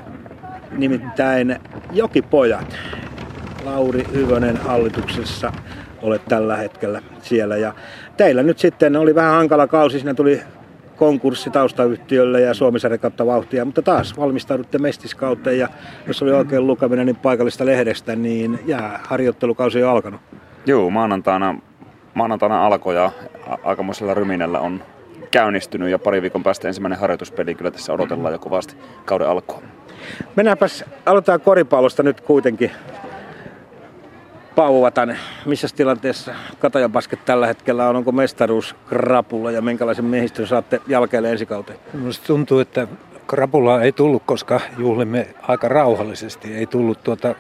nimittäin Jokipojat. Lauri Hyvönen hallituksessa olet tällä hetkellä siellä. Ja teillä nyt sitten oli vähän hankala kausi, siinä tuli konkurssi taustayhtiölle ja Suomisarjan kautta vauhtia, mutta taas valmistaudutte mestiskauteen ja jos oli oikein lukeminen niin paikallista lehdestä, niin jää harjoittelukausi on alkanut. Joo, maanantaina maanantaina alkoi ja aikamoisella ryminällä on käynnistynyt ja pari viikon päästä ensimmäinen harjoituspeli kyllä tässä odotellaan jo kovasti kauden alkua. Mennäänpäs, aloitetaan koripallosta nyt kuitenkin. Pauvatan, missä tilanteessa Katajan Basket tällä hetkellä on? Onko mestaruus krapulla ja minkälaisen miehistön saatte jälkeelle ensi kauteen? Minusta tuntuu, että krapulaa ei tullut, koska juhlimme aika rauhallisesti. Ei tullut tuota,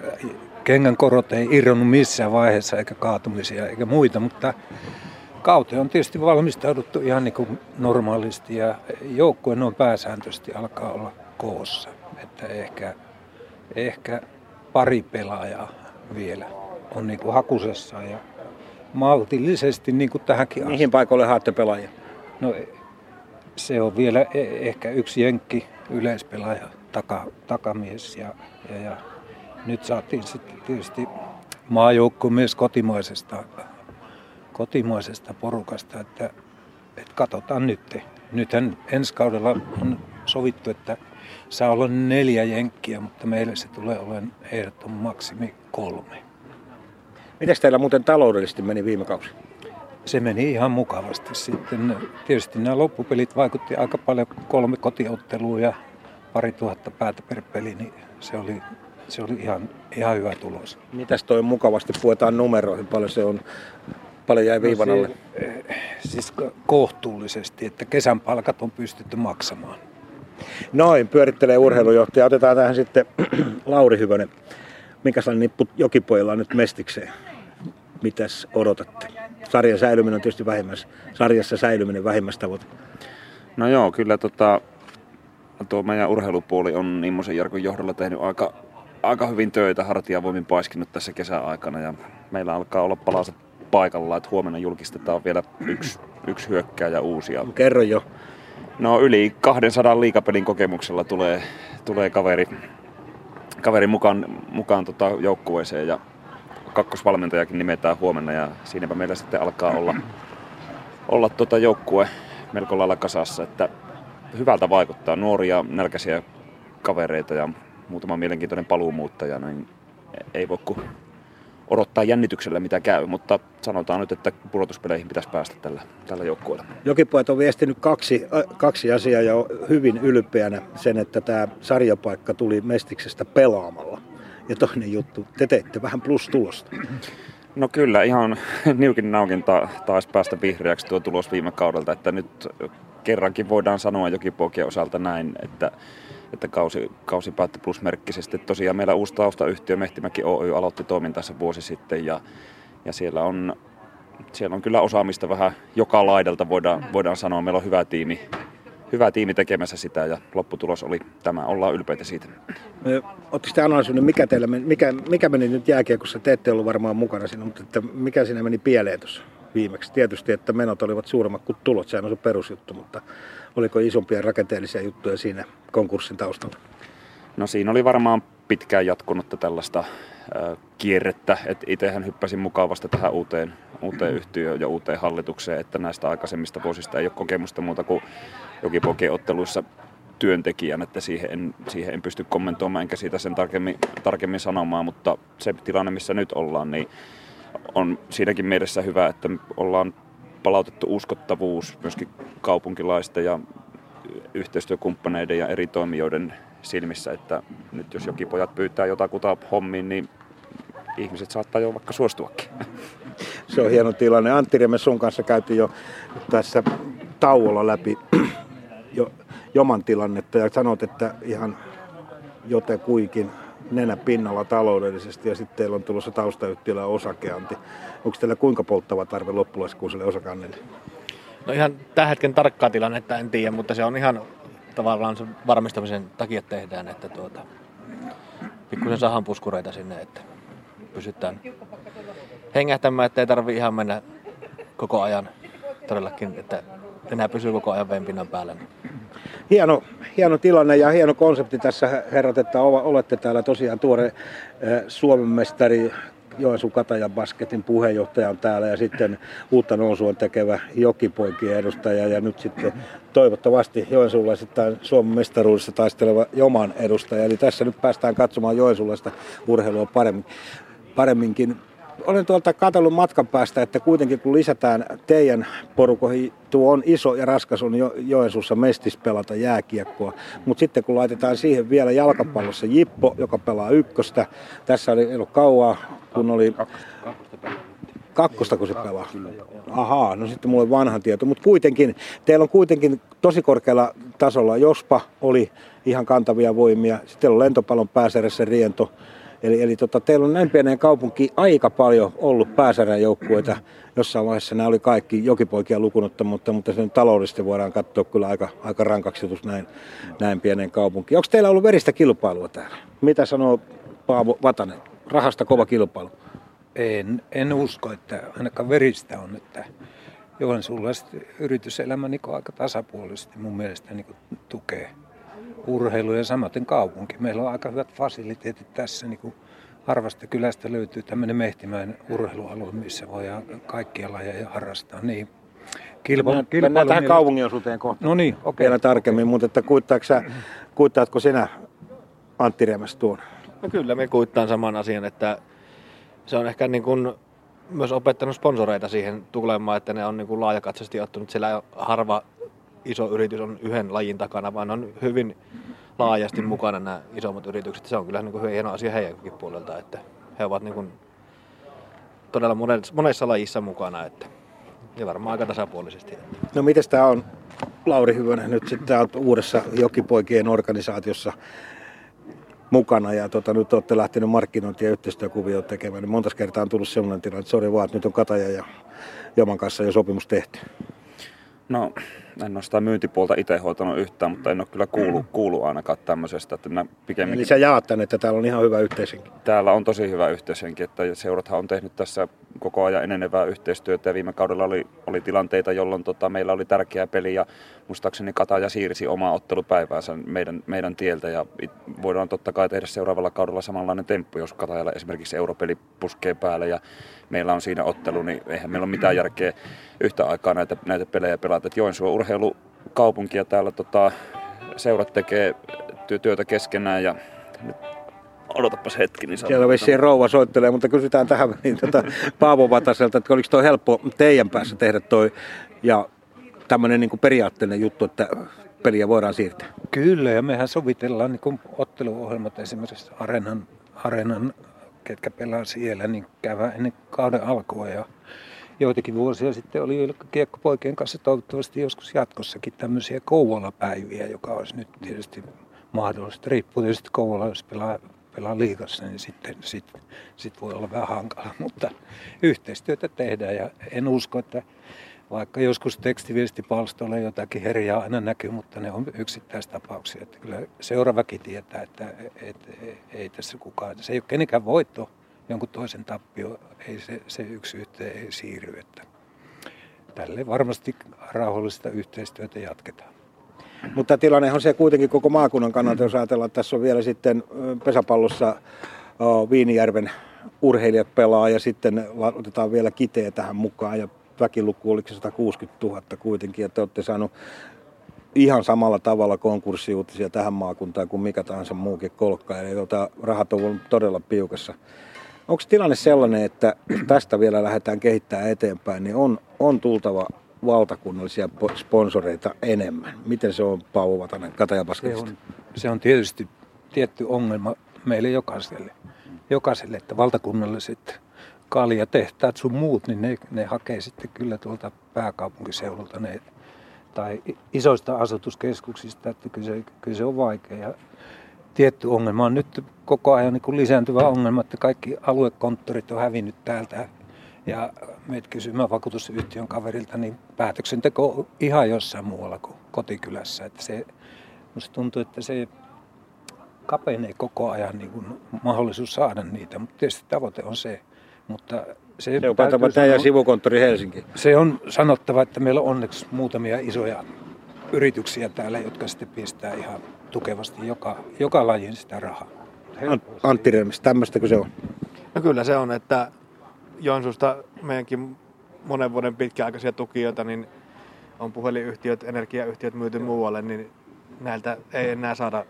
kengän korot ei irronnut missään vaiheessa eikä kaatumisia eikä muita, mutta kauteen on tietysti valmistauduttu ihan niin kuin normaalisti ja joukkueen on pääsääntöisesti alkaa olla koossa. Että ehkä, ehkä pari pelaajaa vielä on niin kuin hakusessa ja maltillisesti niin kuin tähänkin asti. Mihin paikoille haatte pelaajia? No se on vielä e- ehkä yksi jenkki yleispelaaja, taka, takamies ja, ja, ja nyt saatiin sitten tietysti maajoukko myös kotimaisesta, kotimaisesta porukasta, että, että katsotaan nyt. Nythän ensi kaudella on sovittu, että saa olla neljä jenkkiä, mutta meille se tulee olemaan ehdoton maksimi kolme. Miten teillä muuten taloudellisesti meni viime kausi? Se meni ihan mukavasti sitten. Tietysti nämä loppupelit vaikutti aika paljon kolme kotiottelua ja pari tuhatta päätä per peli, niin se oli, se oli ihan, ihan hyvä tulos. Mitäs toi mukavasti puetaan numeroihin? Paljon se on, paljon jäi viivan alle? No se, siis kohtuullisesti, että kesän palkat on pystytty maksamaan. Noin, pyörittelee urheilujohtaja. Otetaan tähän sitten Lauri Hyvönen. Minkälainen nippu jokipojilla on nyt mestikseen? Mitäs odotatte? Sarjan säilyminen on tietysti vähimmäis, sarjassa säilyminen vähimmäistavoite. No joo, kyllä tota, tuo meidän urheilupuoli on Immosen Jarkon johdolla tehnyt aika, aika hyvin töitä, hartiavoimin paiskinut tässä kesäaikana ja meillä alkaa olla palaset paikalla, että huomenna julkistetaan vielä yksi, yksi hyökkääjä uusia. Kerro jo. No yli 200 liikapelin kokemuksella tulee, tulee kaveri, kaveri mukaan, mukaan tota joukkueeseen ja kakkosvalmentajakin nimetään huomenna ja siinäpä meillä sitten alkaa olla, olla tota joukkue melko lailla kasassa, että hyvältä vaikuttaa. Nuoria nälkäisiä kavereita ja muutama mielenkiintoinen paluumuuttaja, niin ei voi kuin odottaa jännityksellä mitä käy, mutta sanotaan nyt, että pudotuspeleihin pitäisi päästä tällä, tällä joukkueella. Jokipojat on viestinyt kaksi, kaksi asiaa ja on hyvin ylpeänä sen, että tämä sarjapaikka tuli Mestiksestä pelaamalla. Ja toinen juttu, te teette vähän plus-tulosta. No kyllä, ihan niukin naukin ta- taas päästä vihreäksi tuo tulos viime kaudelta, että nyt kerrankin voidaan sanoa jokipoikien osalta näin, että, että kausi, kausi päättyi plusmerkkisesti. Tosiaan meillä uusi taustayhtiö Mehtimäki Oy aloitti toimintansa vuosi sitten ja, ja siellä on siellä on kyllä osaamista vähän joka laidalta, voidaan, voidaan sanoa. Meillä on hyvä tiimi, hyvä tiimi tekemässä sitä ja lopputulos oli tämä. Ollaan ylpeitä siitä. Oletteko te analysoinut, mikä, teillä mikä, mikä meni nyt jääkiekossa? Te ette ollut varmaan mukana siinä, mutta että mikä siinä meni pieleen tuossa viimeksi? Tietysti, että menot olivat suuremmat kuin tulot, sehän on se perusjuttu, mutta oliko isompia rakenteellisia juttuja siinä konkurssin taustalla? No siinä oli varmaan pitkään jatkunutta tällaista kierrettä. että itsehän hyppäsin mukavasti tähän uuteen, uuteen yhtiöön ja uuteen hallitukseen, että näistä aikaisemmista vuosista ei ole kokemusta muuta kuin jokipokien otteluissa työntekijän, että siihen en, siihen en pysty kommentoimaan enkä siitä sen tarkemmin, tarkemmin sanomaan, mutta se tilanne, missä nyt ollaan, niin on siinäkin mielessä hyvä, että ollaan palautettu uskottavuus myöskin kaupunkilaisten ja yhteistyökumppaneiden ja eri toimijoiden silmissä, että nyt jos jokin pojat pyytää jotakuta hommiin, niin ihmiset saattaa jo vaikka suostuakin. Se on hieno tilanne. Antti me sun kanssa käytiin jo tässä tauolla läpi jo, Joman tilannetta ja sanot, että ihan kuikin nenä pinnalla taloudellisesti ja sitten teillä on tulossa taustayhtiöllä osakeanti. Onko teillä kuinka polttava tarve loppulaskuiselle osakannelle? No ihan tähän hetken tarkkaa tilannetta en tiedä, mutta se on ihan tavallaan sen varmistamisen takia tehdään, että tuota, pikkusen sahan puskureita sinne, että pysytään hengähtämään, että ei tarvi ihan mennä koko ajan todellakin, että enää pysyy koko ajan vempinnan päällä. Hieno, hieno tilanne ja hieno konsepti tässä herrat, että olette täällä tosiaan tuore Suomen mestari Joensuun Katajan basketin puheenjohtaja on täällä ja sitten uutta nousua tekevä jokipoikien edustaja ja nyt sitten toivottavasti joensuulaisittain Suomen mestaruudessa taisteleva Joman edustaja. Eli tässä nyt päästään katsomaan joensuulaista urheilua paremmin, paremminkin. Olen tuolta katsellut matkan päästä, että kuitenkin kun lisätään teidän porukoihin, tuo on iso ja raskas on jo, Joensuussa mestis pelata jääkiekkoa. Mutta sitten kun laitetaan siihen vielä jalkapallossa Jippo, joka pelaa ykköstä, tässä oli, ei ollut kauaa, kun oli kakkosta kun se pelaa. Ahaa, no sitten mulla on vanha tieto. Mutta kuitenkin, teillä on kuitenkin tosi korkealla tasolla. Jospa oli ihan kantavia voimia. Sitten on lentopallon pääserässä riento. Eli, eli tota, teillä on näin pienen kaupunki aika paljon ollut pääsärän joukkueita. Jossain vaiheessa nämä oli kaikki jokipoikia lukunotta, mutta, mutta sen taloudellisesti voidaan katsoa kyllä aika, aika rankaksi jutus näin, näin pienen kaupunki. Onko teillä ollut veristä kilpailua täällä? Mitä sanoo Paavo Vatanen? Rahasta kova kilpailu. En, en usko, että ainakaan veristä on, että Joensuulla yrityselämä niin aika tasapuolisesti mun mielestä niin tukee urheilu ja samaten kaupunki. Meillä on aika hyvät fasiliteetit tässä. Niin kuin harvasta kylästä löytyy tämmöinen Mehtimäen urheilualue, missä voidaan kaikkia lajeja harrastaa. Niin, kilpa, mennään, kilpailu, mennään tähän kaupungin osuuteen kohta. No niin, okei. Okay. Vielä tarkemmin, mutta että kuittaatko, kuittaatko sinä Antti Riemäs tuon? No kyllä, me kuittaan saman asian, että se on ehkä niin kuin myös opettanut sponsoreita siihen tulemaan, että ne on niin kuin laajakatsaisesti ottanut. Siellä harva iso yritys on yhden lajin takana, vaan on hyvin laajasti mukana nämä isommat yritykset. Se on kyllä niin kuin hieno asia heidänkin puolelta, että he ovat niin kuin todella monessa lajissa mukana. Että, ja varmaan aika tasapuolisesti. No miten tämä on, Lauri Hyvönen, nyt sitten olet uudessa Jokipoikien organisaatiossa mukana ja tota, nyt olette lähtenyt markkinointi- ja yhteistyökuvioita tekemään, niin monta kertaa on tullut sellainen tilanne, että sori vaan, että nyt on Kataja ja Joman kanssa jo sopimus tehty. No, en ole sitä myyntipuolta itse hoitanut yhtään, mutta en ole kyllä kuulu, kuulu ainakaan tämmöisestä. Että minä pikemminkin... Eli sä jaat tänne, että täällä on ihan hyvä yhteishenki? Täällä on tosi hyvä yhteishenki, että seurathan on tehnyt tässä koko ajan enenevää yhteistyötä ja viime kaudella oli, oli tilanteita, jolloin tota, meillä oli tärkeä peli ja muistaakseni Kataja siirsi omaa ottelupäiväänsä meidän, meidän tieltä ja voidaan totta kai tehdä seuraavalla kaudella samanlainen temppu, jos Katajalla esimerkiksi europeli puskee päälle ja meillä on siinä ottelu, niin eihän meillä ole mitään järkeä yhtä aikaa näitä, näitä pelejä pelata. Et Joensuu on urheilukaupunki ja täällä tota, seurat tekee työtä keskenään ja nyt odotapas hetki. Niin Siellä vissiin rouva soittelee, mutta kysytään tähän niin, tota, Paavo Vataselta, että oliko tuo helppo teidän päässä tehdä toi ja tämmöinen niin periaatteellinen juttu, että peliä voidaan siirtää? Kyllä, ja mehän sovitellaan niin otteluohjelmat esimerkiksi Arenan, Arenan ketkä pelaa siellä, niin käydään ennen kauden alkua. Ja joitakin vuosia sitten oli kiekkopoikien kanssa toivottavasti joskus jatkossakin tämmöisiä Kouvola-päiviä, joka olisi nyt tietysti mahdollista. Riippuu tietysti Kouvola, jos pelaa, pelaa liikassa, niin sitten sit, sit voi olla vähän hankala. Mutta yhteistyötä tehdään ja en usko, että vaikka joskus tekstiviestipalstoilla jotakin herjaa aina näkyy, mutta ne on yksittäistapauksia. Että kyllä seuraavakin tietää, että, että ei tässä kukaan, se ei ole kenenkään voitto, jonkun toisen tappio, ei se, se yksi yhteen ei siirry. Että tälle varmasti rauhallista yhteistyötä jatketaan. Mutta tilanne on se kuitenkin koko maakunnan kannalta, jos ajatellaan, että tässä on vielä sitten pesäpallossa Viinijärven urheilijat pelaa ja sitten otetaan vielä kiteä tähän mukaan ja väkiluku oliko 160 000 kuitenkin, että olette saanut ihan samalla tavalla konkurssiuutisia tähän maakuntaan kuin mikä tahansa muukin kolkka, eli tota, rahat on ollut todella piukassa. Onko tilanne sellainen, että tästä vielä lähdetään kehittämään eteenpäin, niin on, on tultava valtakunnallisia sponsoreita enemmän? Miten se on Paavo Vatanen se on, se on tietysti tietty ongelma meille jokaiselle, jokaiselle että valtakunnalliset kaljatehtaat sun muut, niin ne, ne hakee sitten kyllä tuolta pääkaupunkiseudulta ne, tai isoista asutuskeskuksista, että kyllä se, kyllä se on vaikea. Ja tietty ongelma on nyt koko ajan niin kuin lisääntyvä ongelma, että kaikki aluekonttorit on hävinnyt täältä. Ja meitä kysymään vakuutusyhtiön kaverilta, niin päätöksenteko on ihan jossain muualla kuin kotikylässä. Että se, musta tuntuu, että se kapenee koko ajan niin kuin mahdollisuus saada niitä, mutta tietysti tavoite on se, mutta se, se on tämä sanoa, sivukonttori Helsinki. Se on sanottava, että meillä on onneksi muutamia isoja yrityksiä täällä, jotka sitten pistää ihan tukevasti joka, joka lajin sitä rahaa. Antti Remis, tämmöistäkö se on? No kyllä se on, että Joensuusta meidänkin monen vuoden pitkäaikaisia tukijoita, niin on puhelinyhtiöt, energiayhtiöt myyty muualle, niin näiltä ei enää saada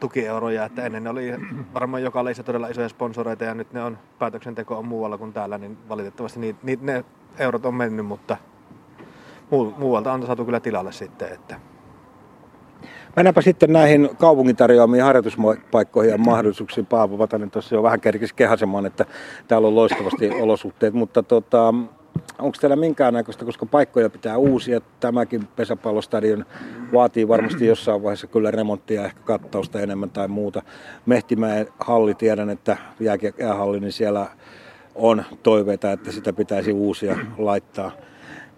tukieuroja, että ennen ne oli varmaan joka leissa todella isoja sponsoreita ja nyt ne on, päätöksenteko on muualla kuin täällä, niin valitettavasti ni, ni, ne eurot on mennyt, mutta muu, muualta on saatu kyllä tilalle sitten, että Mennäänpä sitten näihin kaupungin tarjoamiin harjoituspaikkoihin ja mahdollisuuksiin. Paavo Vatanen tuossa jo vähän kerkisi kehasemaan, että täällä on loistavasti olosuhteet, mutta tota, onko teillä minkäännäköistä, koska paikkoja pitää uusia, tämäkin pesäpallostadion vaatii varmasti jossain vaiheessa kyllä remonttia, ehkä kattausta enemmän tai muuta. Mehtimäen halli, tiedän, että jäähalli, niin siellä on toiveita, että sitä pitäisi uusia laittaa.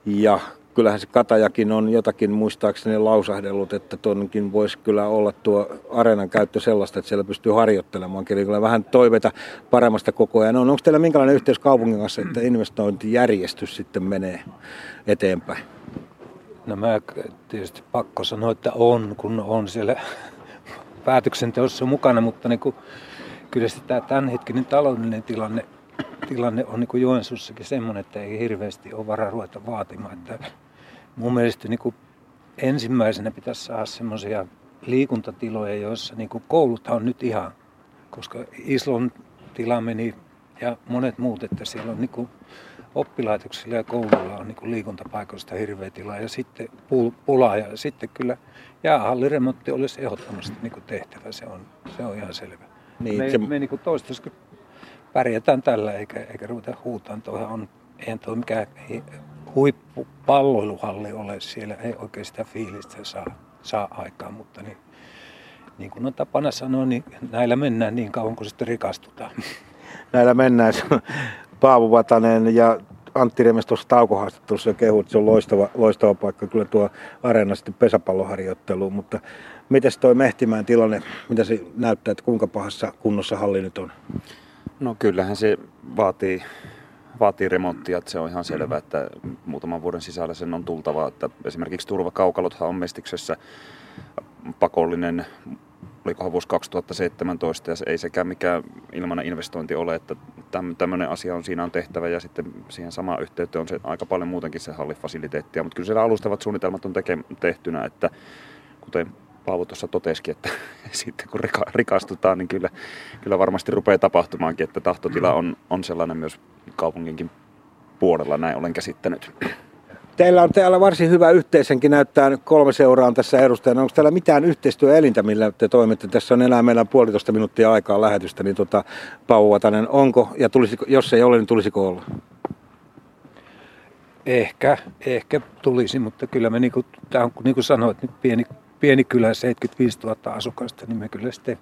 Ja kyllähän se Katajakin on jotakin muistaakseni lausahdellut, että tuonkin voisi kyllä olla tuo areenan käyttö sellaista, että siellä pystyy harjoittelemaan. Eli kyllä vähän toiveita paremmasta koko ajan on. Onko teillä minkälainen yhteys kaupungin kanssa, että investointijärjestys sitten menee eteenpäin? No mä tietysti pakko sanoa, että on, kun on siellä päätöksenteossa mukana, mutta niin kuin, kyllä sitä tämä tämänhetkinen taloudellinen tilanne tilanne on niin Joensuussakin semmoinen, että ei hirveästi ole varaa ruveta vaatimaan. Että mun mielestä niin kuin ensimmäisenä pitäisi saada semmoisia liikuntatiloja, joissa niin kuin kouluthan on nyt ihan, koska Islon tila meni ja monet muut, että siellä on niin kuin oppilaitoksilla ja kouluilla on niin liikuntapaikoista hirveä tila ja sitten pulaa ja sitten kyllä jäähalliremontti olisi ehdottomasti niin kuin tehtävä, se on, se on ihan selvä. Niin, me, se... me niin toistaiseksi pärjätään tällä eikä, eikä ruveta huutaan. Tuohan on, eihän tuo mikään huippupalloiluhalli ole. Siellä ei oikein sitä fiilistä saa, saa aikaan, mutta niin, niin kuin on tapana sanoa, niin näillä mennään niin kauan kuin sitten rikastutaan. Näillä mennään. Paavo Vatanen ja Antti Remes tuossa taukohaastattelussa jo kehut, se on loistava, loistava paikka kyllä tuo areena sitten pesäpalloharjoitteluun, mutta miten toi Mehtimään tilanne, mitä se näyttää, että kuinka pahassa kunnossa halli nyt on? No kyllähän se vaatii, vaatii remonttia, että se on ihan selvää, että muutaman vuoden sisällä sen on tultava. Että esimerkiksi turvakaukalothan on Mestiksessä pakollinen, olikohan vuosi 2017, ja se ei sekään mikään ilmainen investointi ole, että tämmöinen asia on siinä on tehtävä, ja sitten siihen samaan yhteyteen on se aika paljon muutenkin se hallifasiliteettia, mutta kyllä siellä alustavat suunnitelmat on teke, tehtynä, että kuten Paavo tuossa totesikin, että sitten kun rika, rikastutaan, niin kyllä, kyllä varmasti rupeaa tapahtumaankin, että tahtotila on, on sellainen myös kaupunginkin puolella, näin olen käsittänyt. Teillä on täällä varsin hyvä yhteisenkin, näyttää kolme seuraa tässä edustajana. Onko täällä mitään yhteistyöelintä, millä te toimitte? Tässä on enää meillä puolitoista minuuttia aikaa lähetystä, niin tota, Paavo Vatanen, onko, ja tulisiko, jos ei ole, niin tulisiko olla? Ehkä, ehkä tulisi, mutta kyllä me, niin kuin, tämä on niin kuin sanoit, nyt pieni pieni kylä, 75 000 asukasta, niin me kyllä sitten,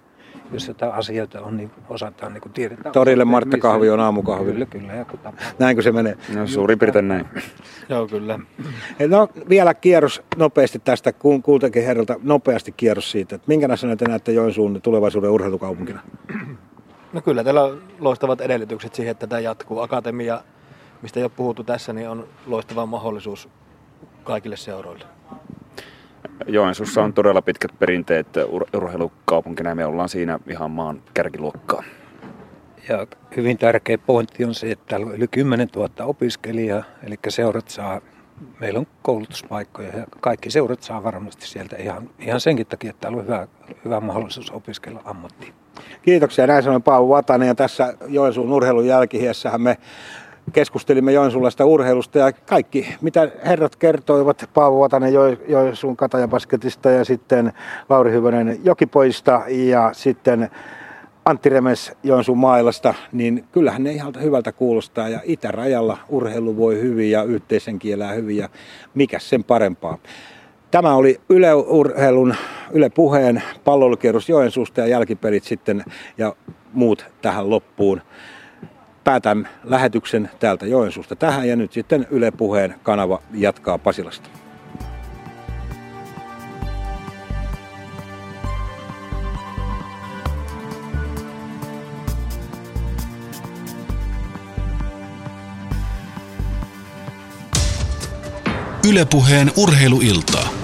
jos jotain asioita on, niin osataan niin tiedetään. Torille Martta Kahvi on aamukahvi. Kyllä, kyllä. Ja Näinkö se menee? No, suurin piirtein näin. Joo, kyllä. No vielä kierros nopeasti tästä, kuultakin herralta nopeasti kierros siitä, että minkä näissä te näette Joensuun tulevaisuuden urheilukaupunkina? No kyllä, teillä on loistavat edellytykset siihen, että tämä jatkuu. Akatemia, mistä jo puhuttu tässä, niin on loistava mahdollisuus kaikille seuroille. Joensuussa on todella pitkät perinteet ur- urheilukaupunkina ja me ollaan siinä ihan maan kärkiluokkaa. Ja hyvin tärkeä pointti on se, että täällä on yli 10 000 opiskelijaa, eli seurat saa, meillä on koulutuspaikkoja ja kaikki seurat saa varmasti sieltä ihan, ihan senkin takia, että täällä on hyvä, hyvä mahdollisuus opiskella ammattiin. Kiitoksia. Näin sanoi Paavo Vatanen ja tässä Joensuun urheilun jälkihiessähän me keskustelimme Joensuulaista urheilusta ja kaikki, mitä herrat kertoivat, Paavo Vatanen jo, Joensuun Katajabasketista ja sitten Lauri Hyvönen Jokipoista ja sitten Antti Remes Joensuun mailasta, niin kyllähän ne ihan hyvältä kuulostaa ja itärajalla urheilu voi hyvin ja yhteisen kielää hyvin ja mikä sen parempaa. Tämä oli Yle Urheilun, Yle Puheen pallolukierros Joensuusta ja jälkipelit sitten ja muut tähän loppuun päätän lähetyksen täältä Joensuusta tähän ja nyt sitten Yle Puheen kanava jatkaa Pasilasta. Ylepuheen urheiluilta.